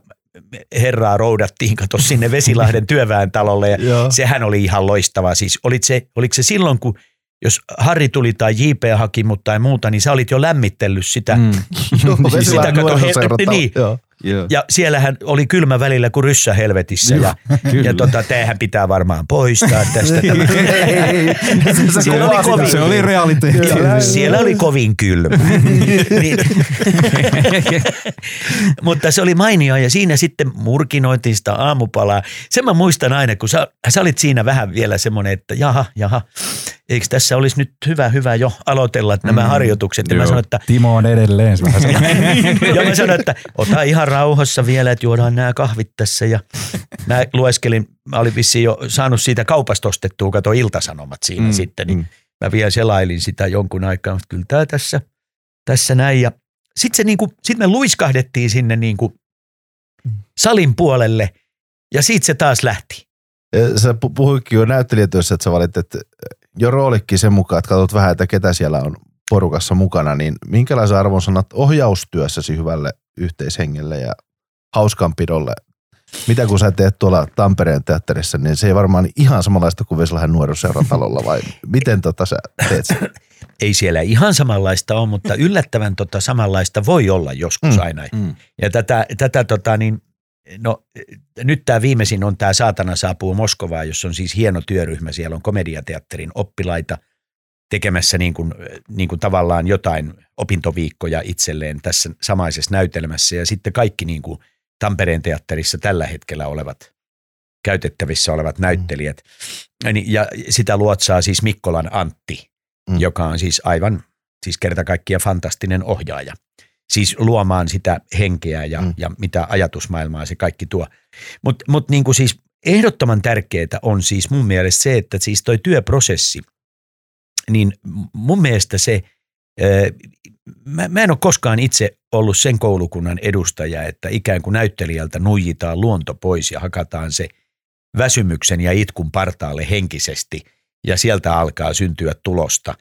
S4: herraa roudattiin, kato, sinne Vesilahden työväen talolle, ja
S2: Joo.
S4: sehän oli ihan loistavaa. Siis olit se, oliko se silloin, kun jos Harri tuli tai JP haki mut tai muuta, niin sä olit jo lämmitellyt sitä. Mm.
S1: Mm.
S2: Joo,
S4: Sitä kato, he- niin.
S2: Joo.
S1: Joo.
S4: Ja siellähän oli kylmä välillä kuin ryssä helvetissä. Ja,
S1: Kyllä.
S4: ja tota, tämähän pitää varmaan poistaa tästä. tämä.
S2: Se
S4: Siellä oli kovin-.
S1: Se oli realiteetti.
S4: Joo, siellä oli kovin kylmä. niin. Mutta se oli mainio ja siinä sitten murkinoitiin sitä aamupalaa. Sen mä muistan aina, kun sä, sä olit siinä vähän vielä semmoinen, että jaha, jaha, eikö tässä olisi nyt hyvä, hyvä jo aloitella nämä
S1: Mm,
S4: harjoitukset. Ja mä
S1: joo.
S4: sanoin, että
S3: Timo on edelleen sellainen.
S4: ja mä sanoin, että ota ihan rauhassa vielä, että juodaan nämä kahvit tässä. Ja mä lueskelin, mä olin vissiin jo saanut siitä kaupasta ostettua, kato iltasanomat siinä mm,
S1: Mm,
S4: sitten, niin
S2: mm.
S4: mä vielä selailin sitä jonkun aikaa, mutta kyllä tämä tässä, tässä näin. Ja sitten se niinku, sit me luiskahdettiin sinne niinku salin puolelle ja siitä se taas lähti.
S2: Ja Sä pu- puhuitkin jo näyttelijätyössä, että sä valitit että jo roolikin sen mukaan, että katsot vähän, että ketä siellä on porukassa mukana, niin minkälaisen arvon sanat ohjaustyössäsi hyvälle yhteishengelle ja hauskanpidolle? Mitä kun sä teet tuolla Tampereen teatterissa, niin se ei varmaan ihan samanlaista kuin Vesilahden nuorisoseurantalolla vai miten tota sä teet sen?
S4: Ei siellä ihan samanlaista ole, mutta yllättävän tota samanlaista voi olla joskus
S2: Mm,
S4: aina.
S1: Mm.
S4: Ja tätä, tätä tota niin, no nyt tämä viimeisin on tämä Saatana saapuu Moskovaan, jossa on siis hieno työryhmä. Siellä on komediateatterin oppilaita tekemässä niin kuin, niin kuin tavallaan jotain opintoviikkoja itselleen tässä samaisessa näytelmässä. Ja sitten kaikki niin kuin Tampereen teatterissa tällä hetkellä olevat käytettävissä olevat näyttelijät. Niin- Ja sitä luotsaa siis Mikkolan Antti,
S2: Mm.
S4: joka on siis aivan, siis kerta kaikkiaan fantastinen ohjaaja. Siis luomaan sitä henkeä ja,
S2: Mm.
S4: mm. ja mitä ajatusmaailmaa se kaikki tuo. Mutta mut niin kuin siis ehdottoman tärkeää on siis mun mielestä se, että siis toi työprosessi, niin mun mielestä se, mä, mä en ole koskaan itse ollut sen koulukunnan edustaja, että ikään kuin näyttelijältä nuijitaan luonto pois ja hakataan se väsymyksen ja itkun partaalle henkisesti ja sieltä alkaa syntyä tulosta.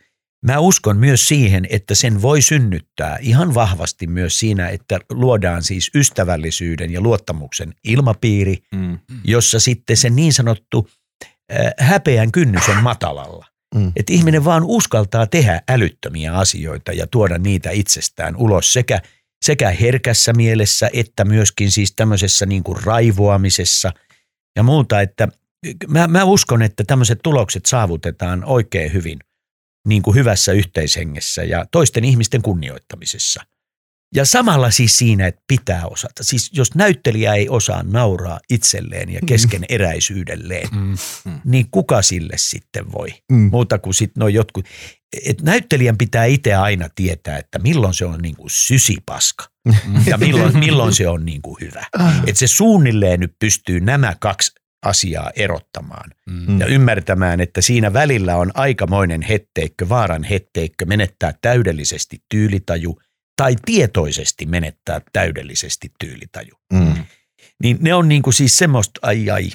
S4: Mä uskon myös siihen, että sen voi synnyttää ihan vahvasti myös siinä, että luodaan siis ystävällisyyden ja luottamuksen ilmapiiri,
S1: Mm.
S4: jossa sitten se niin sanottu häpeän kynnys on matalalla.
S2: Mm.
S4: Että ihminen vaan uskaltaa tehdä älyttömiä asioita ja tuoda niitä itsestään ulos sekä, sekä herkässä mielessä että myöskin siis tämmöisessä niin kuin raivoamisessa ja muuta. Että mä, mä uskon, että tämmöiset tulokset saavutetaan oikein hyvin niin kuin hyvässä yhteishengessä ja toisten ihmisten kunnioittamisessa. Ja samalla siis siinä, että pitää osata. Siis jos näyttelijä ei osaa nauraa itselleen ja keskeneräisyydelleen,
S3: Mm.
S4: niin kuka sille sitten voi?
S2: Mm.
S4: Muuta kuin sitten no jotkut. Et näyttelijän pitää itse aina tietää, että milloin se on niin kuin sysipaska ja milloin, milloin se on niin kuin hyvä. Että se suunnilleen nyt pystyy nämä kaksi asiaa erottamaan
S3: Mm.
S4: ja ymmärtämään, että siinä välillä on aikamoinen hetteikkö, vaaran hetteikkö menettää täydellisesti tyylitaju tai tietoisesti menettää täydellisesti tyylitaju.
S2: Mm.
S4: Niin ne on niin kuin siis semmoista, ai ai.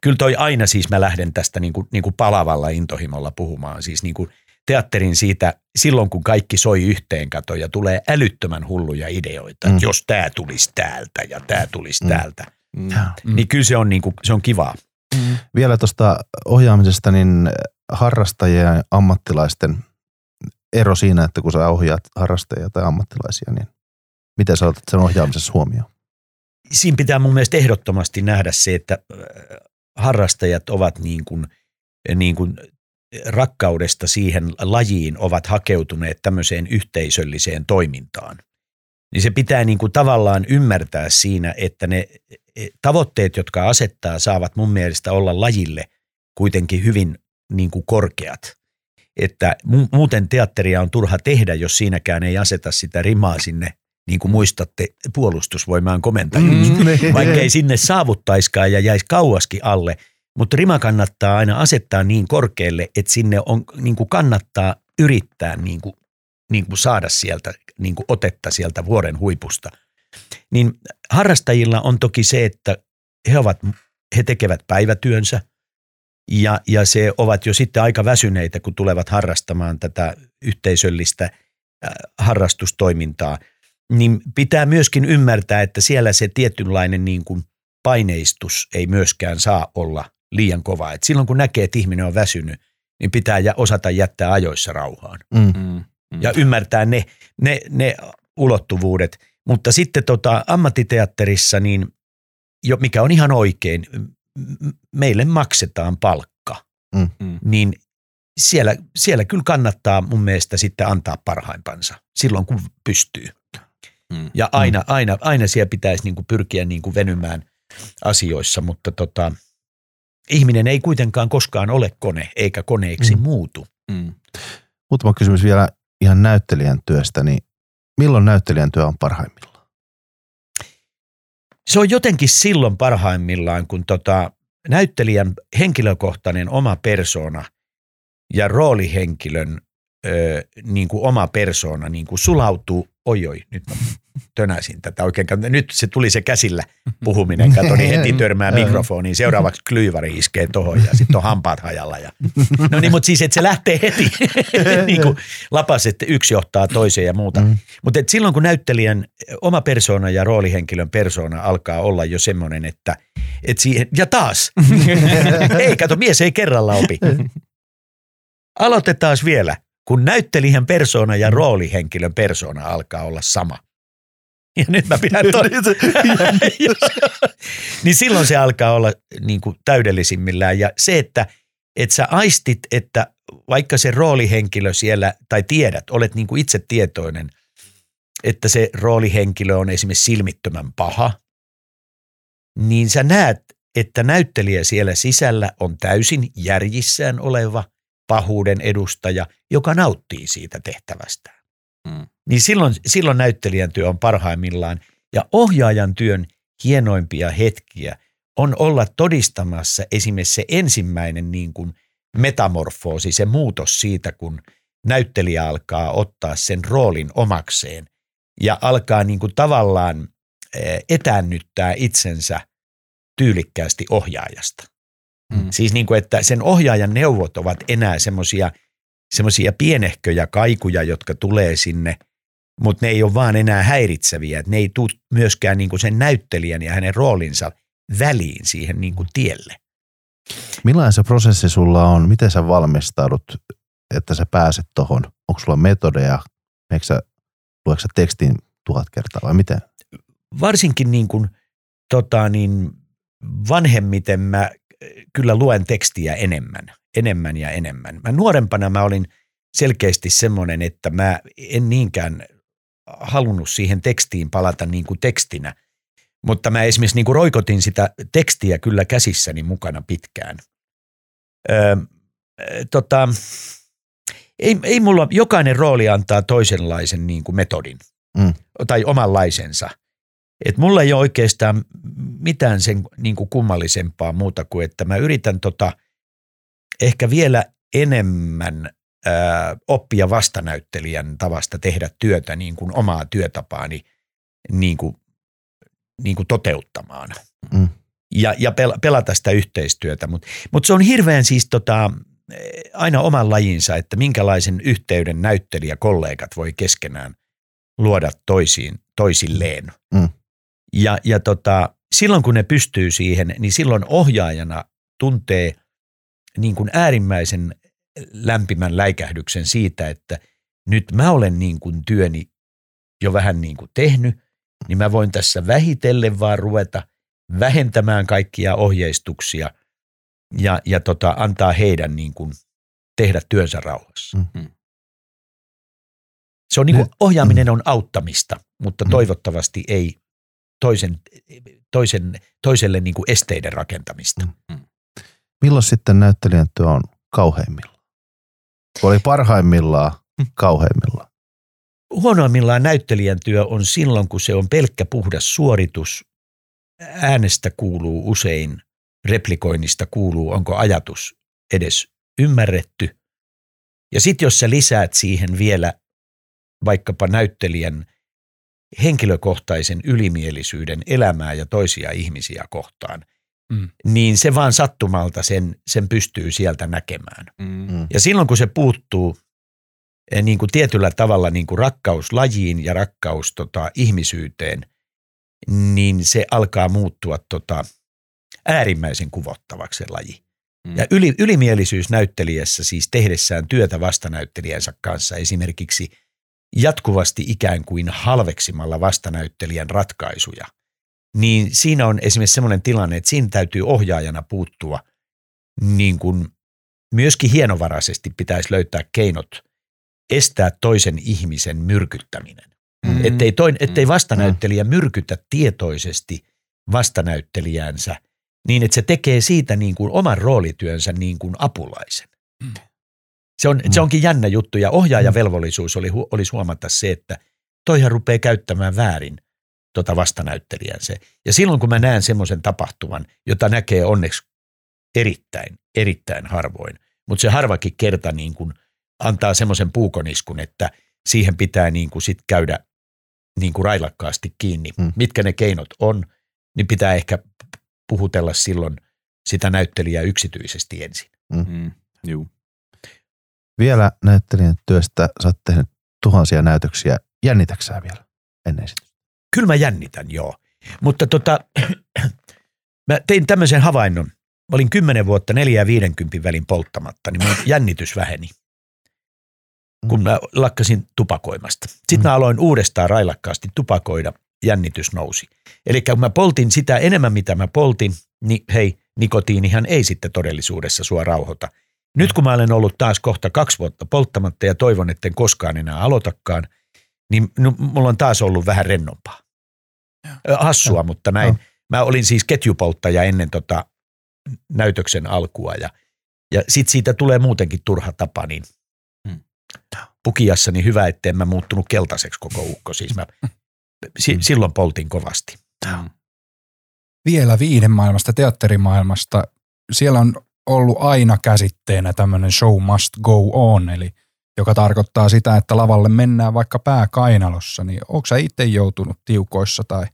S4: Kyllä toi aina siis mä lähden tästä niin kuin, niin kuin palavalla intohimolla puhumaan. Siis niin kuin teatterin siitä silloin, kun kaikki soi yhteen kato ja tulee älyttömän hulluja ideoita.
S2: Mm.
S4: Mm. Jos tämä tulisi täältä ja tämä tulisi
S2: Mm.
S4: mm. täältä.
S1: Mm.
S3: Mm.
S4: Niin kyllä se on, niin kuin, se on kivaa.
S2: Vielä tuosta ohjaamisesta, niin harrastajien ja ammattilaisten ero siinä, että kun sä ohjaat harrastajia tai ammattilaisia, niin miten sä otat sen ohjaamisessa huomioon?
S4: Siinä pitää mun mielestä ehdottomasti nähdä se, että äh, harrastajat ovat niin kuin, niin kuin rakkaudesta siihen lajiin ovat hakeutuneet tämmöiseen yhteisölliseen toimintaan. Niin se pitää niin kuin tavallaan ymmärtää siinä, että ne e, tavoitteet, jotka asettaa, saavat mun mielestä olla lajille kuitenkin hyvin niin kuin korkeat. Että mu- muuten teatteria on turha tehdä, jos siinäkään ei aseta sitä rimaa sinne, niin kuin muistatte, puolustusvoimaan komentajuus.
S2: Mm.
S4: Vaikka ei sinne saavuttaiskaan ja jäisi kauaskin alle, mutta rima kannattaa aina asettaa niin korkealle, että sinne on, niin kuin kannattaa yrittää niin kuin, niin kuin saada sieltä niin kuin otetta sieltä vuoren huipusta. Niin harrastajilla on toki se, että he, ovat, he tekevät päivätyönsä ja, ja se ovat jo sitten aika väsyneitä, kun tulevat harrastamaan tätä yhteisöllistä äh, harrastustoimintaa. Niin pitää myöskin ymmärtää, että siellä se tietynlainen niin kuin paineistus ei myöskään saa olla liian kova. Et silloin kun näkee, että ihminen on väsynyt, niin pitää ja osata jättää ajoissa rauhaan
S2: Mm.
S1: Mm. Mm.
S4: ja ymmärtää ne, ne, ne ulottuvuudet. Mutta sitten tota, ammattiteatterissa, niin jo, mikä on ihan oikein, meille maksetaan palkka,
S1: Mm.
S4: niin siellä, siellä kyllä kannattaa mun mielestä sitten antaa parhaimpansa silloin, kun pystyy.
S1: Mm.
S4: Ja aina, aina, aina siellä pitäisi niin kuin pyrkiä niin kuin venymään asioissa, mutta tota, ihminen ei kuitenkaan koskaan ole kone, eikä koneeksi
S2: Mm.
S4: mm. muutu.
S1: Mm.
S2: Muutama kysymys vielä ihan näyttelijän työstä, niin milloin näyttelijän työ on parhaimmillaan?
S4: Se on jotenkin silloin parhaimmillaan, kun tota, näyttelijän henkilökohtainen oma persona ja roolihenkilön ö, niin kuin oma persona niin kuin sulautuu, oi oi, nyt mä tönäsin tätä oikein. Nyt se tuli se käsillä puhuminen, kato, niin heti törmää mikrofoniin. Seuraavaksi klyyvari iskee tohon ja sitten on hampaat hajalla. Ja... No niin, mutta siis, että se lähtee heti niin kuin lapas, että yksi johtaa toiseen ja muuta.
S2: Mm.
S4: Mutta silloin kun näyttelijän oma persona ja roolihenkilön persona alkaa olla jo semmoinen, että et siihen, ja taas, ei kato, mies ei kerralla opi. Aloitetaan vielä, kun näyttelijän persona ja roolihenkilön persona alkaa olla sama. Ja nyt mä pidän toi. niin silloin se alkaa olla niin kuin täydellisimmillään. Ja se, että, että sä aistit, että vaikka se roolihenkilö siellä, tai tiedät, olet niin kuin itse tietoinen, että se roolihenkilö on esimerkiksi silmittömän paha, niin sä näet, että näyttelijä siellä sisällä on täysin järjissään oleva pahuuden edustaja, joka nauttii siitä tehtävästään.
S1: Mm.
S4: Niin silloin, silloin näyttelijän työ on parhaimmillaan. Ja ohjaajan työn hienoimpia hetkiä on olla todistamassa esimerkiksi se ensimmäinen niin kuin metamorfoosi, se muutos siitä, kun näyttelijä alkaa ottaa sen roolin omakseen ja alkaa niin kuin tavallaan eh, etäännyttää itsensä tyylikkäästi ohjaajasta.
S1: Mm.
S4: Siis niin kuin, että sen ohjaajan neuvot ovat enää semmoisia semmoisia pienehköjä kaikuja, jotka tulee sinne, mutta ne ei ole vaan enää häiritseviä. Että ne ei tule myöskään niin kuin sen näyttelijän ja hänen roolinsa väliin siihen niin kuin tielle.
S2: Millainen se prosessi sulla on? Miten sä valmistaudut, että sä pääset tohon? Onko sulla metodeja? Sä, luetko sä tekstin tuhat kertaa vai miten?
S4: Varsinkin niin kuin, tota, niin vanhemmiten mä kyllä luen tekstiä enemmän, enemmän ja enemmän. Mä nuorempana mä olin selkeästi semmoinen, että mä en niinkään halunnut siihen tekstiin palata niin kuin tekstinä, mutta mä esimerkiksi niin kuin roikotin sitä tekstiä kyllä käsissäni mukana pitkään. Öö, tota, ei, ei mulla, jokainen rooli antaa toisenlaisen niin kuin metodin
S2: Mm.
S4: tai omanlaisensa. Et mulla ei ole oikeastaan mitään sen niin kuin kummallisempaa muuta kuin, että mä yritän tota, ehkä vielä enemmän ää, oppia vastanäyttelijän tavasta tehdä työtä niin kuin omaa työtapaani niin kuin, niin kuin toteuttamaan.
S2: Mm.
S4: Ja, ja pel- pelata sitä yhteistyötä. Mutta mut se on hirveän siis tota, aina oman lajinsa, että minkälaisen yhteyden näyttelijä kollegat voi keskenään luoda toisiin, toisilleen.
S2: Mm.
S4: Ja, ja tota, silloin kun ne pystyy siihen, niin silloin ohjaajana tuntee niin kuin äärimmäisen lämpimän läikähdyksen siitä, että nyt mä olen niin kuin työni jo vähän niin kuin tehnyt, niin mä voin tässä vähitellen vaan ruveta vähentämään kaikkia ohjeistuksia ja, ja tota, antaa heidän niin kuin tehdä työnsä rauhassa.
S2: Mm.
S4: Se on niin kuin, ohjaaminen on auttamista, mutta
S2: Mm.
S4: toivottavasti ei toisen, toisen, toiselle niin kuin esteiden rakentamista.
S2: Mm. Milloin sitten näyttelijän työ on kauheimmillaan? Oli parhaimmillaan, kauheimmillaan.
S4: Huonoimmillaan näyttelijän työ on silloin, kun se on pelkkä puhdas suoritus. Äänestä kuuluu usein, replikoinnista kuuluu, onko ajatus edes ymmärretty. Ja sitten jos sä lisäät siihen vielä vaikkapa näyttelijän henkilökohtaisen ylimielisyyden elämää ja toisia ihmisiä kohtaan,
S3: Mm.
S4: niin se vaan sattumalta sen, sen pystyy sieltä näkemään.
S1: Mm.
S2: Mm.
S4: Ja silloin kun se puuttuu eh, niin kuin tietyllä tavalla niin kuin rakkaus lajiin ja rakkaus tota, ihmisyyteen, niin se alkaa muuttua tota, äärimmäisen kuvottavaksi se laji.
S1: Mm.
S4: Ja yli, ylimielisyys näyttelijässä siis tehdessään työtä vastanäyttelijänsä kanssa esimerkiksi jatkuvasti ikään kuin halveksimalla vastanäyttelijän ratkaisuja, niin siinä on esimerkiksi sellainen tilanne, että siinä täytyy ohjaajana puuttua niin kuin myöskin hienovaraisesti pitäisi löytää keinot estää toisen ihmisen myrkyttäminen.
S1: Mm.
S4: Ettei, toin, ettei vastanäyttelijä myrkytä tietoisesti vastanäyttelijäänsä niin, että se tekee siitä niin kuin oman roolityönsä niin kuin apulaisen.
S3: Mm.
S4: Se, on,
S2: Mm.
S4: se onkin jännä juttu ja ohjaajan velvollisuus oli, olisi huomata se, että toihan rupeaa käyttämään väärin tota vastanäyttelijänsä. Ja silloin kun mä näen semmoisen tapahtuman, jota näkee onneksi erittäin, erittäin harvoin, mutta se harvakin kerta niin kuin antaa semmoisen puukoniskun, että siihen pitää niin kuin sit käydä niin kuin railakkaasti kiinni.
S2: Mm.
S4: Mitkä ne keinot on, niin pitää ehkä puhutella silloin sitä näyttelijää yksityisesti ensin.
S1: Mm. Juu.
S2: Vielä näyttelijän työstä sä oot tehnyt tuhansia näytöksiä. Jännitäksää vielä ennen esitystä?
S4: Kyllä mä jännitän, joo. Mutta tota, mä tein tämmöisen havainnon. Mä olin kymmenen vuotta neljä ja 50 välin polttamatta, niin mun jännitys väheni, kun mä lakkasin tupakoimasta. Sitten
S2: Mm.
S4: mä aloin uudestaan railakkaasti tupakoida, jännitys nousi. Eli kun mä poltin sitä enemmän, mitä mä poltin, niin hei, nikotiinihan ei sitten todellisuudessa sua rauhoita. Nyt kun mä olen ollut taas kohta kaksi vuotta polttamatta ja toivon, etten koskaan enää aloitakaan, niin mulla on taas ollut vähän rennompaa. Hassua, mutta näin. Mä olin siis ketjupolttaja ennen tota näytöksen alkua ja, ja sit siitä tulee muutenkin turha tapa, niin
S1: Hmm.
S4: pukiassa niin hyvä, ettei mä muuttunut keltaiseksi koko ukko. Siis mä si,
S2: Hmm.
S4: silloin poltin kovasti.
S3: Vielä viihdemaailmasta, teatterimaailmasta. Siellä on ollut aina käsitteenä tämmöinen show must go on, eli joka tarkoittaa sitä, että lavalle mennään vaikka pää kainalossa. Niin onko sä itse joutunut tiukoissa tai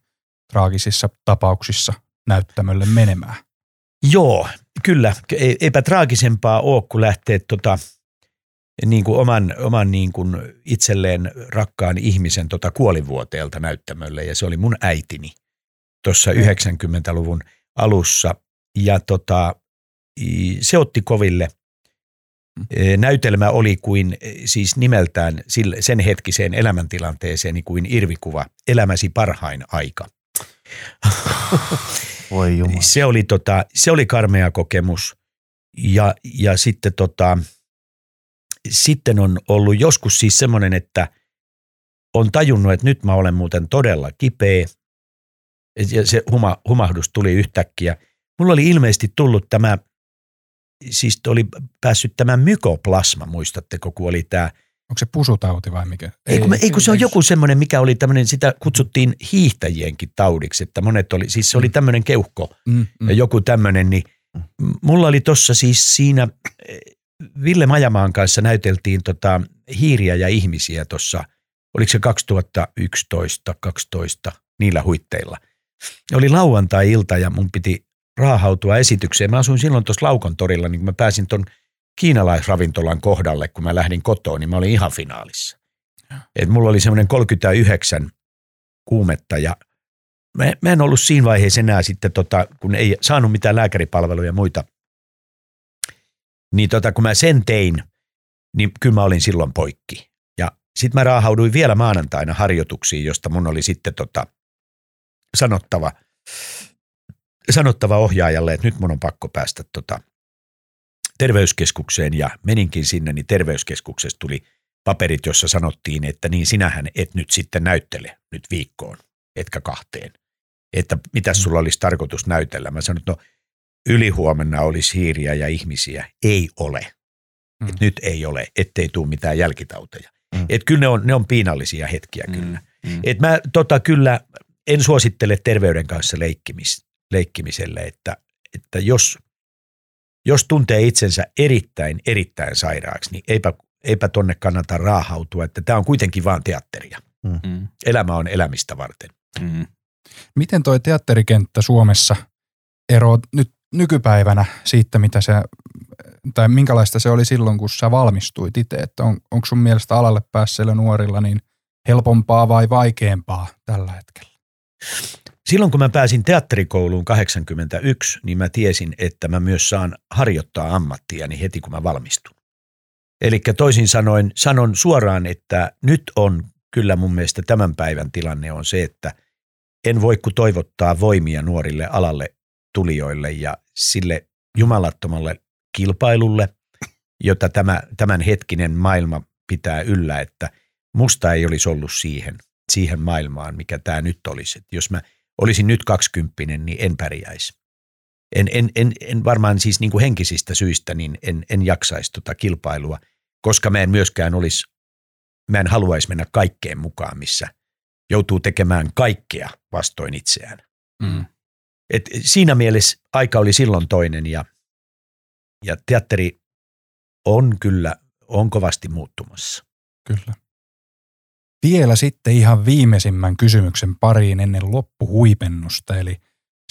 S3: traagisissa tapauksissa näyttämölle menemään?
S4: Joo, kyllä. Ei- Eipä traagisempaa ole, kun lähtee tota, niin kuin oman, oman niin kuin itselleen rakkaan ihmisen tota kuolivuoteelta näyttämölle. Ja se oli mun äitini tuossa 90-luvun alussa. Ja tota, se otti koville. E, Näytelmä oli kuin e, siis nimeltään sen hetkiseen elämäntilanteeseen kuin irvikuva Elämäsi parhain aika.
S2: Voi jumala.
S4: Se oli, tota, se oli karmea kokemus. Ja, ja sitten, tota, sitten on ollut joskus siis semmoinen, että on tajunnut, että nyt mä olen muuten todella kipeä. Ja se huma, humahdus tuli yhtäkkiä. Mulla oli ilmeisesti tullut tämä, siis oli päässyt tämä mykoplasma, muistatteko, kun oli tämä
S3: Onko se pusutauti vai mikä?
S4: ei, kun, me, ei kun se on joku semmoinen, mikä oli tämmöinen, sitä kutsuttiin hiihtäjienkin taudiksi, että monet oli, siis se oli tämmöinen keuhko
S3: Mm, mm.
S4: ja joku tämmöinen, niin m- mulla oli tossa siis siinä, eh, Ville Majamaan kanssa näyteltiin tota hiiriä ja ihmisiä tuossa, oliko se 2011, 12 niillä huitteilla. Oli lauantai-ilta ja mun piti raahautua esitykseen. Mä asuin silloin tuossa Laukon torilla, niin kun mä pääsin ton kiinalaisravintolan kohdalle, kun mä lähdin kotoon, niin mä olin ihan finaalissa. Et mulla oli semmoinen 39 kuumetta ja mä, mä en ollut siinä vaiheessa enää sitten, tota, kun ei saanut mitään lääkäripalveluja ja muita. Niin tota, kun mä sen tein, niin kyllä mä olin silloin poikki. Ja sitten mä raahauduin vielä maanantaina harjoituksiin, josta mun oli sitten tota, sanottava, sanottava ohjaajalle, että nyt mun on pakko päästä tota, terveyskeskukseen ja meninkin sinne, niin terveyskeskuksesta tuli paperit, jossa sanottiin, että niin sinähän et nyt sitten näyttele nyt viikkoon, etkä kahteen. Että mitä sulla olisi tarkoitus näytellä. Mä sanoin, että no ylihuomenna olisi hiiriä ja ihmisiä. Ei ole.
S3: Mm.
S4: Et nyt ei ole, ettei tule mitään jälkitauteja.
S2: Mm.
S4: Et kyllä ne on, ne on piinallisia hetkiä kyllä.
S1: Mm.
S4: Et mä tota kyllä en suosittele terveyden kanssa leikkimis, leikkimiselle, että, että jos, jos tuntee itsensä erittäin, erittäin sairaaksi, niin eipä, eipä tonne kannata raahautua, että tämä on kuitenkin vaan teatteria.
S1: Mm.
S4: Elämä on elämistä varten.
S1: Mm.
S3: Miten toi teatterikenttä Suomessa eroaa nyt nykypäivänä siitä, mitä se, tai minkälaista se oli silloin, kun sä valmistuit itse? Että on, onko sun mielestä alalle päässeillä nuorilla niin helpompaa vai vaikeampaa tällä hetkellä?
S4: Silloin kun mä pääsin teatterikouluun 81, niin mä tiesin, että mä myös saan harjoittaa ammattiani heti kun mä valmistun. Eli toisin sanoen sanon suoraan, että nyt on kyllä mun mielestä tämän päivän tilanne on se, että en voi kuin toivottaa voimia nuorille alalle tulijoille ja sille jumalattomalle kilpailulle, jota tämä, tämän hetkinen maailma pitää yllä, että musta ei olisi ollut siihen, siihen maailmaan, mikä tämä nyt olisi. Et jos mä olisin nyt kaksikymppinen, niin en pärjäisi. En, en, en, en varmaan siis niin kuin henkisistä syistä, niin en, en jaksaisi tota kilpailua, koska mä en myöskään olisi, mä en haluaisi mennä kaikkeen mukaan, missä joutuu tekemään kaikkea vastoin itseään.
S1: Mm.
S4: Et siinä mielessä aika oli silloin toinen ja, ja teatteri on kyllä, on kovasti muuttumassa.
S3: Kyllä. Vielä sitten ihan viimeisimmän kysymyksen pariin ennen loppuhuipennusta. Eli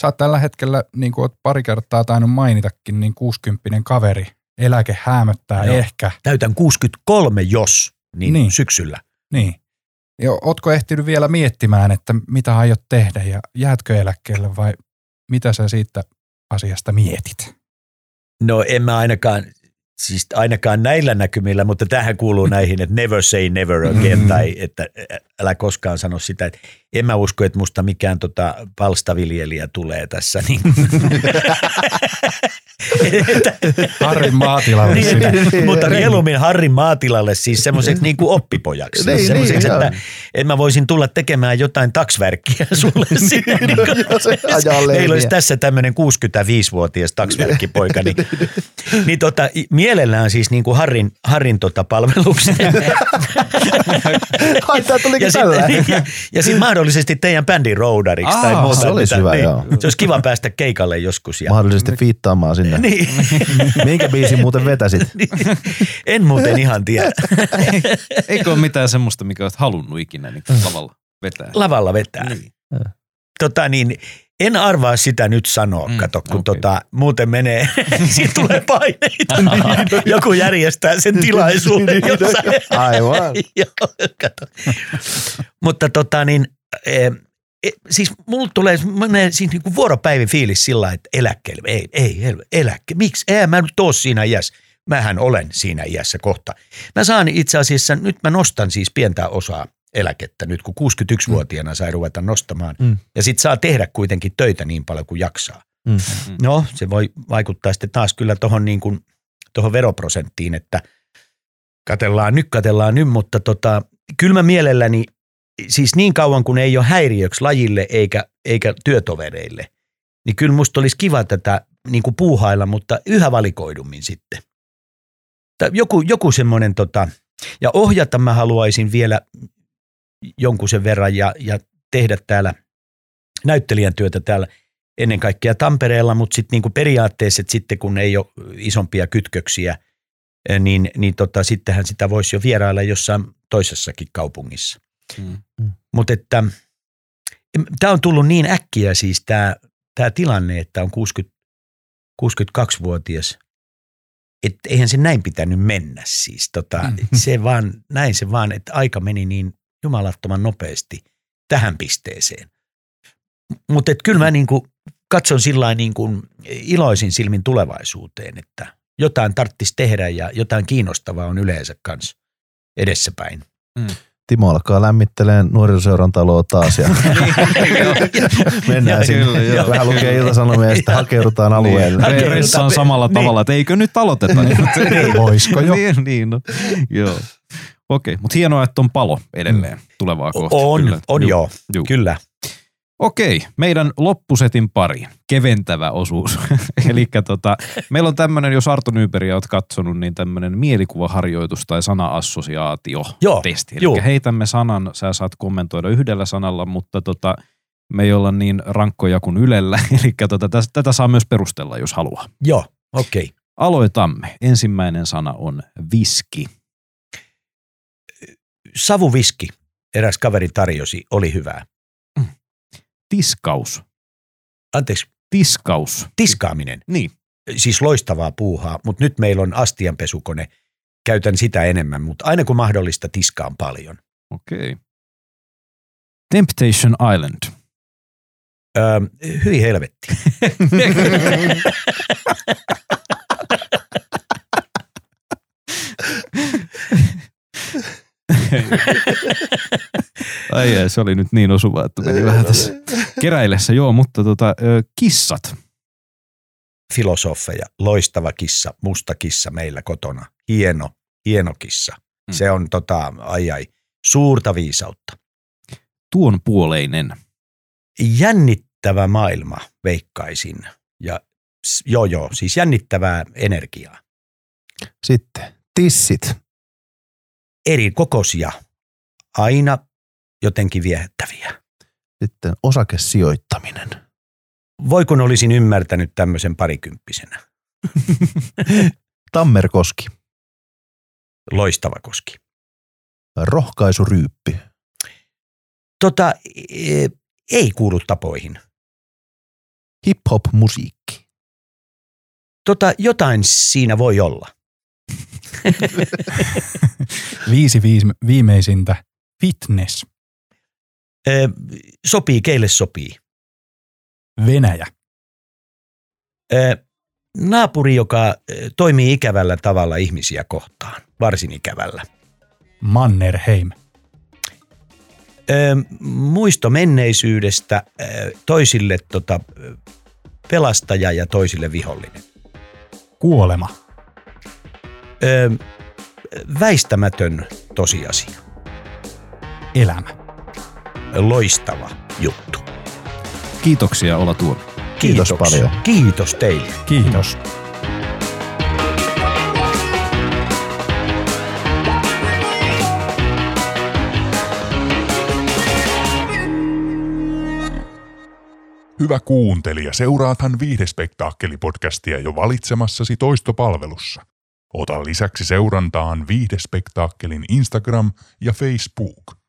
S3: sä oot tällä hetkellä, niin kuin oot pari kertaa tainnut mainitakin, niin 60 kaveri. Eläke häämöttää
S4: Joo.
S3: ehkä.
S4: Täytän 63 jos, niin,
S3: Niin.
S4: syksyllä.
S3: Niin. Ja ootko ehtinyt vielä miettimään, että mitä aiot tehdä ja jäätkö eläkkeelle vai mitä sä siitä asiasta mietit?
S4: No en mä ainakaan, siis ainakaan näillä näkymillä, mutta tähän kuuluu näihin, että never say never again,
S3: Mm.
S4: tai että älä koskaan sano sitä, että en mä usko, että musta mikään tota palstaviljelijä tulee tässä. Niin.
S3: Harrin maatilalle
S4: niin,
S3: sinne.
S4: että, mutta mieluummin Harrin maatilalle siis semmoiseksi niin kuin oppipojaksi.
S2: Niin,
S4: Niin, semmoiseksi,
S2: niin,
S4: että,
S2: joo.
S4: että mä voisin tulla tekemään jotain taksvärkkiä sulle siinä. Niin kuin, Meillä olisi tässä tämmöinen 65-vuotias taksvärkkipoika, niin, niin tota, mielellään siis niin kuin Harrin, Harrin tota palvelukseen.
S2: Ai, tää tulikin
S4: ja
S2: tällä.
S4: sitten niin, ja, ja sit mahdollisesti teidän bändin roudariksi tai
S1: Aa,
S4: muuta.
S2: se olisi hyvä,
S4: niin,
S2: joo.
S4: Se olisi kiva päästä keikalle joskus. Ja,
S2: Mahdollisesti fiittaamaan sinne.
S4: niin,
S2: Minkä biisin muuten vetäsit?
S4: en muuten ihan tiedä.
S1: Eikö ole mitään semmoista, mikä olet halunnut ikinä niin lavalla vetää?
S4: Lavalla vetää.
S1: Niin.
S4: Tota niin, en arvaa sitä nyt sanoa,
S1: Mm,
S4: kato, kun okay. tota, muuten menee, siitä tulee paineita, niin joku järjestää sen tilaisuuden jossain.
S2: Aivan.
S4: Joo, kato. Mutta tota niin, eh, e, siis mulla tulee menee siis niinku vuoropäivin fiilis sillä että eläkkeelle. Ei, ei, ei eläkke. Miksi? Eihän mä nyt ole siinä iässä. Mähän olen siinä iässä kohta. Mä saan itse asiassa, nyt mä nostan siis pientä osaa eläkettä nyt, kun 61-vuotiaana sai ruveta nostamaan.
S2: Mm.
S4: Ja sit saa tehdä kuitenkin töitä niin paljon kuin jaksaa.
S2: Mm.
S4: No, se voi vaikuttaa sitten taas kyllä tuohon niin kuin, tohon veroprosenttiin, että katellaan nyt, katellaan nyt, mutta tota, kyllä mä mielelläni, siis niin kauan kun ei ole häiriöksi lajille eikä, eikä työtovereille, niin kyllä musta olisi kiva tätä niin kuin puuhailla, mutta yhä valikoidummin sitten. Tai joku, joku semmoinen, tota, ja ohjata mä haluaisin vielä jonkun sen verran ja, ja tehdä täällä näyttelijän työtä täällä ennen kaikkea Tampereella, mutta sitten niinku periaatteessa, että sitten kun ei ole isompia kytköksiä, niin, niin tota, sittenhän sitä voisi jo vierailla jossain toisessakin kaupungissa.
S1: Mm.
S4: Mutta että tämä on tullut niin äkkiä siis tämä tää tilanne, että on 60, 62-vuotias, että eihän se näin pitänyt mennä siis. Tota,
S3: Mm.
S4: se vaan, näin se vaan, että aika meni niin jumalattoman nopeasti tähän pisteeseen. Mutta kyllä mä niinku katson sillä niin kuin iloisin silmin tulevaisuuteen, että jotain tarttisi tehdä ja jotain kiinnostavaa on yleensä kanssa edessäpäin.
S2: Timo alkaa lämmitteleen nuorisoseuran taloa taas ja mennään
S1: Joo,
S2: sinne.
S1: kyllä, joo.
S2: Vähän lukee iltasanomia ja sitten hakeudutaan alueelle.
S1: Re- Ressaan samalla
S4: Niin.
S1: tavalla, että eikö nyt aloiteta?
S3: Voisiko jo?
S1: niin, niin no. joo. Okei, mutta hienoa, että on palo edelleen tulevaa kohti.
S4: On,
S1: Kyllä.
S4: on
S1: Juu.
S4: joo,
S1: Juu.
S4: kyllä.
S1: Okei, meidän loppusetin pari, keventävä osuus. Eli tota, meillä on tämmöinen, jos Arto Nyberiä olet katsonut, niin tämmöinen mielikuvaharjoitus tai sana-assosiaatio
S4: Joo,
S1: testi.
S4: juu.
S1: Eli heitämme sanan, sä saat kommentoida yhdellä sanalla, mutta tota, me ei olla niin rankkoja kuin Ylellä. Eli tota, täs- tätä saa myös perustella, jos haluaa.
S4: Joo, okei. Okay.
S1: Aloitamme. Ensimmäinen sana on viski.
S4: Savuviski, eräs kaveri tarjosi, oli hyvää.
S1: Tiskaus.
S4: Anteeksi,
S1: Tiskaus.
S4: tiskaaminen,
S1: Niin.
S4: siis loistavaa puuhaa, mutta nyt meillä on astianpesukone. Käytän sitä enemmän, mutta aina kun mahdollista tiskaan paljon.
S1: Okei. Temptation Island.
S4: Öö, hyi helvetti.
S1: Ai ei, se oli nyt niin osuva, että meni vähän tässä keräillessä. Joo, mutta tota, kissat.
S4: filosofeja, loistava kissa, musta kissa meillä kotona. Hieno, hieno kissa.
S1: Mm.
S4: Se on tota, ai ai, suurta viisautta.
S1: Tuon puoleinen.
S4: Jännittävä maailma, veikkaisin. Ja joo joo, siis jännittävää energiaa.
S2: Sitten tissit.
S4: Eri kokoisia, aina jotenkin viehättäviä.
S2: Sitten osakesijoittaminen.
S4: Voi kun olisin ymmärtänyt tämmöisen parikymppisenä.
S2: Tammerkoski.
S4: Loistava koski.
S2: Rohkaisuryyppi.
S4: Tota, e- ei kuulu tapoihin.
S2: Hip-hop-musiikki.
S4: Tota, jotain siinä voi olla.
S3: Viisi viis, viimeisintä. Fitness.
S4: Ö, sopii, keille sopii.
S3: Venäjä.
S4: Ö, naapuri, joka toimii ikävällä tavalla ihmisiä kohtaan, varsin ikävällä.
S3: Mannerheim.
S4: Ö, muisto menneisyydestä, ö, toisille tota, pelastaja ja toisille vihollinen.
S3: Kuolema.
S4: Ö, väistämätön tosiasia.
S3: Elämä.
S4: Loistava juttu.
S1: Kiitoksia Ola Tuomi.
S2: Kiitos
S4: Kiitoksia.
S2: paljon.
S4: Kiitos teille.
S3: Kiitos.
S5: Hyvä kuuntelija, seuraathan Viihdespektaakkeli-podcastia jo valitsemassasi toistopalvelussa. Ota lisäksi seurantaan Viihdespektaakkelin Instagram ja Facebook.